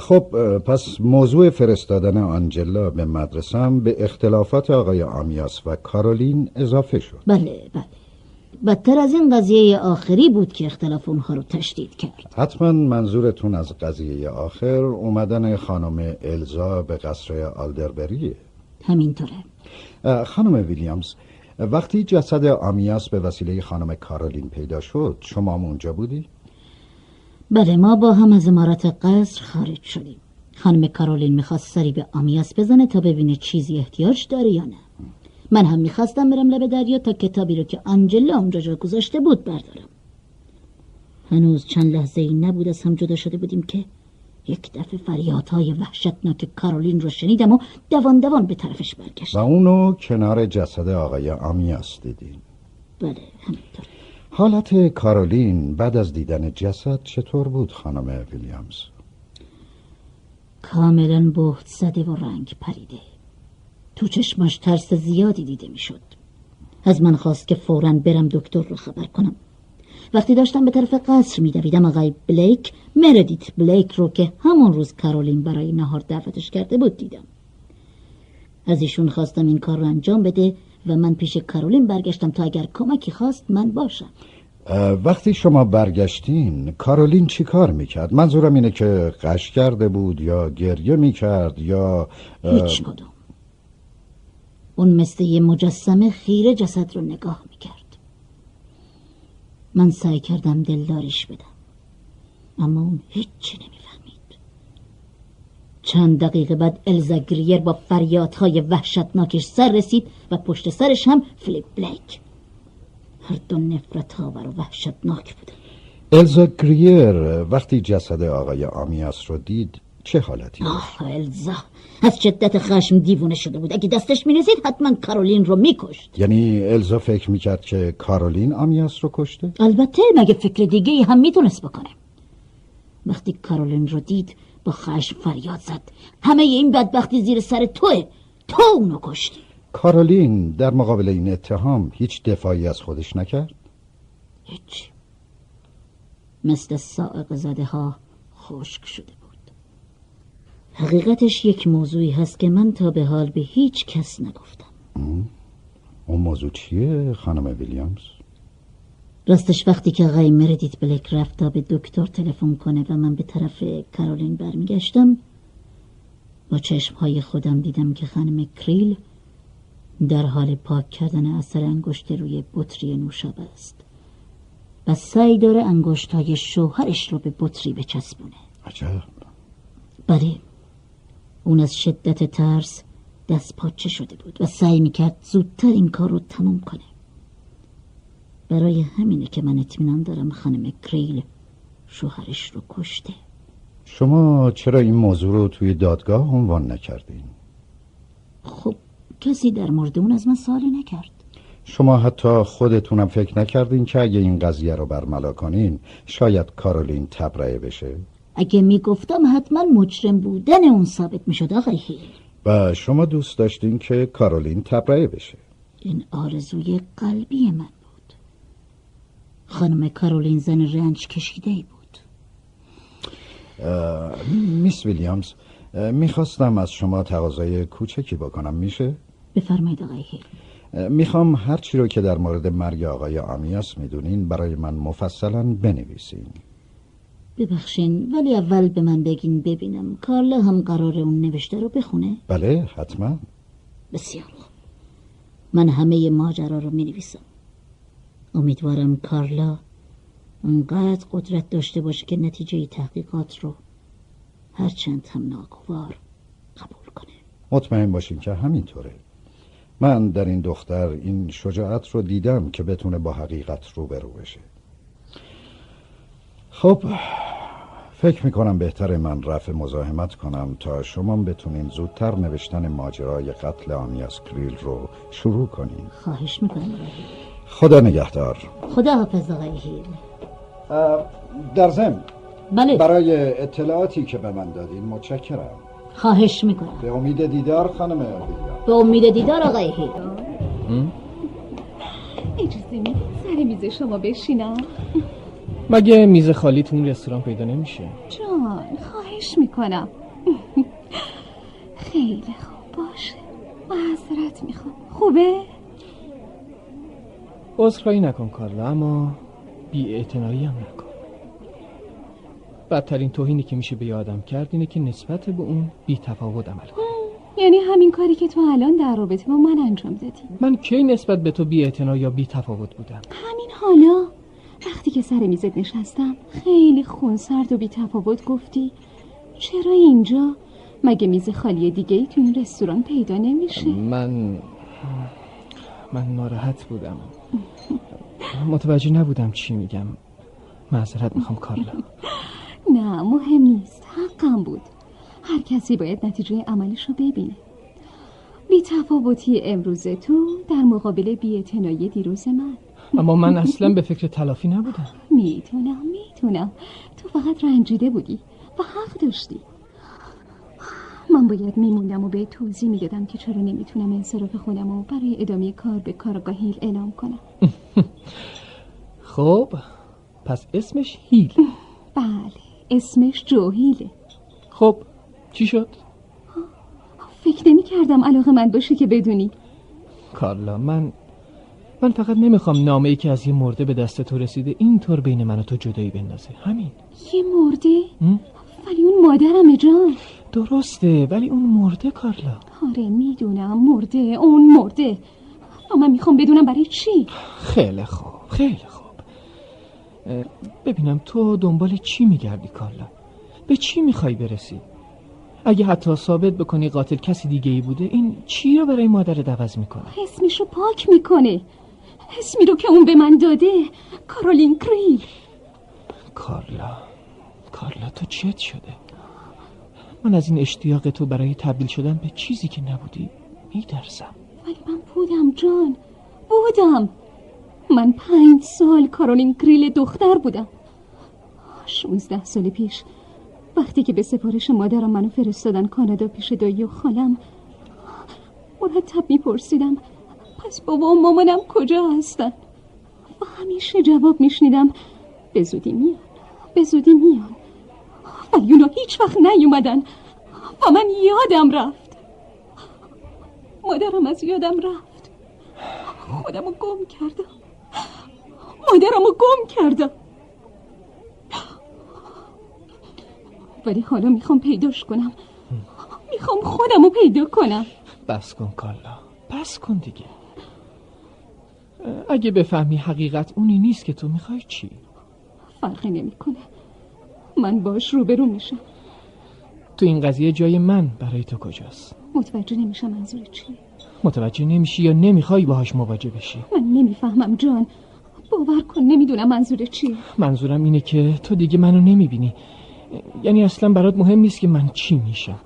خب پس موضوع فرستادن آنجلا به مدرسه هم به اختلافات آقای آمیاس و کارولین اضافه شد. بله بله. بدتر از این قضیه آخری بود که اختلاف اونها رو تشدید کرد. حتما منظورتون از قضیه آخر اومدن خانم الزا به قصر آلدربریه. همینطوره. خانم ویلیامز وقتی جسد آمیاس به وسیله خانم کارولین پیدا شد شما هم اونجا بودی؟ بله ما با هم از امارت قصر خارج شدیم. خانم کارولین می‌خواست سری به آمیاس بزنه تا ببینه چیزی احتیاج داره یا نه. من هم می‌خواستم برم لب دریا تا کتابی رو که آنجلا اونجا جا گذاشته بود بردارم. هنوز چند لحظه ای نبود از هم جدا شده بودیم که یک دفعه فریادهای وحشتناک کارولین رو شنیدم و دوان دوان به طرفش برگشتم و اونو کنار جسد آقای آمیاس دیدین بله همینطور. حالت کارولین بعد از دیدن جسد چطور بود خانم ویلیامز؟ کاملا بهت زده و رنگ پریده. تو چشماش ترس زیادی دیده می‌شد. از من خواست که فورا برم دکتر رو خبر کنم. وقتی داشتم به طرف قصر میدویدم آقای بلیک مردیت بلیک رو که همون روز کارولین برای نهار دعوتش کرده بود دیدم. از ایشون خواستم این کار رو انجام بده و من پیش کارولین برگشتم تا اگر کمکی خواست من باشم. وقتی شما برگشتین کارولین چی کار می‌کرد؟ منظورم اینه که قش کرده بود یا گریه می‌کرد یا هیچ کدوم اون مثل یه مجسمه خیره جسد رو نگاه می‌کرد. من سعی کردم دلدارش بدم اما اون هیچی نمی‌فهمید. چند دقیقه بعد الزا گریر با فریادهای وحشتناکش سر رسید و پشت سرش هم فلیپ بلیک. هر دو نفرت آور و وحشتناک بودن الزا گریر وقتی جسد آقای آمیاس رو دید چه حالتی؟ آه الزا از شدت خشم دیوونه شده بود. اگه دستش می‌رسید حتما کارولین رو میکشت. یعنی الزا فکر می‌کرد که کارولین آمیاس رو کشته؟ البته مگه فکر دیگه هم می‌تونست بکنه؟ وقتی کارولین رو دید با خشم فریاد زد. همه این بدبختی زیر سر توه. تو اونو کشتی کارولین در مقابل این اتهام هیچ دفاعی از خودش نکرد؟ هیچ. مثل سائق زده ها خشک شده. حقیقتش یک موضوعی هست که من تا به حال به هیچ کس نگفتم. اون موضوع چیه خانم ویلیامز؟ راستش وقتی که آقای مردیت بلک رفت تا به دکتر تلفن کنه و من به طرف کارولین برمیگشتم با چشمهای خودم دیدم که خانم کریل در حال پاک کردن اثر انگشت روی بطری نوشابه است و سعی داره انگشت های شوهرش رو به بطری بچسبونه. عجب. بله. اون از شدت ترس دست پاچه شده بود و سعی می‌کرد زودتر این کار رو تموم کنه. برای همینه که من اطمینان دارم خانم کریل شوهرش رو کشته. شما چرا این موضوع رو توی دادگاه عنوان نکردین؟ خب کسی در مورد اون از من سوالی نکرد. شما حتی خودتونم فکر نکردین که اگه این قضیه رو برملا کنین شاید کارولین تبرئه بشه؟ اگه می‌گفتم حتما مجرم بودن اون ثابت می‌شد آقای هیل. و شما دوست داشتین که کارولین تبرئه بشه. این آرزوی قلبی من بود. خانم کارولین زن رنج کشیده ای بود میس ویلیامز می‌خواستم از شما تقاضای کوچکی بکنم میشه؟ بفرمایید آقای هیل. می‌خوام هرچی رو که در مورد مرگ آقای آمیاس می‌دونین برای من مفصلا بنویسین. ببخشین ولی اول به من بگین ببینم. کارلا هم قرار اون نوشته رو بخونه؟ بله حتما. بسیار خوب. من همه ماجرا رو می نویسم امیدوارم کارلا انقدر قدرت داشته باشه که نتیجه تحقیقات رو هرچند هم ناگوار مطمئن باشین که همینطوره. من در این دختر این شجاعت رو دیدم که بتونه با حقیقت روبرو بشه. خب فکر می‌کنم بهتر من رفع مزاحمت کنم تا شما بتونین زودتر نوشتن ماجرای قتل آمیاس کریل رو شروع کنین. خواهش می‌کنم. خدا نگهدار. خدا حافظ آقای هیل. در ضمن بله. برای اطلاعاتی که به من دادین متشکرم. خواهش می‌کنم. به امید دیدار خانم به امید دیدار آقای هیل. اجازه می‌دید سر میز شما بشینم؟ مگه میز خالی تو اون رستوران پیدا نمیشه؟ جان خواهش می‌کنم. خیلی خوب باشه. معذرت می‌خوام. خوبه؟ عذرخواهی نکن کارلا اما بی هم نکن. بدترین توهینی که میشه به یادم کرد اینه که نسبت به اون بی تفاوت عمل کنم یعنی همین کاری که تو الان در رابطه با من انجام دادی. من کی نسبت به تو بی یا بی تفاوت بودم؟ همین حالا. وقتی که سر میزت نشستم خیلی خونسرد و بی تفاوت گفتی چرا اینجا؟ مگه میز خالی دیگه ای تو این رستوران پیدا نمیشه؟ من من ناراحت بودم. متوجه نبودم چی میگم. معذرت می‌خوام کارلا. نه مهم نیست. حقم بود. هر کسی باید نتیجه عملش رو ببینه. بی تفاوتی امروز تو در مقابل بی دیروز من. اما من اصلا به فکر تلافی نبودم. می‌تونم می‌تونم. تو فقط رنجیده بودی و حق داشتی. من باید میموندم و به توضیح می‌دادم که چرا نمی‌تونم انصراف خودم و برای ادامه کار به کارگاه هیل اعلام کنم. خب پس اسمش هیل. بله اسمش جوهیله. خب چی شد؟ فکر نمی کردم علاقه من باشه که بدونی. کارلا من من فقط نمی‌خوام نامه ای که از یه مرده به دست تو رسیده اینطور بین من و تو جدایی بندازه. همین. یه مرده؟ ولی اون مادرمه جان. درسته ولی اون مرده کارلا. آره می‌دونم. مرده اون مرده. اما من می‌خوام بدونم برای چی؟ خیلی خوب خیلی خوب. ببینم تو دنبال چی میگردی کارلا؟ به چی می‌خوای برسی؟ اگه حتی ثابت بکنی قاتل کسی دیگه ای بوده این چی رو برای مادر دوز می‌کنه؟ اسمشو پاک می‌کنه. اسمی رو که اون به من داده کارولین کریل. کارلا کارلا تو چت شده؟ من از این اشتیاق تو برای تبدیل شدن به چیزی که نبودی میدرسم ولی من بودم جان. بودم. من پنج سال کارولین کریل دختر بودم. شونزده سال پیش وقتی که به سفارش مادرم منو فرستادن کانادا پیش دایی و خالم مرتب میپرسیدم پس بابا و مامانم کجا هستن؟ و همیشه جواب میشنیدم به زودی میان به زودی میان. ولی اونا هیچ وقت نیومدن. و من یادم رفت. مادرم از یادم رفت. خودم رو گم کردم. مادرم رو گم کردم. ولی حالا می‌خوام پیداش کنم. می‌خوام خودم رو پیدا کنم. بس کن کالا. بس کن دیگه. اگه بفهمی حقیقت اونی نیست که تو می‌خوای چی؟ فرقی نمی‌کنه. من باش روبرو میشم. تو این قضیه جای من برای تو کجاست؟ متوجه نمیشم منظور چیه متوجه نمیشی یا نمی‌خوای باهاش مواجه بشی؟ من نمی‌فهمم جان. باور کن نمی‌دونم منظور چیه منظورم اینه که تو دیگه منو نمی‌بینی. یعنی اصلا برات مهم نیست که من چی میشم.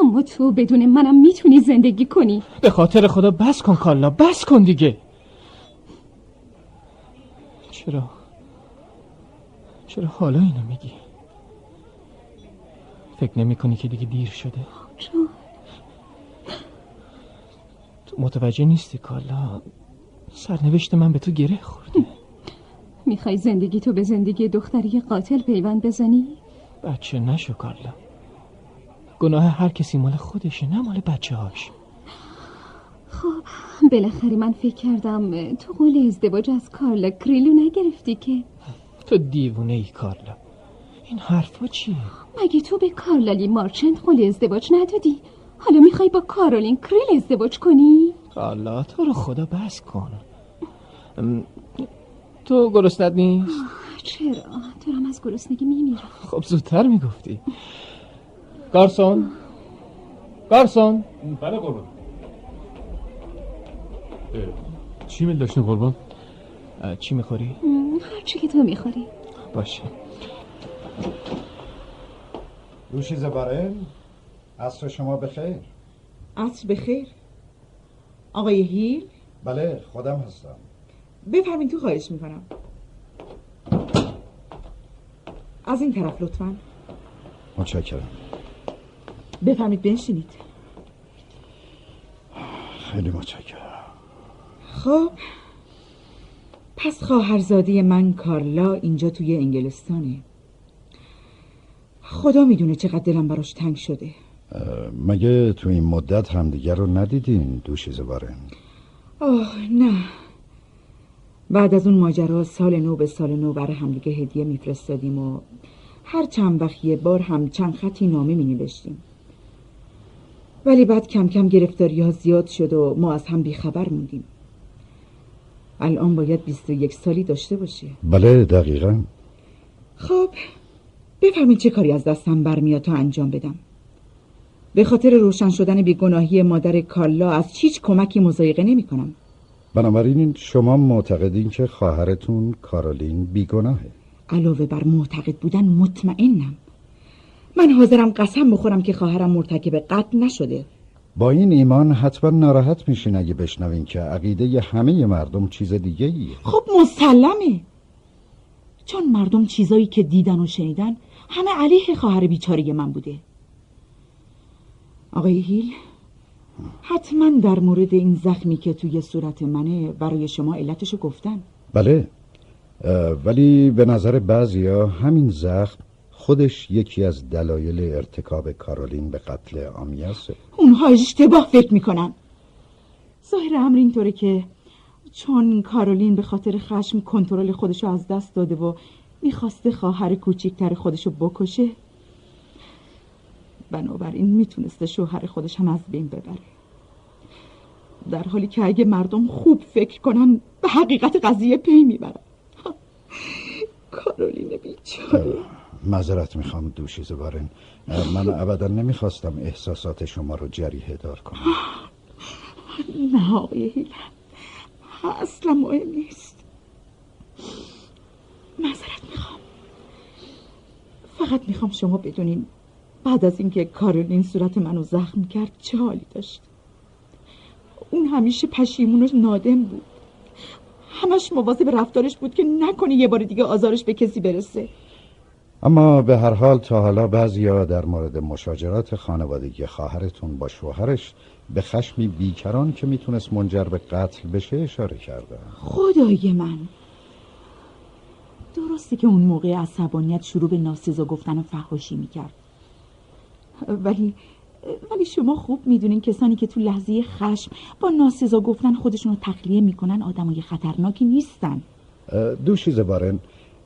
اما تو بدون منم می‌تونی زندگی کنی. به خاطر خدا بس کن کالا بس کن دیگه. چرا؟ چرا حالا اینو میگی؟ فکر نمی کنی که دیگه دیر شده؟ جان تو متوجه نیستی کالا؟ سرنوشت من به تو گره خورده. می‌خوای زندگی تو به زندگی دختری قاتل پیوند بزنی؟ بچه نشو کارلا گناه هر کسی مال خودشه نه مال بچه هاش خب. بالاخره من فکر کردم تو قول ازدواج از کارلا کریلو نگرفتی که تو دیوونه ای کارلا این حرفا چیه؟ مگه تو به کارلالی مارچنت قول ازدواج ندادی؟ حالا می‌خوای با کارولین کریل ازدواج کنی؟ کارلا تو رو خدا بس کن تو گرسنت نیست؟ چرا؟ دارم از گرسنگی میمیرم خب زودتر می‌گفتی گارسون گارسون بله قربان چی میل داشتین قربان؟ چی می‌خوری؟ هر چی که تو می‌خوری. باشه. روشی زباره عصر شما بخیر. عصر بخیر. آقای هیل؟ بله خودم هستم. بفرمین تو خواهش می‌کنم. از این طرف لطفا. متشکرم. بفرمید بنشینید. خیلی متشکرم. خب پس خواهرزادی من کارلا اینجا توی انگلستانه. خدا می‌دونه چقدر دلم براش تنگ شده. مگه تو این مدت همدیگر رو ندیدین دوشیزه باره آه نه. بعد از اون ماجرا سال نو به سال نو برای همدیگه هدیه میفرستادیم و هر چند وقت یه بار هم چند خطی نامه می نوشتیم ولی بعد کم کم گرفتاری ها زیاد شد و ما از هم بیخبر موندیم. الان باید 21 سالی داشته باشه. بله دقیقا. خب بفرمین چه کاری از دستم برمیاد تا انجام بدم. به خاطر روشن شدن بیگناهی مادر کارلا از هیچ کمکی مزایقه نمی کنم بنابراین شما معتقدین که خواهرتون کارولین بیگناهه. علاوه بر معتقد بودن مطمئنم. من حاضرم قسم بخورم که خواهرم مرتکب قتل نشده. با این ایمان حتما ناراحت میشین اگه بشنوین که عقیده همه مردم چیز دیگه ایه خب مسلمه. چون مردم چیزایی که دیدن و شنیدن همه علیه خواهر بیچاره من بوده. آقای هیل حتما در مورد این زخمی که توی صورت منه برای شما علتشو گفتن. بله ولی به نظر بعضیا همین زخم خودش یکی از دلایل ارتکاب کارولین به قتل آمیاسه اونها اشتباه فکر می‌کنن. ظاهر امر اینطوره که چون کارولین به خاطر خشم کنترل خودشو از دست داده و می‌خواسته خواهر کوچیکتر خودشو بکشه بنابراین می‌تونسته شوهر خودش هم از بین ببره. در حالی که اگه مردم خوب فکر کنن به حقیقت قضیه پی می‌برن. کارولین بیچاره. معذرت می‌خوام دوشیزه بارن. من ابدا نمی‌خواستم احساسات شما رو جریه دار کنم. نه آقای اصلا مهم نیست. معذرت می‌خوام. فقط می‌خوام شما بدونین بعد از اینکه کارولین صورت منو زخم کرد چه حالی داشت؟ اون همیشه پشیمون و نادم بود. همش مواظب رفتارش بود که نکنه یه بار دیگه آزارش به کسی برسه. اما به هر حال تا حالا بعضیا در مورد مشاجرات خانوادگی خواهرتون با شوهرش به خشمی بیکران که می‌تونست منجر به قتل بشه اشاره کرده. خدای من. درسته که اون موقع عصبانیت شروع به ناسزا گفتن و فحاشی می‌کرد. ولی ولی شما خوب می‌دونین کسانی که تو لحظه خشم با ناسزا گفتن خودشون رو تخلیه می‌کنن آدمای خطرناکی نیستن. دوشی زبارن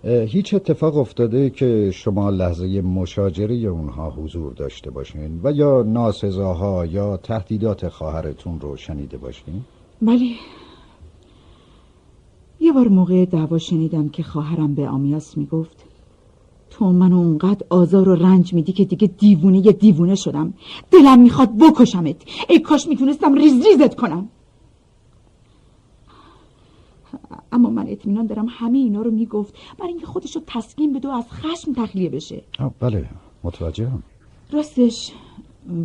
هیچ اتفاق افتاده که شما لحظه مشاجره اونها حضور داشته باشین و یا ناسزاها یا تهدیدات خواهرتون رو شنیده باشین؟ بله. یه بار موقع دعوا شنیدم که خواهرم به آمیاس می‌گفت تو منو اونقدر آزار و رنج میدی که دیگه دیوونه یه دیوونه شدم. دلم می‌خواد بکشمت. ای کاش می‌تونستم ریز ریزت کنم. اما من اطمینان دارم همه اینا رو می‌گفت برای اینکه خودش رو تسکین بده و از خشم تخلیه بشه. بله متوجهم. راستش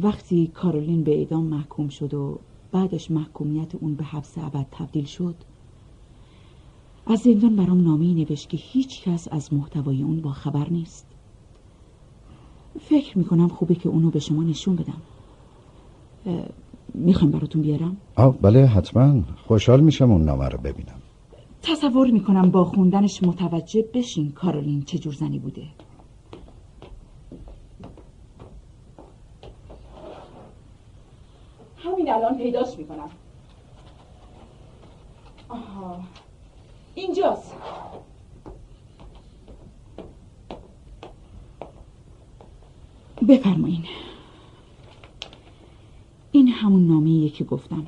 وقتی کارولین به اعدام محکوم شد و بعدش محکومیت اون به حبس ابد تبدیل شد از زندان برام نامه نوشت که هیچ کس از محتوای اون با خبر نیست. فکر می‌کنم خوبه که اونو به شما نشون بدم. می‌خوایم براتون بیارم؟ آه بله حتما. خوشحال میشم اون نامه رو ببینم. تصور می‌کنم با خوندنش متوجه بشین کارولین چه جور زنی بوده. همین الان پیداش می‌کنم. آها. اینجاست. بفرمایین. این همون نامه که گفتم.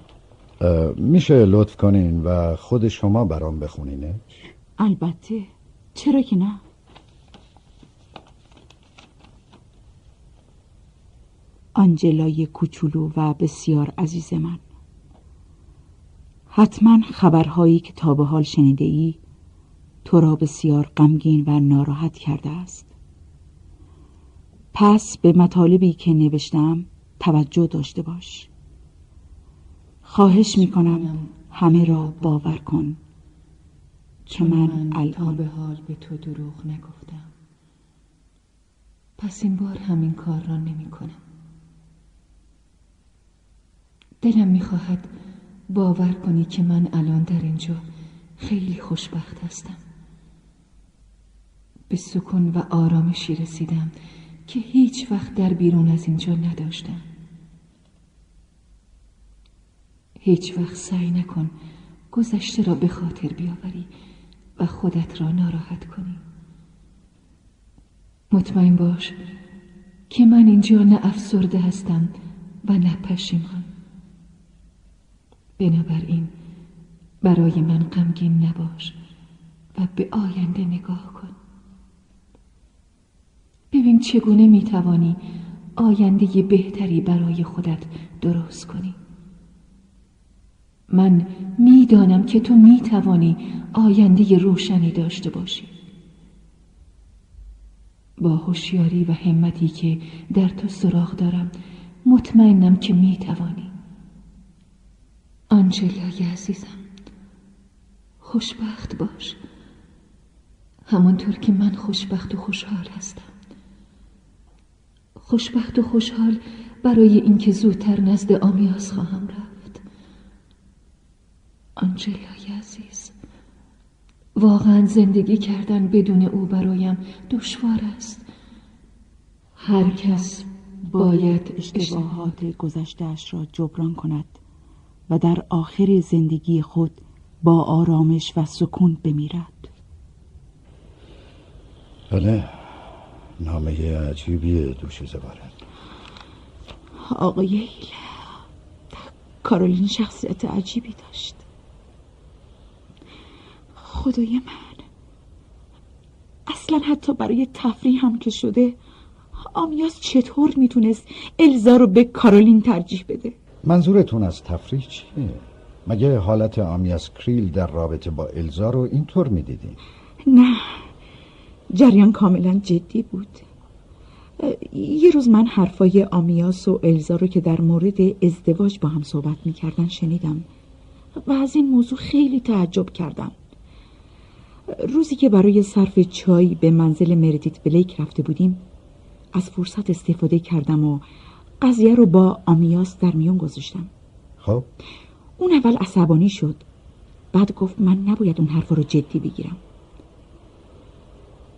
میشه لطف کنین و خود شما برام بخونینه البته. چرا که نه؟ آنجلای کوچولو و بسیار عزیز من. حتما خبرهایی که تا به حال شنیده ای تو را بسیار غمگین و ناراحت کرده است. پس به مطالبی که نوشتم توجه داشته باش. خواهش می‌کنم همه را باور کن. که من الان به حال به تو دروغ نگفتم. پس این بار همین کار را نمی کنم دلم می‌خواهد باور کنی که من الان در اینجا خیلی خوشبخت هستم. به سکون و آرامشی رسیدم که هیچ وقت در بیرون از اینجا نداشتم. هیچ وقت سعی نکن گذشته را به خاطر بیاوری و خودت را ناراحت کنی. مطمئن باش که من اینجا نه افسرده هستم و نه پشیمان. بنابراین برای من غمگین نباش و به آینده نگاه کن. ببین چگونه می‌توانی آینده بهتری برای خودت درست کنی. من می‌دانم که تو می‌توانی آینده روشنی داشته باشی. با هوشیاری و همتی که در تو سراغ دارم مطمئنم که می‌توانی. آنجلای عزیزم خوشبخت باش. همانطور که من خوشبخت و خوشحال هستم. خوشبخت و خوشحال برای اینکه زودتر نزد آمیاس خواهم رفت. آنجلای عزیز. واقعا زندگی کردن بدون او برایم دشوار است. هر کس باید اشتباهات گذشتهاش را جبران کند و در آخر زندگی خود با آرامش و سکون بمیرد. بله نامه عجیبی دوشی زباره آقای هیل کارولین شخصیت عجیبی داشت. خدای من اصلا حتی برای تفریح هم که شده آمیاس چطور می‌تونست الزا رو به کارولین ترجیح بده منظورتون از تفریح چیه؟ مگه حالت آمیاس کریل در رابطه با الزا رو اینطور می‌دیدین؟ نه جریان کاملا جدی بود یه روز من حرفای آمیاس و الزا رو که در مورد ازدواج با هم صحبت می‌کردن شنیدم و از این موضوع خیلی تعجب کردم روزی که برای صرف چای به منزل مردیت بلیک رفته بودیم از فرصت استفاده کردم و قضیه رو با آمیاس در میون گذاشتم. خب. اون اول عصبانی شد. بعد گفت من نباید اون حرف رو جدی بگیرم.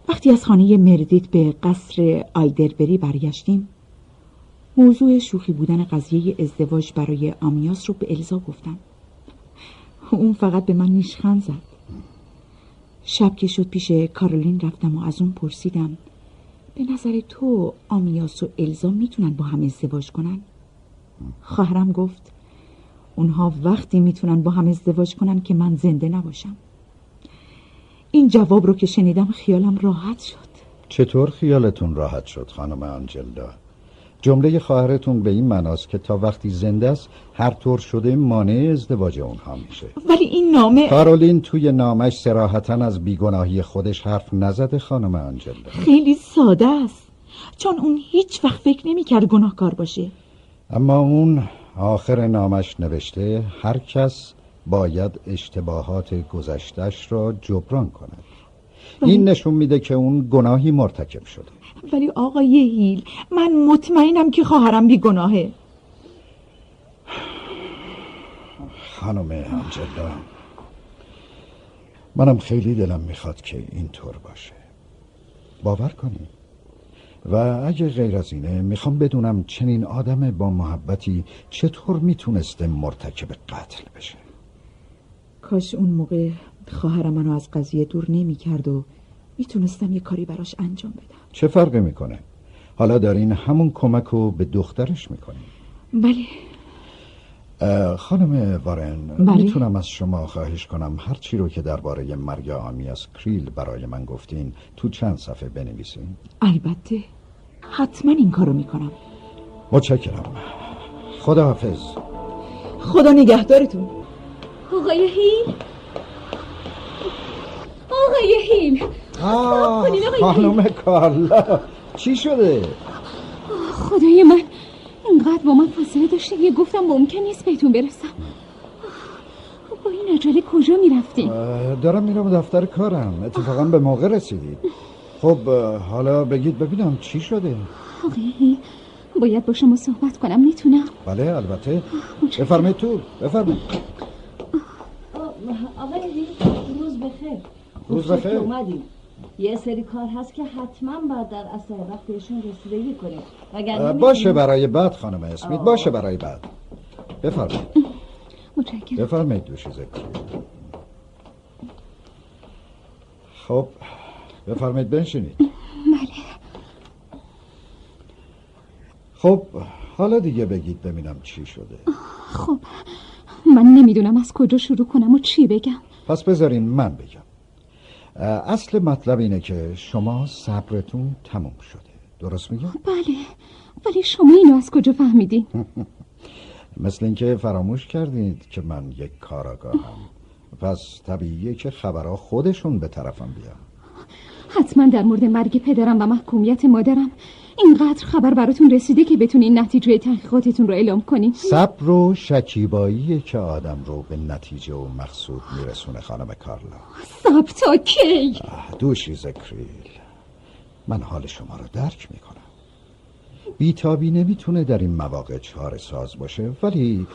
وقتی از خانه مردیت به قصر آیدربری برگشتیم موضوع شوخی بودن قضیه ازدواج برای آمیاس رو به الزا گفتم. اون فقط به من نیشخند زد. شب که شد پیش کارولین رفتم و از اون پرسیدم به نظر تو آمیاس و الزا می‌تونن با هم ازدواج کنن؟ خواهرم گفت اونها وقتی می‌تونن با هم ازدواج کنن که من زنده نباشم این جواب رو که شنیدم خیالم راحت شد چطور خیالتون راحت شد خانم آنجلدا؟ جمله خواهرتون به این مناست که تا وقتی زنده است هر طور شده مانع ازدواج اونها میشه. ولی این نامه کارولین توی نامش سراحتا از بیگناهی خودش حرف نزده خانم آنجلدا خیلی ساده است. چون اون هیچ وقت فکر نمی‌کرد گناهکار باشه. اما اون آخر نامش نوشته هر کس باید اشتباهات گذشتش را جبران کند. این نشون میده که اون گناهی مرتکب شده. ولی آقای هیل من مطمئنم که خواهرم بی گناهه خانم آنجلا منم خیلی دلم می‌خواد که اینطور باشه. باور کنی. و اگه غیر از اینه می‌خوام بدونم چنین آدم با محبتی چطور می‌تونسته مرتکب قتل بشه. کاش اون موقع خواهرم منو از قضیه دور نمی‌کرد و می‌تونستم یه کاری براش انجام بدم. چه فرقی می‌کنه؟ حالا دارین همون کمک رو به دخترش می‌کنین. بله. خانم وارن بله. می‌تونم از شما خواهش کنم هر چی رو که درباره مرگ آمیاس کریل برای من گفتین تو چند صفحه بنویسین؟ البته. حتما این کارو می‌کنم. متشکرم. خداحافظ. خدا نگهدارتون. آقای هیل آقای هیل خانم کارلا. چی شده؟ خدای من اینقدر با من فاصله داشته یه گفتم ممکن نیست بهتون برسم. با این عجله کجا می‌رفتیم دارم میرم دفتر کارم. اتفاقا به موقع رسیدید. خب حالا بگید ببینم چی شده. آقای باید با شما صحبت کنم می‌تونم؟ بله البته. بفرمایید تو. بفرمایید. آقای روز بخیر. اومدیم. یه سری کار هست که حتما باید در اثر وقت بهشون رسیدگی کنیم. باشه برای بعد خانم اسمیت. باشه برای بعد. بفرمایید. متشکرم. بفرمایید زکی خب بفرمایید بنشینید. بله. خب حالا دیگه بگید ببینم چی شده. خب. من نمی‌دونم از کجا شروع کنم و چی بگم. پس بذارین من بگم. اصل مطلب اینه که شما صبرتون تموم شده. درست میگم؟ بله. ولی شما اینو از کجا فهمیدین؟ مثل اینکه فراموش کردید که من یک کاراگاهم. پس طبیعیه که خبرها خودشون به طرفم بیان. حتما در مورد مرگ پدرم و محکومیت مادرم اینقدر خبر براتون رسیده که بتونین نتیجه تحقیقاتتون رو اعلام کنین. صبر و شکیباییه که آدم رو به نتیجه و مقصود میرسونه خانم کارلا. صبر تا کی؟ دوشی زکریل. من حال شما رو درک می‌کنم. بیتابی نمی‌تونه در این مواقع چاره ساز باشه ولی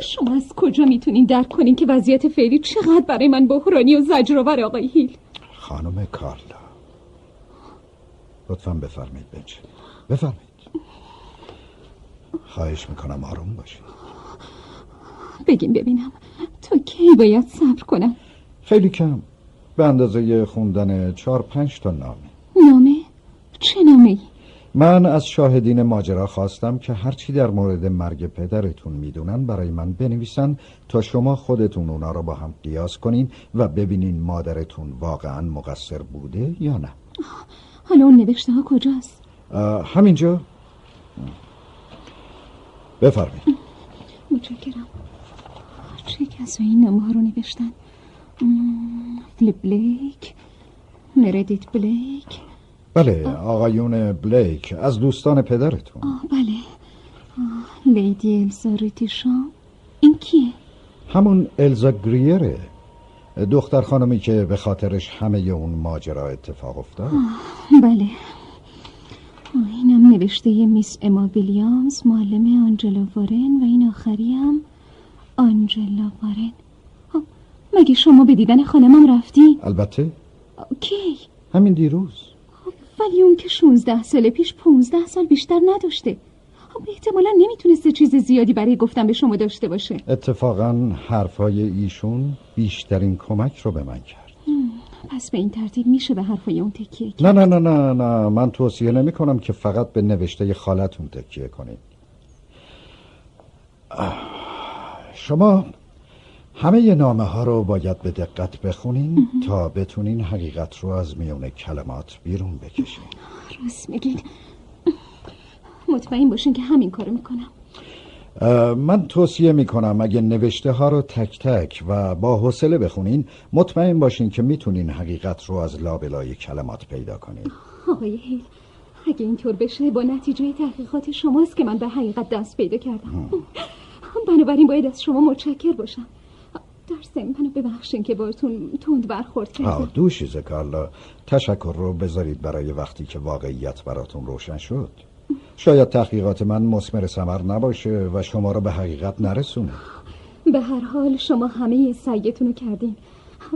شما از کجا می‌تونین درک کنین که وضعیت فعلی چقدر برای من بحرانی و زجرآور آقای هیل؟ خانم کارلا لطفا بفرمایید بنشینید. بفرمایید. خواهش می‌کنم آروم باشید. بگین ببینم تا کی باید صبر کنم؟ خیلی کم. به اندازه خوندن چهار پنج تا نامه. نامه؟ چه نامه؟ من از شاهدین ماجرا خواستم که هرچی در مورد مرگ پدرتون می‌دونن برای من بنویسن تا شما خودتون اونا رو با هم قیاس کنین و ببینین مادرتون واقعا مقصر بوده یا نه. حالا اون نوشته ها کجاست؟ همینجا؟ بفرمایید. متشکرم. چه کسایی این نامه ها رو نوشتن؟ فیلیپ بلیک مردیت بلیک. بله آقایون بلیک از دوستان پدرتون. آه بله. آه، لیدی الزا دیتیشام این کیه؟ همون الزا گریره. دختر خانمی که به خاطرش همه اون ماجرا اتفاق افتاد. بله. اینم نوشته میس اما ویلیامز معلم آنجلا وارن و این آخری هم آنجلا وارن. آه، مگه شما به دیدن خانمم رفتی؟ البته. کی؟ همین دیروز. ولی اون که 16 سال پیش 15 سال بیشتر نداشته. خب احتمالا نمی‌تونسته چیز زیادی برای گفتن به شما داشته باشه. اتفاقا حرفای ایشون بیشترین کمک رو به من کرد. پس به این ترتیب میشه به حرفای اون تکیه کرد؟ نه نه نه نه نه. من توصیه نمی کنم که فقط به نوشته خالتون تکیه کنید. شما همه نامه ها رو باید به دقت بخونین تا بتونین حقیقت رو از میون کلمات بیرون بکشین. راست میگین. مطمئن باشین که همین کارو می‌کنم. من توصیه می کنم اگه نوشته ها رو تک تک و با حوصله بخونین مطمئن باشین که می‌تونین حقیقت رو از لابلای کلمات پیدا کنین. آقای هیل اگه اینطور بشه با نتیجه تحقیقات شماست که من به حقیقت دست پیدا کردم. بنابراین باید از شما متشکر باشم. در ضمن منو ببخشین که باتون تند برخورد کردم. آه دوشیز کارلا تشکر رو بذارید برای وقتی که واقعیت براتون روشن شد. شاید تحقیقات من مسمر سمر نباشه و شما رو به حقیقت نرسونه. به هر حال شما همه سعیتون رو کردین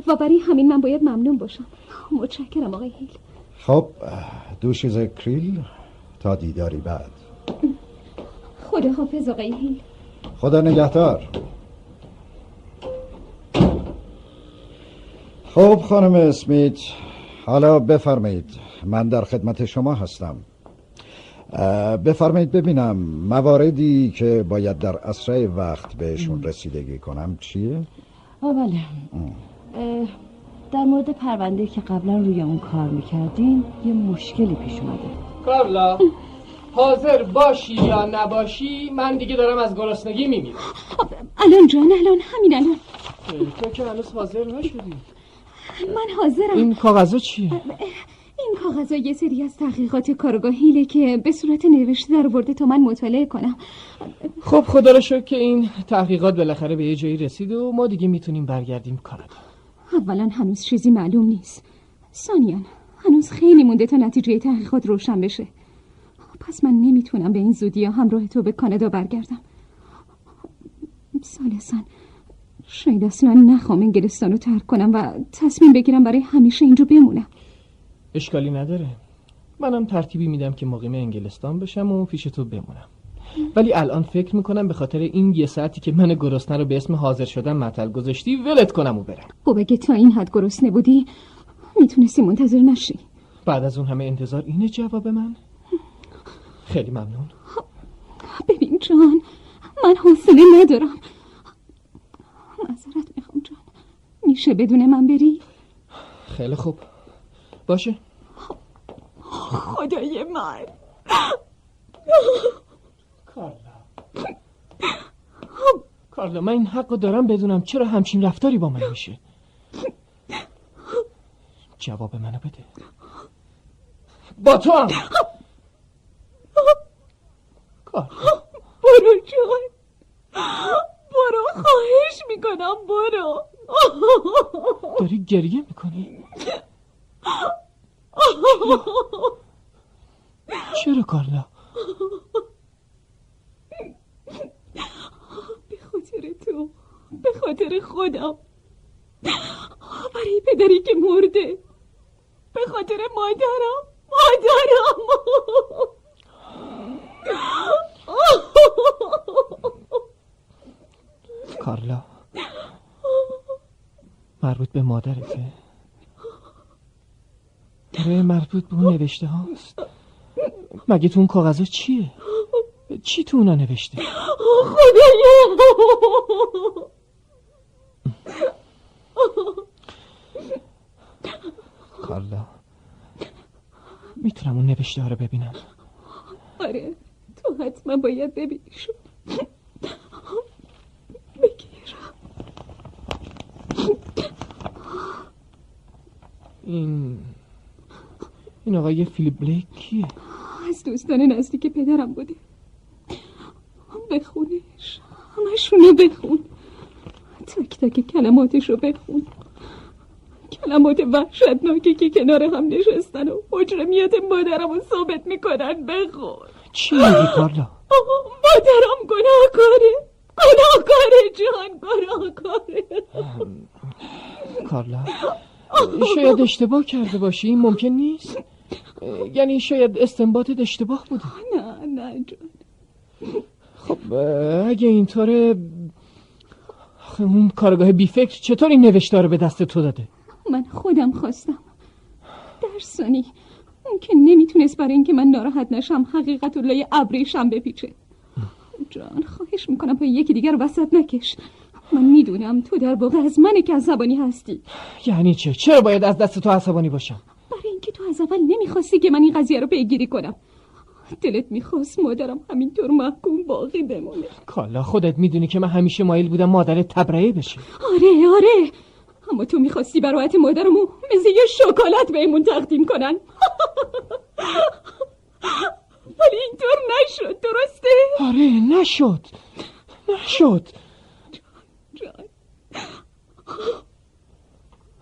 و برای همین من باید ممنون باشم. متشکرم آقای هیل. خب دوشیز کریل تا دیداری بعد. خدا حافظ آقای هیل. خدا نگهدار. خب خانم اسمیت حالا بفرمایید من در خدمت شما هستم. بفرمایید ببینم مواردی که باید در اسرع وقت بهشون رسیدگی کنم چیه؟ آه بله. اه، در مورد پرونده که قبلا روی اون کار می‌کردین یه مشکلی پیش اومده. کارلا حاضر باشی یا نباشی من دیگه دارم از گرسنگی میمیرم. الان جان الان همین الان. تو که هنوز حاضر نشدی. من حاضرم. این کاغذا چیه؟ این کاغذها یه سری از تحقیقات کارگاه هیله که به صورت نوشته در برده تا من مطالعه کنم. خب خدا رو شکر که این تحقیقات بالاخره به یه جایی رسید و ما دیگه می‌تونیم برگردیم کانادا. اولا هنوز چیزی معلوم نیست. ثانیا هنوز خیلی مونده تا نتیجه تحقیقات روشن بشه. پس من نمی‌تونم به این زودی همراه تو به کانادا برگردم. سالسان شاید اصلا نخوام انگلستان رو ترک کنم و تصمیم بگیرم برای همیشه اینجا بمونم. اشکالی نداره. منم ترتیبی میدم که مقیم انگلستان بشم و پیش تو بمونم. ولی الان فکر می‌کنم به خاطر این یه ساعتی که من گرسنه رو به اسم حاضر شدن معطل گذاشتی ولت کنم و برم. خب اگه تا این حد گرسنه بودی می‌تونستی منتظر نشی. بعد از اون همه انتظار اینه جواب من؟ خیلی ممنون. ببین جان من حوصله ندارم. معذرت می‌خوام جان. میشه بدون من بری؟ خیلی خوب. باشه. خدای من. کارلا. من این حق دارم بدونم چرا همچین رفتاری با من میشه. جواب منو بده. با تو هم. برو جان برو خواهش می‌کنم برو. داری گریه می‌کنی؟ چرا کارلا؟ به خاطر تو به خاطر خودم. برای پدری که مرده. به خاطر مادرم. مادرم. کارلا مربوط به مادرته. آره مربوط به اون نوشته هاست. مگه تو اون کاغذها چیه؟ چی تو اونا نوشته؟ خدایا کارلا می‌تونم اون نوشته ها رو ببینم. آره تو حتما باید ببینیشو این این آقای فیلیپ بلیک کیه؟ از دوستان نزدیک پدرم بوده. بخونش همشونو بخون. تک تک کلماتش رو بخون. کلمات وحشتناکی که کنار هم نشستن و مجرمیت مادرم رو ثابت می‌کنن بخون. چی میگی کارلا؟ مادرم گناهکاره. گناهکاره جان گناهکاره. کارلا شاید اشتباه کرده باشی این ممکن نیست؟ یعنی شاید استنباطت اشتباه بوده. نه نه جان خب اگه اینطوره اون کارگاه بی فکر چطور این نوشته رو به دست تو داده؟ من خودم خواستم. درسانی اون که نمی‌تونست برای اینکه من ناراحت نشم حقیقت لای ابریشم بپیچه. جان خواهش می‌کنم پای یکی دیگر وسط نکش. من می‌دونم تو در واقع از من که عصبانی هستی. یعنی چه؟ چرا باید از دست تو عصبانی باشم؟ اینکه تو از اول نمی‌خواستی که من این قضیه رو پیگیری کنم. دلت می‌خواست مادرم همینطور محکوم باقی بمونه. کالا خودت می‌دونی که من همیشه مایل بودم مادرت تبرئه بشه. آره آره. اما تو می‌خواستی برایت مادرمو مثل یه شکلات بهمون تقدیم کنن. ولی اینطور نشد درسته؟ آره نشد. نشد. جان.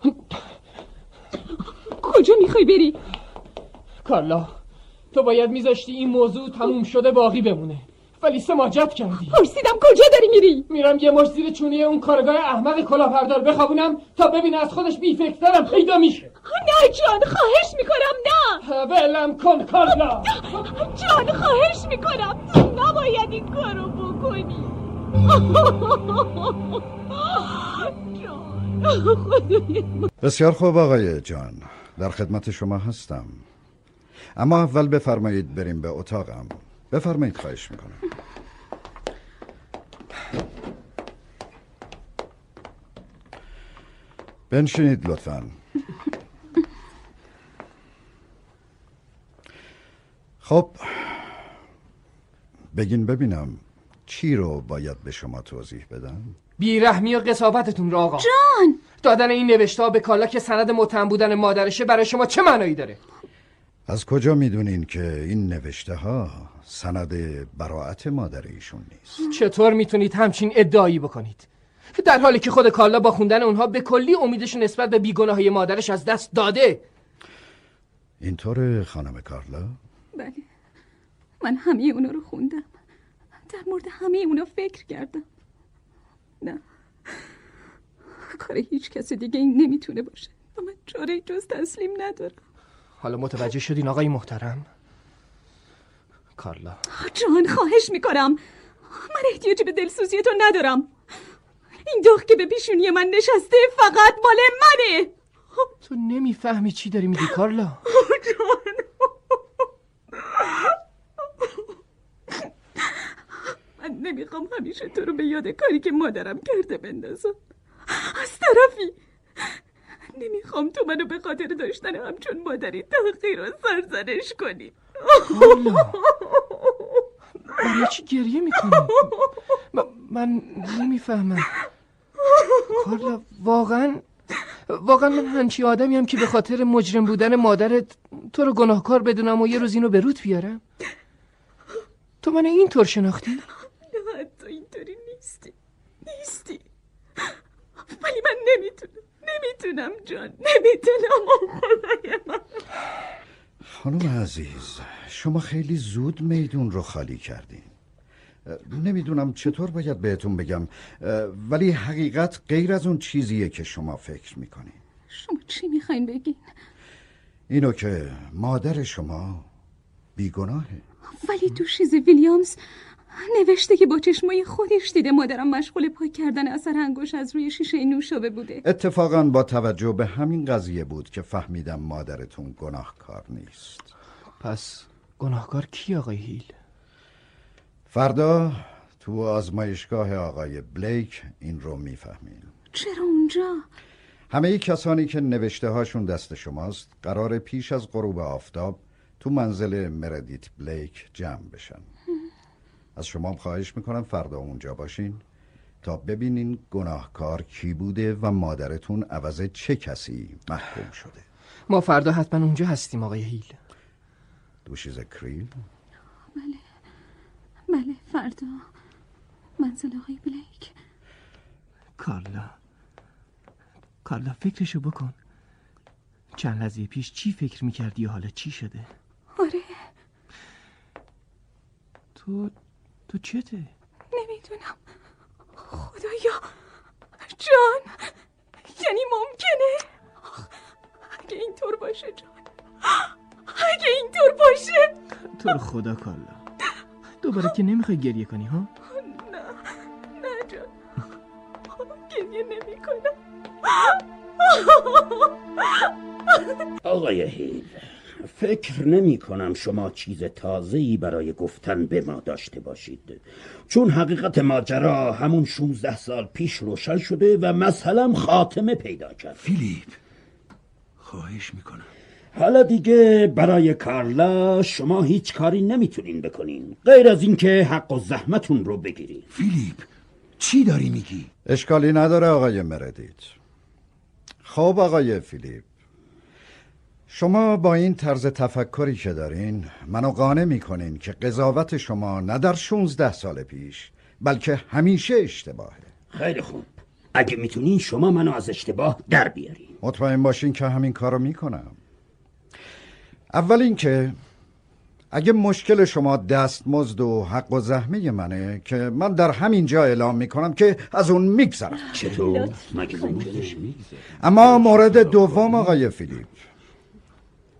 کجا می‌خوای بری؟ کارلا تو باید میذاشتی این موضوع تموم شده باقی بمونه. ولی سماجت کردی. پرسیدم کجا داری میری؟ میرم یه مش زیر چونی اون کارگاه احمق کلاهبردار بخوابونم تا ببینه از خودش بی فکرترم پیدا میشه. نه جان خواهش می‌کنم نه. ولم کن کارلا جان خواهش می‌کنم. تو نباید این کارو بکنی. بسیار خوب آقای جان. در خدمت شما هستم. اما اول بفرمایید بریم به اتاقم. بفرمایید خواهش می‌کنم. بنشینید لطفا. خب بگین ببینم چی رو باید به شما توضیح بدم؟ بیرحمی و قصابتتون رو آقا. جان! دادن این نوشته به کالا که سند متهم بودن مادرشه برای شما چه معنایی داره؟ از کجا می‌دونین که این نوشته ها سند براعت مادر ایشون نیست؟ چطور می‌تونید همچین ادعایی بکنید؟ در حالی که خود کارلا با خوندن اونها به کلی امیدش نسبت به بیگناهی مادرش از دست داده. اینطور خانم کارلا بله. من همه اونا رو خوندم. در مورد همه اونا فکر کردم. نه. کار هیچ کس دیگه این نمی‌تونه باشه. و من چاره جز تسلیم ندارم. حالا متوجه شدین آقای محترم؟ کارلا. جان خواهش می‌کنم. من احتیاجی به دلسوزی تو ندارم. این دخ که به پیشونی من نشسته فقط مال منه. تو نمی‌فهمی چی داری میگی کارلا. جان. من نمی‌خوام همیشه تو رو به یاد کاری که مادرم کرده بندازم. از طرفی. نمی‌خوام تو منو به خاطر داشتن همچون مادری تحقیر و سرزنش کنی. برای چی گریه می‌کنی؟ من نمی‌فهمم. کارلا واقعا واقعا من هنچی آدمی هم که به خاطر مجرم بودن مادرت تو رو گناهکار بدونم و یه روز اینو به روت بیارم. تو من اینطور شناختی؟ نه تو اینطوری نیستی نیستی ولی من نمی‌تونم نمی‌تونم جان نمی‌تونم. خدای من خانم عزیز شما خیلی زود میدون رو خالی کردین. نمی‌دونم چطور باید بهتون بگم ولی حقیقت غیر از اون چیزیه که شما فکر می‌کنین. شما چی می‌خواین بگین؟ اینو که مادر شما بیگناهه. ولی تو شیز ویلیامز نوشته که با چشمای خودش دیده مادرم مشغول پاک کردن اثر انگوش از روی شیشه نوشابه بوده. اتفاقا با توجه به همین قضیه بود که فهمیدم مادرتون گناهکار نیست. پس گناهکار کی آقای هیل؟ فردا تو آزمایشگاه آقای بلیک این رو می‌فهمین چرا اونجا؟ همه کسانی که نوشته هاشون دست شماست قرار پیش از غروب آفتاب تو منزل مردیت بلیک جمع بشن. از شما هم خواهش می‌کنم فردا اونجا باشین تا ببینین گناهکار کی بوده و مادرتون عوض چه کسی محکوم شده. ما فردا حتما اونجا هستیم آقای هیل. دوشیز کریل بله. بله فردا. منزل آقای بلیک. کارلا. کارلا فکرشو بکن. چند لحظه پیش چی فکر می‌کردی؟ و حالا چی شده؟ آره. تو تو چته؟ نمی‌دونم. خدایا. جان. یعنی ممکنه؟ اگه اینطور باشه جان. اگه اینطور باشه. تو رو خدا کارلا دوباره که نمی‌خوای گریه کنی ها؟ نه. نه جان. گریه نمی کنم آقای هیل. فکر نمی کنم شما چیز تازه‌ای برای گفتن به ما داشته باشید. چون حقیقت ماجرا همون 16 سال پیش روشن شده و مثلا خاتمه پیدا کرد. فیلیپ خواهش می‌کنم. حالا دیگه برای کارلا شما هیچ کاری نمی‌تونین بکنین. غیر از اینکه حق و زحمتون رو بگیرین. فیلیپ چی داری میگی؟ اشکالی نداره آقای مردیت. خب آقای فیلیپ شما با این طرز تفکری که دارین منو قانع می‌کنین که قضاوت شما نه در 16 سال پیش بلکه همیشه اشتباهه. خیلی خوب. اگه می‌تونین شما منو از اشتباه در بیارین. مطمئن باشین که همین کارو می‌کنم. اول اینکه اگه مشکل شما دستمزد و حق و زحمه منه که من در همین جا اعلام می‌کنم که از اون میگذرم. چطور؟ مگه اما مورد دوم آقای فیلیپ.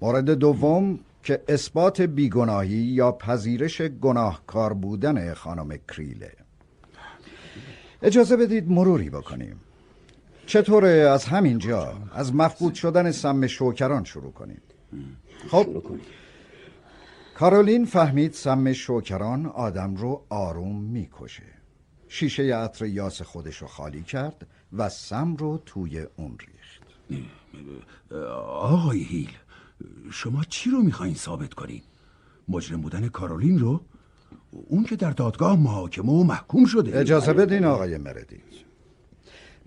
مورد دوم که اثبات بیگناهی یا پذیرش گناهکار بودن خانم کریله. اجازه بدید مروری بکنیم. چطوره؟ از همین جا؟ از مفقود شدن سم شوکران شروع کنیم. خب. کارولین فهمید سم شوکران آدم رو آروم می‌کشه. شیشه عطر یاس خودش رو خالی کرد و سم رو توی اون ریخت. آقای هیل شما چی رو می‌خواین ثابت کنین؟ مجرم بودن کارولین رو؟ اون که در دادگاه محاکمه و محکوم شده. اجازه بدین آقای مردیت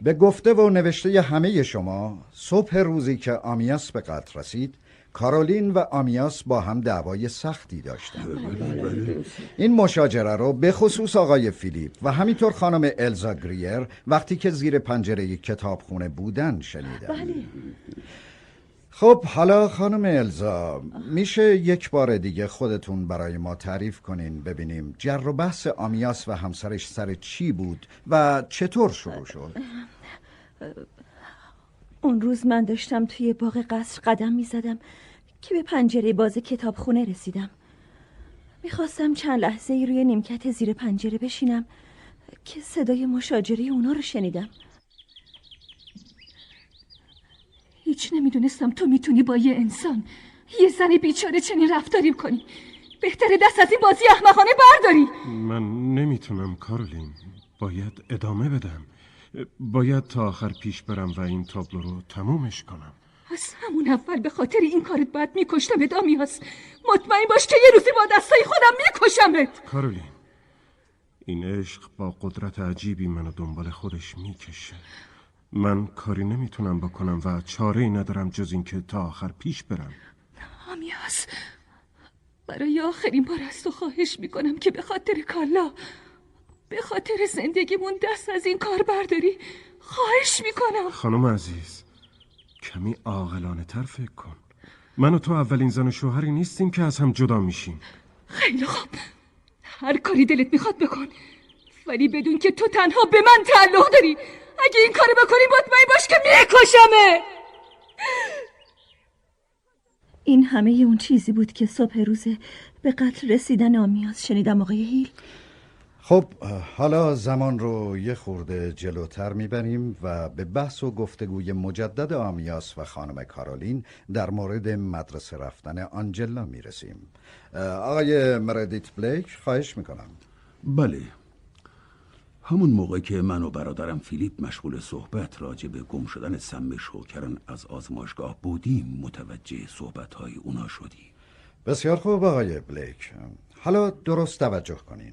به گفته و نوشته همه شما صبح روزی که آمیاس به قتل رسید کارولین و آمیاس با هم دعوای سختی داشتند این مشاجره رو به خصوص آقای فیلیپ و همینطور خانم الزا گریر وقتی که زیر پنجره کتابخونه بودن شنیدن بله. خب حالا خانم الزا میشه یک بار دیگه خودتون برای ما تعریف کنین ببینیم جر و بحث آمیاس و همسرش سر چی بود و چطور شروع شد؟ اون روز من داشتم توی باغ قصر قدم می زدم که به پنجره باز کتابخونه رسیدم. می‌خواستم چند لحظه ای روی نیمکت زیر پنجره بشینم که صدای مشاجره اونا رو شنیدم. هیچ نمی‌دونستم. تو می‌تونی با یه انسان یه زن بیچاره چنین رفتاری کنی. بهتره دست از این بازی احمقانه برداری. من نمی‌تونم کارولین باید ادامه بدم. باید تا آخر پیش برم و این تابلو رو تمومش کنم. از همون اول به خاطر این کارت باید میکشتم. ادامیاس مطمئن باش که یه روزی با دستای خودم میکشمت. کارولین این عشق با قدرت عجیبی منو دنبال خودش می‌کشه. من کاری نمی‌تونم بکنم و چاره ای ندارم جز اینکه تا آخر پیش برم. آمیاس برای آخرین بار از تو خواهش می‌کنم که به خاطر کالا به خاطر زندگیمون دست از این کار برداری. خواهش می‌کنم. خانم عزیز کمی عاقلانه تر فکر کن. من و تو اولین زن و شوهری نیستیم که از هم جدا میشیم. خیلی خوب. هر کاری دلت می‌خواد بکن ولی بدون که تو تنها به من تعلق داری. اگه این کارو بکنی مطمئن باش که میکشمه این همه اون چیزی بود که صبح روز به قتل رسیدن آمیاز شنیدم آقای هیل. خب حالا زمان رو یه خورده جلوتر می‌بریم و به بحث و گفتگوی مجدد آمیاس و خانم کارولین در مورد مدرسه رفتن آنجلا می‌رسیم. آقای مردیت بلیک خواهش می‌کنم. بله. همون موقع که من و برادرم فیلیپ مشغول صحبت راجع به گم شدن سم شوکران از آزمایشگاه بودیم متوجه صحبت های اونا شدیم. بسیار خوب آقای بلیک. حالا درست توجه کنین.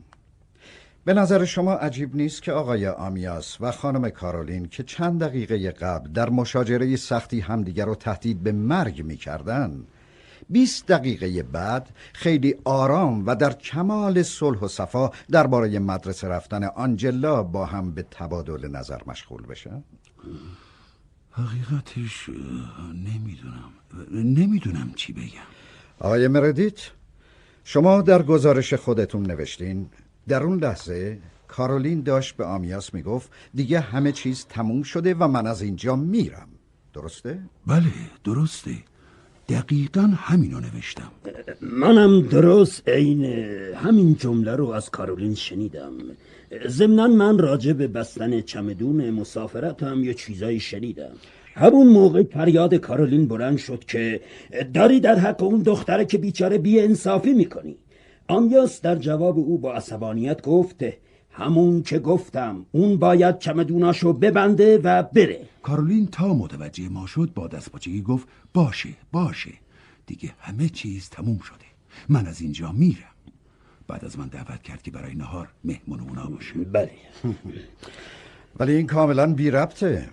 به نظر شما عجیب نیست که آقای آمیاس و خانم کارولین که چند دقیقه قبل در مشاجره سختی همدیگر رو تهدید به مرگ می‌کردن 20 دقیقه بعد خیلی آرام و در کمال صلح و صفا درباره مدرسه رفتن آنجلا با هم به تبادل نظر مشغول بشن حقیقتش نمی‌دونم. نمی‌دونم چی بگم. آقای مردیت شما در گزارش خودتون نوشتین در اون لحظه کارولین داشت به آمیاس می‌گفت دیگه همه چیز تموم شده و من از اینجا میرم. درسته؟ بله درسته. دقیقا همینو نوشتم. منم درست عین همین جمله رو از کارولین شنیدم. ضمنا من راجع به بستن چمدون مسافرت هم یه چیزایی شنیدم. همون موقع فریاد کارولین بلند شد که داری در حق اون دختره که بیچاره بی انصافی می‌کنی. آمیاس در جواب او با عصبانیت گفت همون که گفتم اون باید چمدوناشو ببنده و بره. کارولین تا متوجه ما شد با دستپاچگی گفت باشه باشه. دیگه همه چیز تموم شده. من از اینجا میرم. بعد از من دعوت کرد که برای نهار مهمون اونا باشه. بله. ولی این کاملا بی ربطه.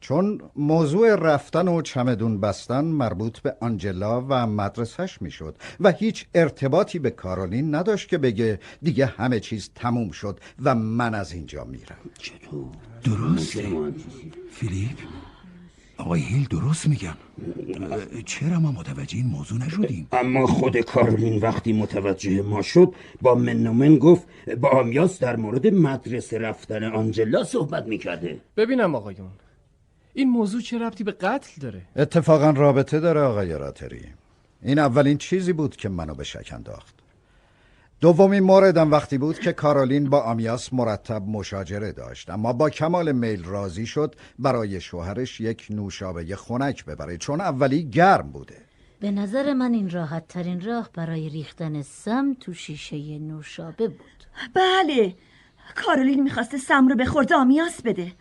چون موضوع رفتن و چمدون بستن مربوط به آنجلا و مدرسهش می‌شد و هیچ ارتباطی به کارولین نداشت که بگه دیگه همه چیز تموم شد و من از اینجا میرم. چطور؟ درسته. فیلیپ؟ آقای هیل درست میگن چرا ما متوجه این موضوع نشدیم؟ اما خود کارولین وقتی متوجه ما شد با من و من گفت با آمیاس در مورد مدرسه رفتن آنجلا صحبت می‌کرده. ببینم آقایون این موضوع چه ربطی به قتل داره؟ اتفاقا رابطه داره آقای راتری. این اولین چیزی بود که منو به شک انداخت. دومین موردم وقتی بود که کارولین با آمیاس مرتب مشاجره داشت اما با کمال میل راضی شد برای شوهرش یک نوشابه خنک ببره چون اولی گرم بوده. به نظر من این راحت ترین راه برای ریختن سم تو شیشه نوشابه بود. بله. کارولین می‌خواسته سم رو به خورد آمیاس بده.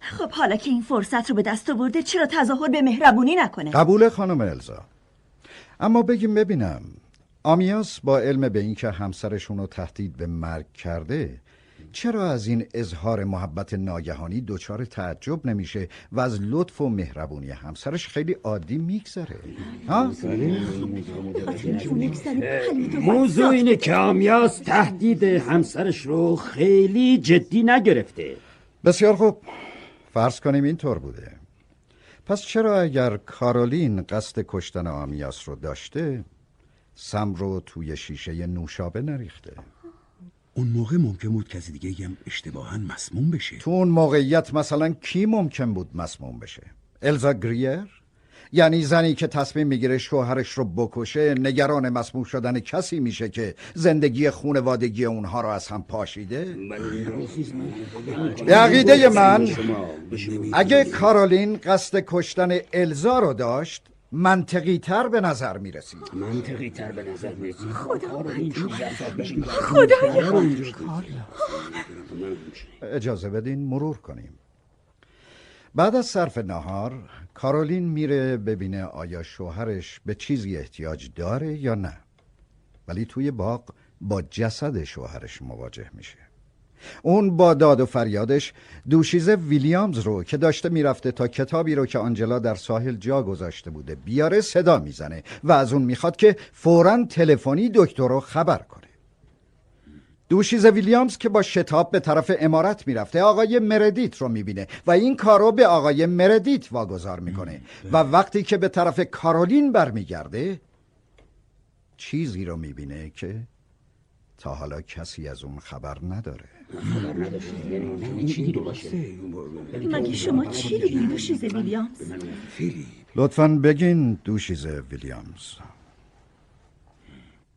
خب حالا که این فرصت رو به دست آورده چرا تظاهر به مهربونی نکنه؟ قبول خانم الزا. اما بگیم ببینم آمیاس با علم به اینکه همسرشون رو تهدید به مرگ کرده چرا از این اظهار محبت ناگهانی دچار تعجب نمیشه و از لطف و مهربونی همسرش خیلی عادی میگذره؟ ها؟ موضوع اینه که آمیاس تهدید همسرش رو خیلی جدی نگرفته. بسیار خوب. فرض کنیم اینطور بوده. پس چرا اگر کارولین قصد کشتن آمیاس رو داشته سم رو توی شیشه نوشابه نریخته. اون موقع ممکن بود کسی دیگه هم اشتباها مسموم بشه. تو اون موقعیت مثلا کی ممکن بود مسموم بشه؟ الزا گریر؟ یعنی زنی که تصمیم می‌گیره شوهرش رو بکشه نگران مسموم شدن کسی میشه که زندگی خونوادگی اونها رو از هم پاشیده؟ به عقیده من اگه کارولین قصد کشتن الزا رو داشت منطقی تر به نظر می رسید منطقی تر به نظر می رسید اجازه بدین مرور کنیم. بعد از صرف نهار کارولین میره ببینه آیا شوهرش به چیزی احتیاج داره یا نه. ولی توی باغ با جسد شوهرش مواجه میشه. اون با داد و فریادش دوشیزه ویلیامز رو که داشته می‌رفته تا کتابی رو که آنجلا در ساحل جا گذاشته بوده بیاره صدا می‌زنه و از اون می‌خواد که فورا تلفنی دکتر رو خبر کنه. دوشیزه ویلیامز که با شتاب به طرف امارت می‌رفته آقای مردیت رو می‌بینه و این کارو به آقای مردیت واگذار می‌کنه و وقتی که به طرف کارولین برمیگرده چیزی رو می‌بینه که تا حالا کسی از اون خبر نداره. مگه شما چی دیدین دوشیزه ویلیامز؟ لطفا بگین دوشیزه ویلیامز.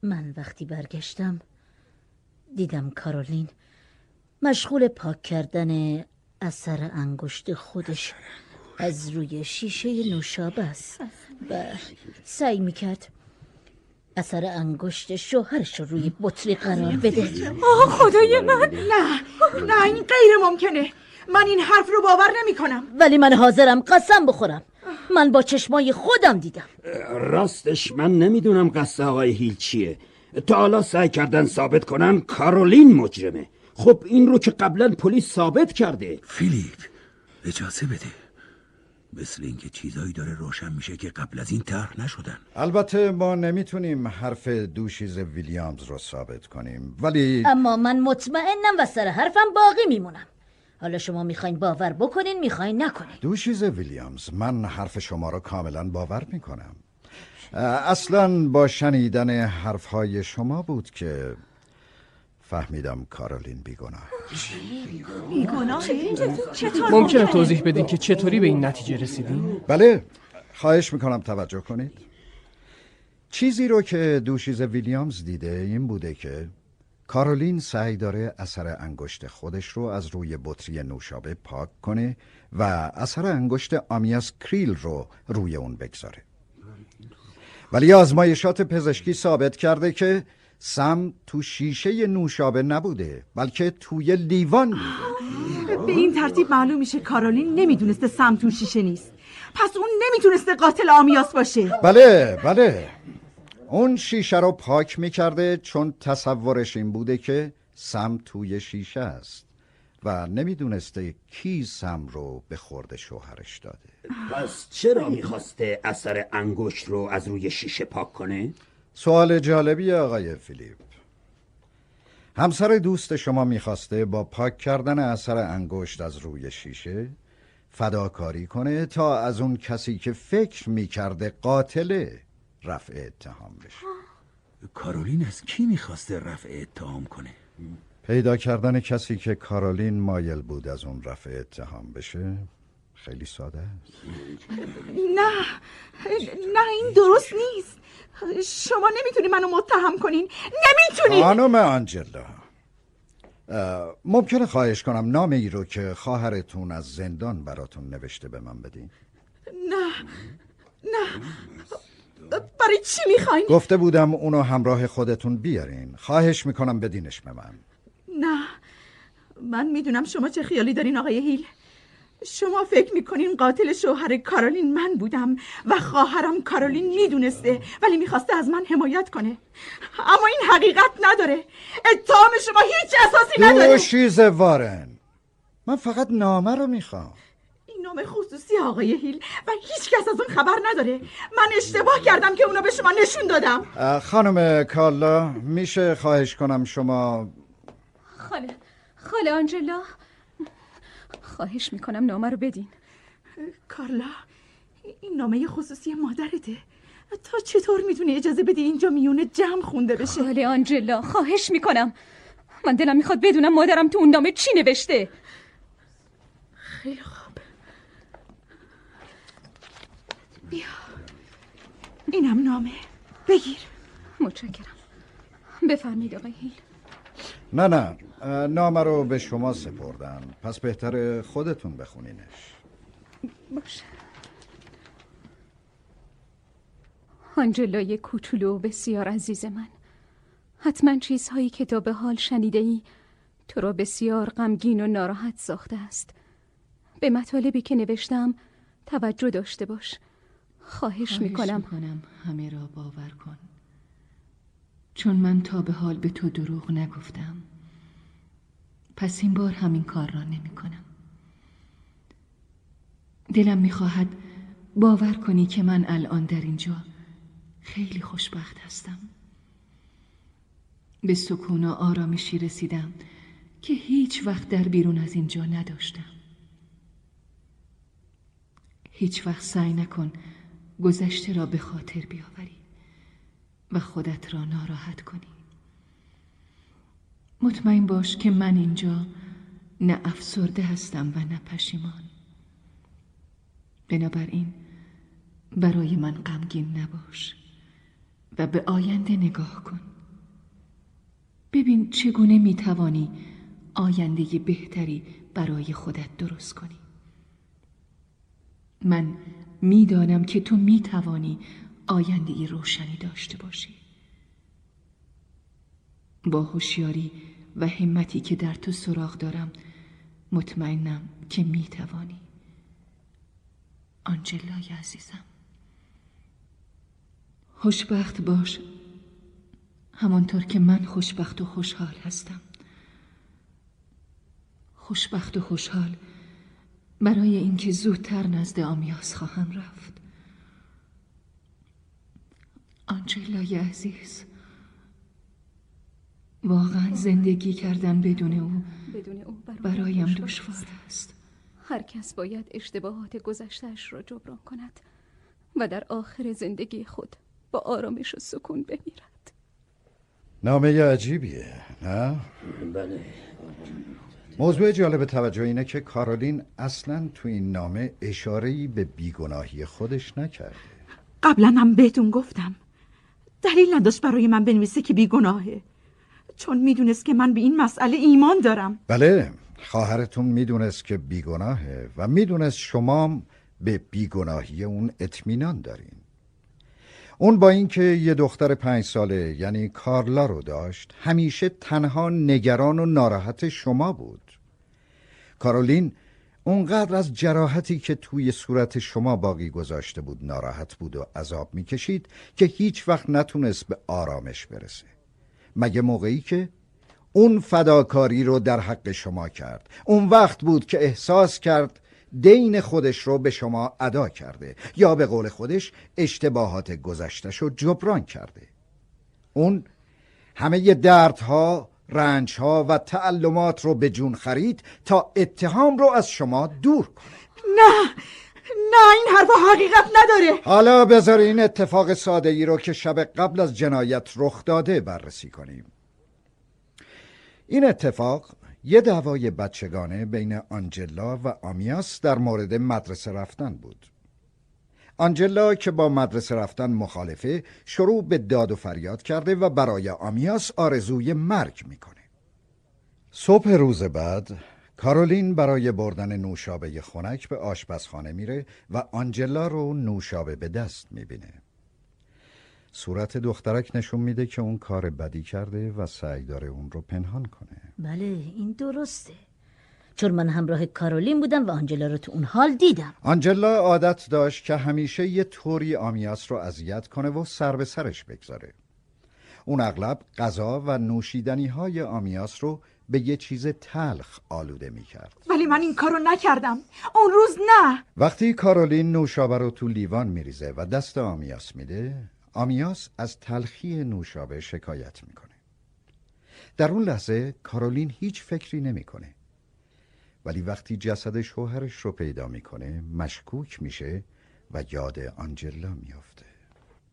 من وقتی برگشتم دیدم کارولین مشغول پاک کردن اثر انگشت خودش از روی شیشه نوشابه است. و سعی می‌کرد اثر انگشت شوهرش رو روی بطری قرار بده. آه خدای من. نه نه این غیر ممکنه. من این حرف رو باور نمی کنم ولی من حاضرم قسم بخورم. من با چشمای خودم دیدم. راستش من نمی‌دونم قصد آقای هیل چیه. تا حالا سعی کردن ثابت کنن کارولین مجرمه. خب این رو که قبلا پلیس ثابت کرده. فیلیپ اجازه بده. مثل اینکه چیزایی داره روشن میشه که قبل از این طرح نشدن. البته ما نمی‌تونیم حرف دوشیز ویلیامز رو ثابت کنیم ولی اما من مطمئنم و سر حرفم باقی میمونم. حالا شما می‌خواین باور بکنین می‌خواین نکنین. دوشیز ویلیامز من حرف شما رو کاملا باور می‌کنم. اصلا با شنیدن حرفهای شما بود که فهمیدم کارولین بیگناه. ممکنه توضیح بدین که چطوری به این نتیجه رسیدین؟ بله خواهش می‌کنم توجه کنید. چیزی رو که دوشیز ویلیامز دیده این بوده که کارولین سعی داره اثر انگشت خودش رو از روی بطری نوشابه پاک کنه و اثر انگشت آمیاس کریل رو روی اون بگذاره. ولی آزمایشات پزشکی ثابت کرده که سم تو شیشه نوشابه نبوده بلکه توی لیوان بوده. به این ترتیب معلوم میشه کارولین نمی‌دونسته سم تو شیشه نیست. پس اون نمی‌تونسته قاتل آمیاس باشه. بله بله. اون شیشه رو پاک می‌کرده چون تصورش این بوده که سم توی شیشه است و نمی‌دونسته کی سم رو به خورد شوهرش داده. پس چرا می‌خواسته اثر انگشت رو از روی شیشه پاک کنه؟ سوال جالبی آقای فیلیپ همسر دوست شما می‌خواسته با پاک کردن اثر انگشت از روی شیشه فداکاری کنه تا از اون کسی که فکر می‌کرده قاتله رفع اتهام بشه کارولین از کی می‌خواسته رفع اتهام کنه؟ پیدا کردن کسی که کارولین مایل بود از اون رفع اتهام بشه خیلی ساده است. نه نه این درست نیست. شما نمی‌تونی منو متهم کنین. نمی‌تونی. خانم آنجلا ممکنه خواهش کنم نام ای رو که خواهرتون از زندان براتون نوشته به من بدین؟ نه نه. برای چی می‌خواین؟ گفته بودم اونو همراه خودتون بیارین. خواهش می‌کنم بدینش به من. نه. من می‌دونم شما چه خیالی دارین آقای هیل. شما فکر می‌کنین قاتل شوهر کارولین من بودم و خواهرم کارولین می‌دونسته ولی می‌خواسته از من حمایت کنه. اما این حقیقت نداره. اتهام شما هیچ اساسی نداره. دوشیز وارن. من فقط نامه رو می‌خوام. این نامه خصوصی آقای هیل و هیچ کس از اون خبر نداره. من اشتباه کردم که اونو به شما نشون دادم. خانم کالا میشه خواهش کنم شما خاله خاله آنجلا. خواهش می‌کنم نامه رو بدین. کارلا این نامه خصوصی مادرته. تا چطور می‌تونی اجازه بدی اینجا میونه جمع خونده بشه؟ خاله آنجلا خواهش می‌کنم. من دلم می‌خواد بدونم مادرم تو اون نامه چی نوشته. خیلی خوب. بیا. اینم نامه. بگیر. متشکرم. بفرمایید آقای هیل. نه نه نامه رو به شما سپردن پس بهتر خودتون بخونینش. باشه. آنجلای کوچولو بسیار عزیز من. حتما چیزهایی که تا به حال شنیده ای تو را بسیار غمگین و ناراحت ساخته است. به مطالبی که نوشتم توجه داشته باش. خواهش می‌کنم. می‌کنم همه را باور کن. چون من تا به حال به تو دروغ نگفتم. پس این بار همین کار را نمی کنم. دلم می‌خواهد باور کنی که من الان در اینجا خیلی خوشبخت هستم. به سکون و آرامشی رسیدم که هیچ وقت در بیرون از اینجا نداشتم. هیچ وقت سعی نکن گذشته را به خاطر بیاوری. و خودت را ناراحت کنی. مطمئن باش که من اینجا نه افسرده هستم و نه پشیمان. بنابراین برای من غمگین نباش و به آینده نگاه کن. ببین چگونه می‌توانی آینده بهتری برای خودت درست کنی. من می‌دانم که تو می‌توانی آینده ای روشنی داشته باشی. با هوشیاری و همتی که در تو سراغ دارم مطمئنم که می‌توانی. آنجلای عزیزم. خوشبخت باش. همانطور که من خوشبخت و خوشحال هستم. خوشبخت و خوشحال برای اینکه زودتر نزد آمیاس خواهم رفت. آنجلای عزیز. واقعا زندگی کردن بدون او بدون او برایم دشوار است. هر کس باید اشتباهات گذشتهش را جبران کند و در آخر زندگی خود با آرامش و سکون بمیرد. نامه عجیبیه نه؟ بله. موضوع جالب توجه اینه که کارولین اصلا تو این نامه اشارهی به بیگناهی خودش نکرده. قبلا هم بهتون گفتم. دلیل نداشت برای من بنویسه که بیگناهه. چون می‌دونست که من به این مسئله ایمان دارم. بله خواهرتون می‌دونست که بیگناهه و می‌دونست شما به بیگناهی اون اطمینان دارین. اون با اینکه یه دختر پنج ساله یعنی کارلا رو داشت همیشه تنها نگران و ناراحت شما بود. کارولین اونقدر از جراحتی که توی صورت شما باقی گذاشته بود ناراحت بود و عذاب می‌کشید که هیچ وقت نتونست به آرامش برسه. مگه موقعی که اون فداکاری رو در حق شما کرد. اون وقت بود که احساس کرد دین خودش رو به شما ادا کرده یا به قول خودش اشتباهات گذشتش رو جبران کرده. اون همه دردها رنجها و تعلمات رو به جون خرید تا اتهام رو از شما دور کنه. نه نه این حرف حقیقت نداره. حالا بذار این اتفاق ساده ای رو که شب قبل از جنایت رخ داده بررسی کنیم. این اتفاق یه دعوای بچگانه بین آنجلا و آمیاس در مورد مدرسه رفتن بود. آنجلا که با مدرسه رفتن مخالفه شروع به داد و فریاد کرده و برای آمیاس آرزوی مرگ می‌کنه. صبح روز بعد کارولین برای بردن نوشابه خنک به آشپزخانه میره و آنجلا رو نوشابه به دست می‌بینه. صورت دخترک نشون میده که اون کار بدی کرده و سعی داره اون رو پنهان کنه. بله این درسته. چون من همراه کارولین بودم و آنجلا رو تو اون حال دیدم. آنجلا عادت داشت که همیشه یه طوری آمیاس رو اذیت کنه و سر به سرش بگذاره. اون اغلب غذا و نوشیدنی های آمیاس رو به یه چیز تلخ آلوده می کرد. ولی من این کارو نکردم. اون روز نه. وقتی کارولین نوشابه رو تو لیوان میریزه و دست آمیاس میده آمیاس از تلخی نوشابه شکایت می‌کنه. در اون لحظه کارولین هیچ فکری نمی‌کنه. ولی وقتی جسد شوهرش رو پیدا می‌کنه مشکوک میشه و یاد آنجلا میافته.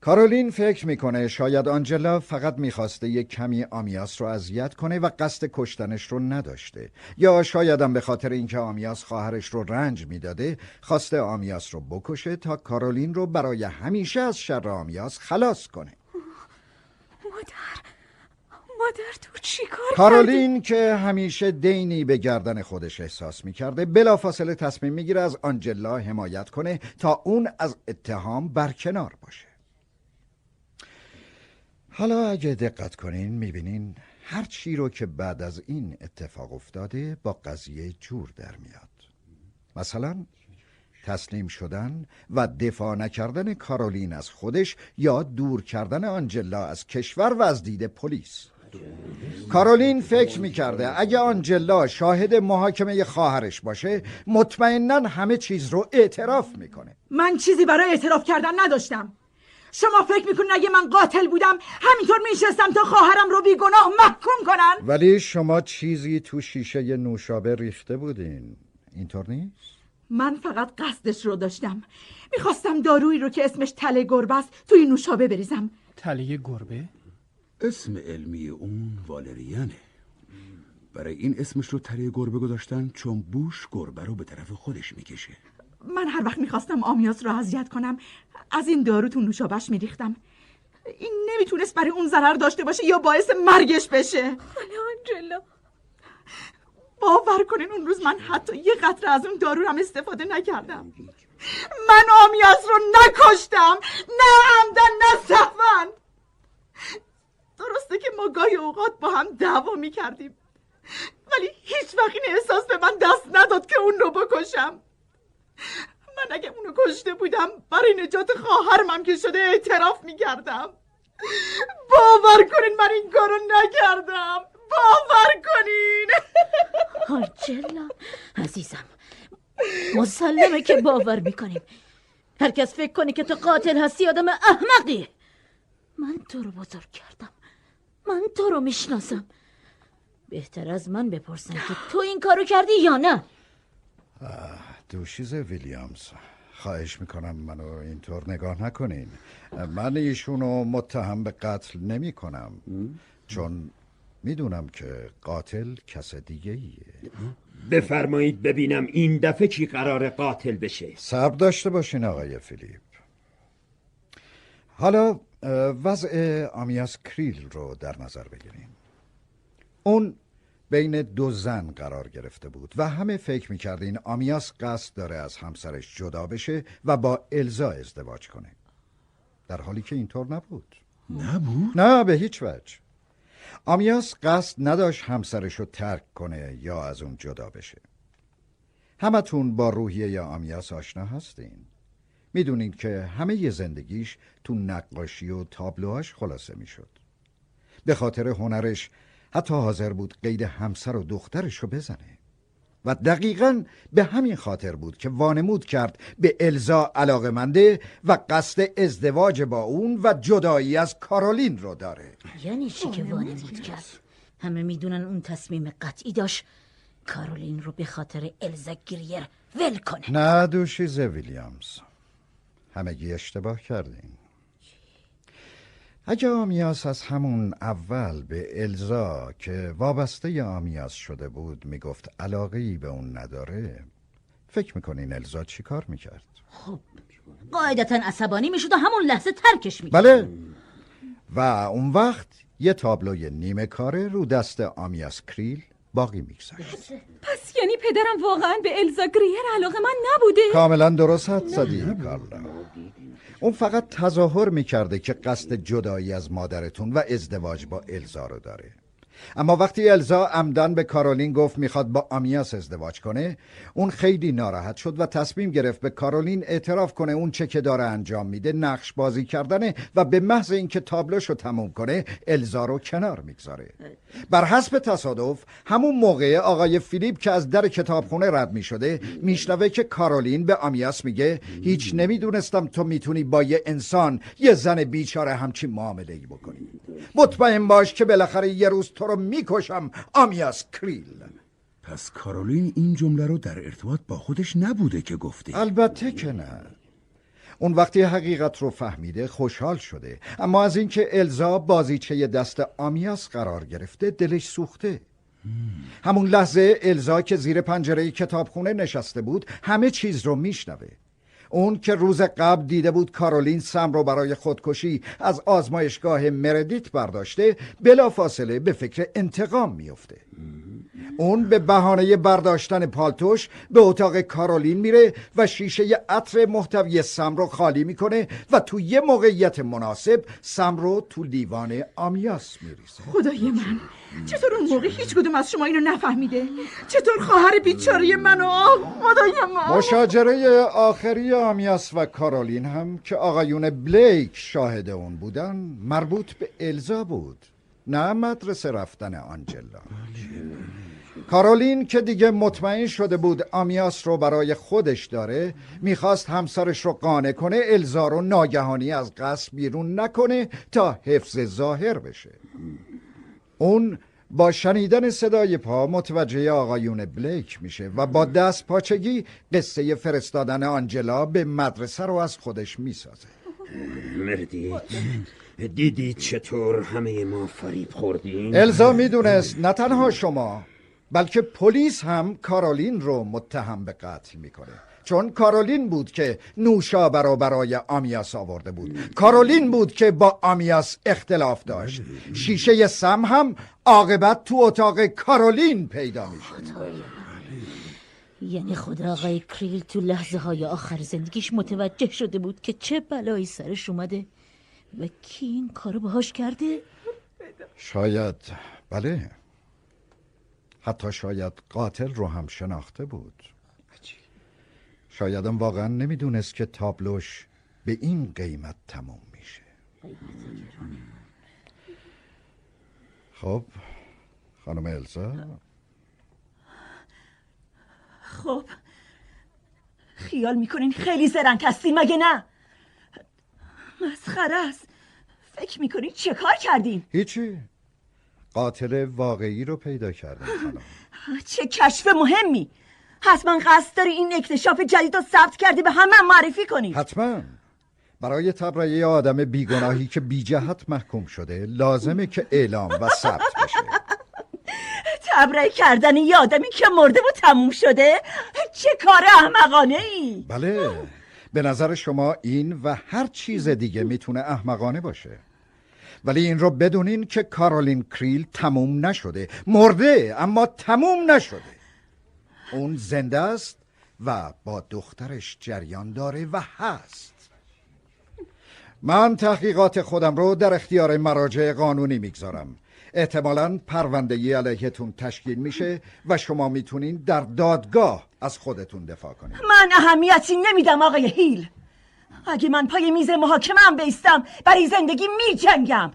کارولین فکر می‌کنه شاید آنجلا فقط می‌خواسته یک کمی آمیاس رو اذیت کنه و قصد کشتنش رو نداشته. یا شایدم به خاطر اینکه آمیاس خواهرش رو رنج می‌داده خواسته آمیاس رو بکشه تا کارولین رو برای همیشه از شر آمیاس خلاص کنه. مادر. مادر تو چی کار کارولین که همیشه دینی به گردن خودش احساس می‌کرده بلافاصله تصمیم می‌گیره از آنجلا حمایت کنه تا اون از اتهام برکنار باشه. حالا اگه دقت کنین می‌بینین هر چی رو که بعد از این اتفاق افتاده با قضیه جور در میاد. مثلا تسلیم شدن و دفاع نکردن کارولین از خودش یا دور کردن آنجلا از کشور و از دید پلیس. کارولین فکر می‌کرده اگه آنجلا شاهد محاکمه خواهرش باشه مطمئنا همه چیز رو اعتراف می‌کنه. من چیزی برای اعتراف کردن نداشتم. شما فکر می‌کنین اگه من قاتل بودم همینطور میشستم تا خواهرم رو بیگناه محکوم کنن؟ ولی شما چیزی تو شیشه نوشابه ریخته بودین. اینطور نیست؟ من فقط قصدش رو داشتم. می‌خواستم دارویی رو که اسمش تله گربه است توی نوشابه بریزم. تله گربه؟ اسم علمی اون والریانه. برای این اسمش رو تله گربه گذاشتن چون بوش گربه رو به طرف خودش می‌کشه. من هر وقت می‌خواستم آمیاس رو اذیت کنم از این دارو تو نوشابش میریختم. این نمی‌تونست برای اون ضرر داشته باشه یا باعث مرگش بشه. خاله آنجلا. باور کنین اون روز من حتی یه قطره از اون دارو هم استفاده نکردم. من آمیاس رو نکشتم. نه عمدن نه سهون. درسته که ما گاهی اوقات با هم دعوا می‌کردیم. ولی هیچ وقت این احساس به من دست نداد که اون رو بکشم. من اگه اونو کشته بودم برای نجات خواهرم هم که شده اعتراف می‌کردم. باور کنین من این کارو نکردم. باور کنین. آنجلا عزیزم مسلمه که باور می‌کنیم. هر کس فکر کنی که تو قاتل هستی آدم احمقی من تو رو بزرگ کردم. من تو رو می‌شناسم. بهتر از من بپرسن که تو این کارو کردی یا نه. دوشیز ویلیامز. خواهش می‌کنم منو اینطور نگاه نکنین. من ایشونو متهم به قتل نمی کنم چون می‌دونم که قاتل کس دیگه ایه بفرمایید ببینم این دفعه کی قرار قاتل بشه. صبر داشته باشین آقای فیلیپ. حالا وضع آمیاس کریل رو در نظر بگیریم. اون بین دو زن قرار گرفته بود و همه فکر می‌کردین آمیاس قصد داره از همسرش جدا بشه و با الزا ازدواج کنه. در حالی که اینطور نبود. نبود؟ نه به هیچ وجه. آمیاس قصد نداشت همسرش رو ترک کنه یا از اون جدا بشه. همتون با روحیه یا آمیاس آشنا هستین. می‌دونین که همه ی زندگیش تو نقاشی و تابلوهاش خلاصه می‌شد. به خاطر هنرش حتی حاضر بود قید همسر و دخترش رو بزنه. و دقیقا به همین خاطر بود که وانمود کرد به الزا علاقمنده و قصد ازدواج با اون و جدایی از کارولین رو داره. یعنی چی که وانمود کرد؟ همه می‌دونن اون تصمیم قطعی داشت کارولین رو به خاطر الزا گریر ول کنه. نه دوشیز ویلیامز. همگی اشتباه کردین اگه آمیاس از همون اول به الزا که وابسته آمیاس شده بود می‌گفت علاقه به اون نداره فکر می‌کنین الزا چی کار می‌کرد؟ خب قاعدتا عصبانی می‌شد و همون لحظه ترکش می‌کرد. بله. و اون وقت یه تابلوی نیمه کاره رو دست آمیاس کریل باقی میگذاشت پس یعنی پدرم واقعا به الزا گریر علاقه من نبوده؟ کاملا درست حد زدی کارلا. اون فقط تظاهر می‌کرده که قصد جدایی از مادرتون و ازدواج با الزا رو داره. اما وقتی الزا عمدن به کارولین گفت می‌خواد با آمیاس ازدواج کنه اون خیلی ناراحت شد و تصمیم گرفت به کارولین اعتراف کنه اون چه که داره انجام میده نقش بازی کردنه و به محض اینکه تابلوشو تموم کنه الزا رو کنار می‌گذاره. بر حسب تصادف همون موقع آقای فیلیپ که از در کتابخونه رد می‌شده میشنوه که کارولین به آمیاس میگه هیچ نمی‌دونستم تو می‌تونی با یه انسان یه زن بیچاره همچین معامله ای بکنی. مطمئن باش که بالاخره یه روز تو رو می‌کشم آمیاس کریل پس کارولین این جمله رو در ارتباط با خودش نبوده که گفته. البته که نه. اون وقتی حقیقت رو فهمیده خوشحال شده. اما از اینکه الزا بازیچه دست آمیاس قرار گرفته دلش سوخته. همون لحظه الزا که زیر پنجره کتابخونه نشسته بود همه چیز رو میشنوه. اون که روز قبل دیده بود کارولین سم رو برای خودکشی از آزمایشگاه مردیت برداشته بلا فاصله به فکر انتقام میفته اون به بهانه برداشتن پالتوش به اتاق کارولین میره و شیشه عطر محتوی سم رو خالی می‌کنه و تو یه موقعیت مناسب سم رو تو لیوان آمیاس میریزه. خدای من. چطور اون موقع هیچ کدوم از شما اینو نفهمیده؟ چطور خواهر بیچاره منو آه خدای من؟ مشاجره آخری آمیاس و کارولین هم که آقایون بلیک شاهد اون بودن مربوط به الزا بود نه مدرسه رفتن آنجلا. کارولین که دیگه مطمئن شده بود آمیاس رو برای خودش داره می‌خواست همسرش رو قانع کنه الزا رو ناگهانی از قصد بیرون نکنه تا حفظ ظاهر بشه. اون با شنیدن صدای پا متوجه آقایون بلیک میشه و با دست پاچگی قصه فرستادن آنجلا به مدرسه رو از خودش می‌سازه. مردید دیدید چطور همه ما فریب خوردیم؟ الزا می‌دونست نه تنها شما بلکه پلیس هم کارولین رو متهم به قتل می‌کنه. چون کارولین بود که نوشابه رو برای آمیاس آورده بود. کارولین بود که با آمیاس اختلاف داشت. شیشه سم هم عاقبت تو اتاق کارولین پیدا میشه یعنی خدا آقای کریل تو لحظه های آخر زندگیش متوجه شده بود که چه بلایی سرش اومده و کی این کارو باهاش کرده؟ شاید بله. حتی شاید قاتل رو هم شناخته بود. شایدم واقعا نمی‌دونست که تابلوش به این قیمت تموم میشه. خب خانم الزا؟ خب خیال می‌کنین خیلی زرنگ هستین مگه نه؟ مسخره است. فکر می‌کنین چه کار کردین؟ هیچی. قاتل واقعی رو پیدا کردم خانم. چه کشف مهمی. حتما قصد داری این اکتشاف جدید رو ثبت کردی به همه معرفی کنی. حتما. برای تبرئه آدم بیگناهی که بی جهت محکوم شده لازمه که اعلام و ثبت بشه. تبرئه کردن یه آدمی که مرده و تموم شده؟ چه کار احمقانه ای بله. به نظر شما این و هر چیز دیگه می‌تونه احمقانه باشه. ولی این رو بدونین که کارولین کریل تموم نشده. مرده اما تموم نشده. اون زنده است و با دخترش جریان داره و هست. من تحقیقات خودم رو در اختیار مراجع قانونی می‌گذارم. احتمالا پرونده علیهتون تشکیل میشه و شما می‌تونین در دادگاه از خودتون دفاع کنین. من اهمیتی نمیدم آقای هیل. اگه من پای میز محاکمه هم بیستم برای زندگی می جنگم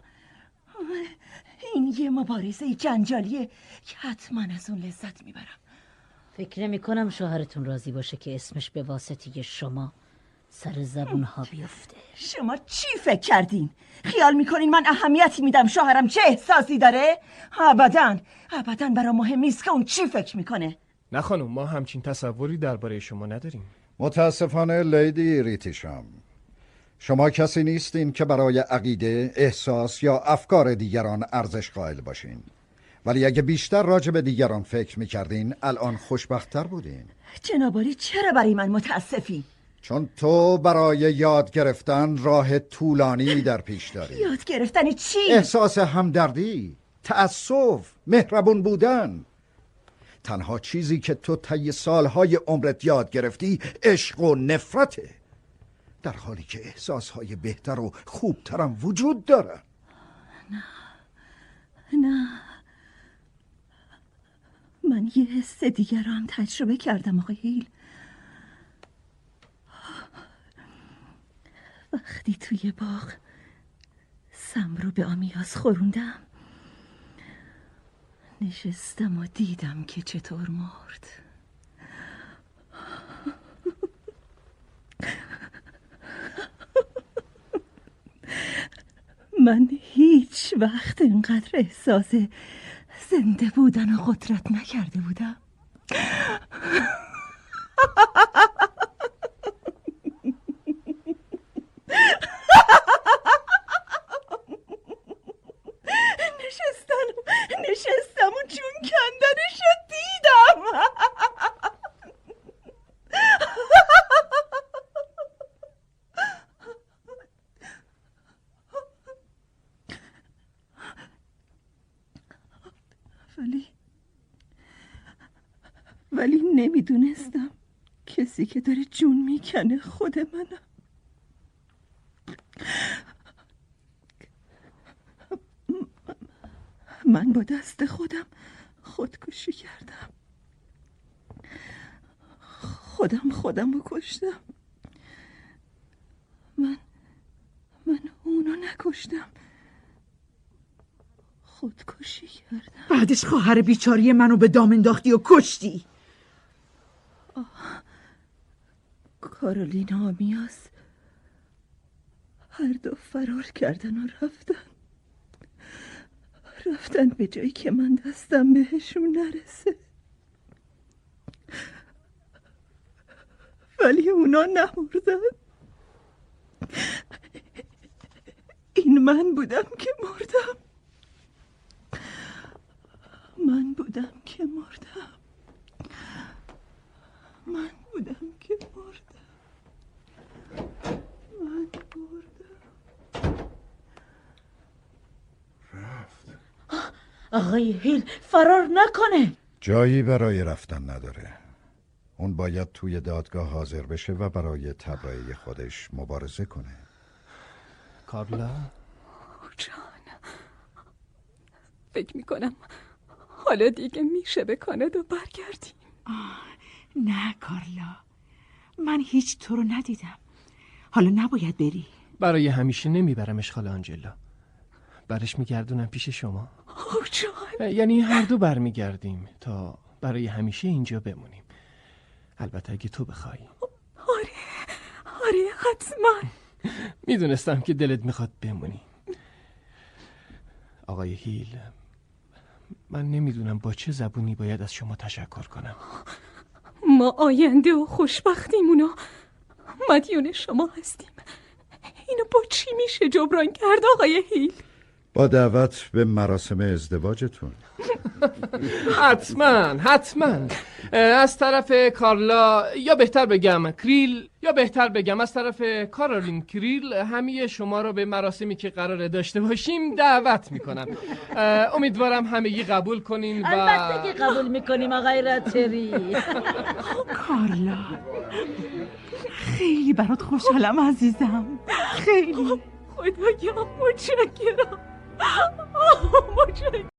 این یه مبارزه جنجالیه که حتما از اون لذت می‌برم. فکر نمی کنم شوهرتون راضی باشه که اسمش به واسطه شما سر زبون ها بیفته. شما چی فکر کردین؟ خیال می‌کنین من اهمیتی میدم؟ شوهرم چه احساسی داره؟ ابدا ابدا برا مهم نیست که اون چی فکر می‌کنه. نه خانم ما همچین تصوری درباره شما نداریم. متاسفانه لیدی ریتیشام شما کسی نیستین که برای عقیده، احساس یا افکار دیگران ارزش قائل باشین. ولی اگه بیشتر راجع به دیگران فکر می‌کردین الان خوشبختتر بودین. جنابالی چرا برای من متاسفی؟ چون تو برای یاد گرفتن راه طولانی در پیش داری. یاد گرفتن چی؟ احساس همدردی تأسف مهربون بودن. تنها چیزی که تو طی سالهای عمرت یاد گرفتی عشق و نفرته. در حالی که احساسهای بهتر و خوبترم وجود داره نه. من یه حس دیگر هم تجربه کردم آقای هیل. وقتی توی باغ سم رو به آمیاز خوروندم نشستم و دیدم که چطور مرد. من هیچ وقت اینقدر احساس زنده بودن و قدرت نکرده بودم. نشستم نشستم و چون کندنش دیدم ولی ولی نمی‌دونستم. کسی که داره جون می‌کنه خود منم من با دست خودم خودکشی کردم. خودم خودم رو کشتم. من من اونو نکشتم. خودکشی کردم. بعدش خواهر بیچاری منو به دام انداختی و کشتی. کارولینا آمیاز هر دو فرار کردن و رفتن. رفتن به جایی که من دستم بهشون نرسه. ولی اونا نمردن. این من بودم که مردم. من بودم که مردم. من بودم که مردم من مردم آقای هیل فرار نکنه. جایی برای رفتن نداره. اون باید توی دادگاه حاضر بشه و برای تبرئه خودش مبارزه کنه. کارلا؟ جان. فکر می‌کنم حالا دیگه میشه به کانادا برگردیم. نه کارلا من هیچ تو رو ندیدم. حالا نباید بری. برای همیشه نمیبرمش خاله آنجلا برش میگردونم پیش شما. جان یعنی هر دو برمیگردیم تا برای همیشه اینجا بمونیم. البته اگه تو بخوای آره آره حتما. می‌دونستم که دلت می‌خواد بمونی. آقای هیل من نمی‌دونم با چه زبونی باید از شما تشکر کنم. ما آینده و خوشبختیمونو مدیون شما هستیم. اینو با چی میشه جبران کرد آقای هیل؟ با دعوت به مراسم ازدواجتون. حتما حتما. از طرف کارلا یا بهتر بگم کریل یا بهتر بگم از طرف کارولین کریل همه شما رو به مراسمی که قراره داشته باشیم دعوت می‌کنم. امیدوارم همگی قبول کنین و البته که قبول می‌کنیم آقای راتری. کارلا. خیلی برات خوشحالم عزیزم. خیلی. خدایا متشکرم. متشکرم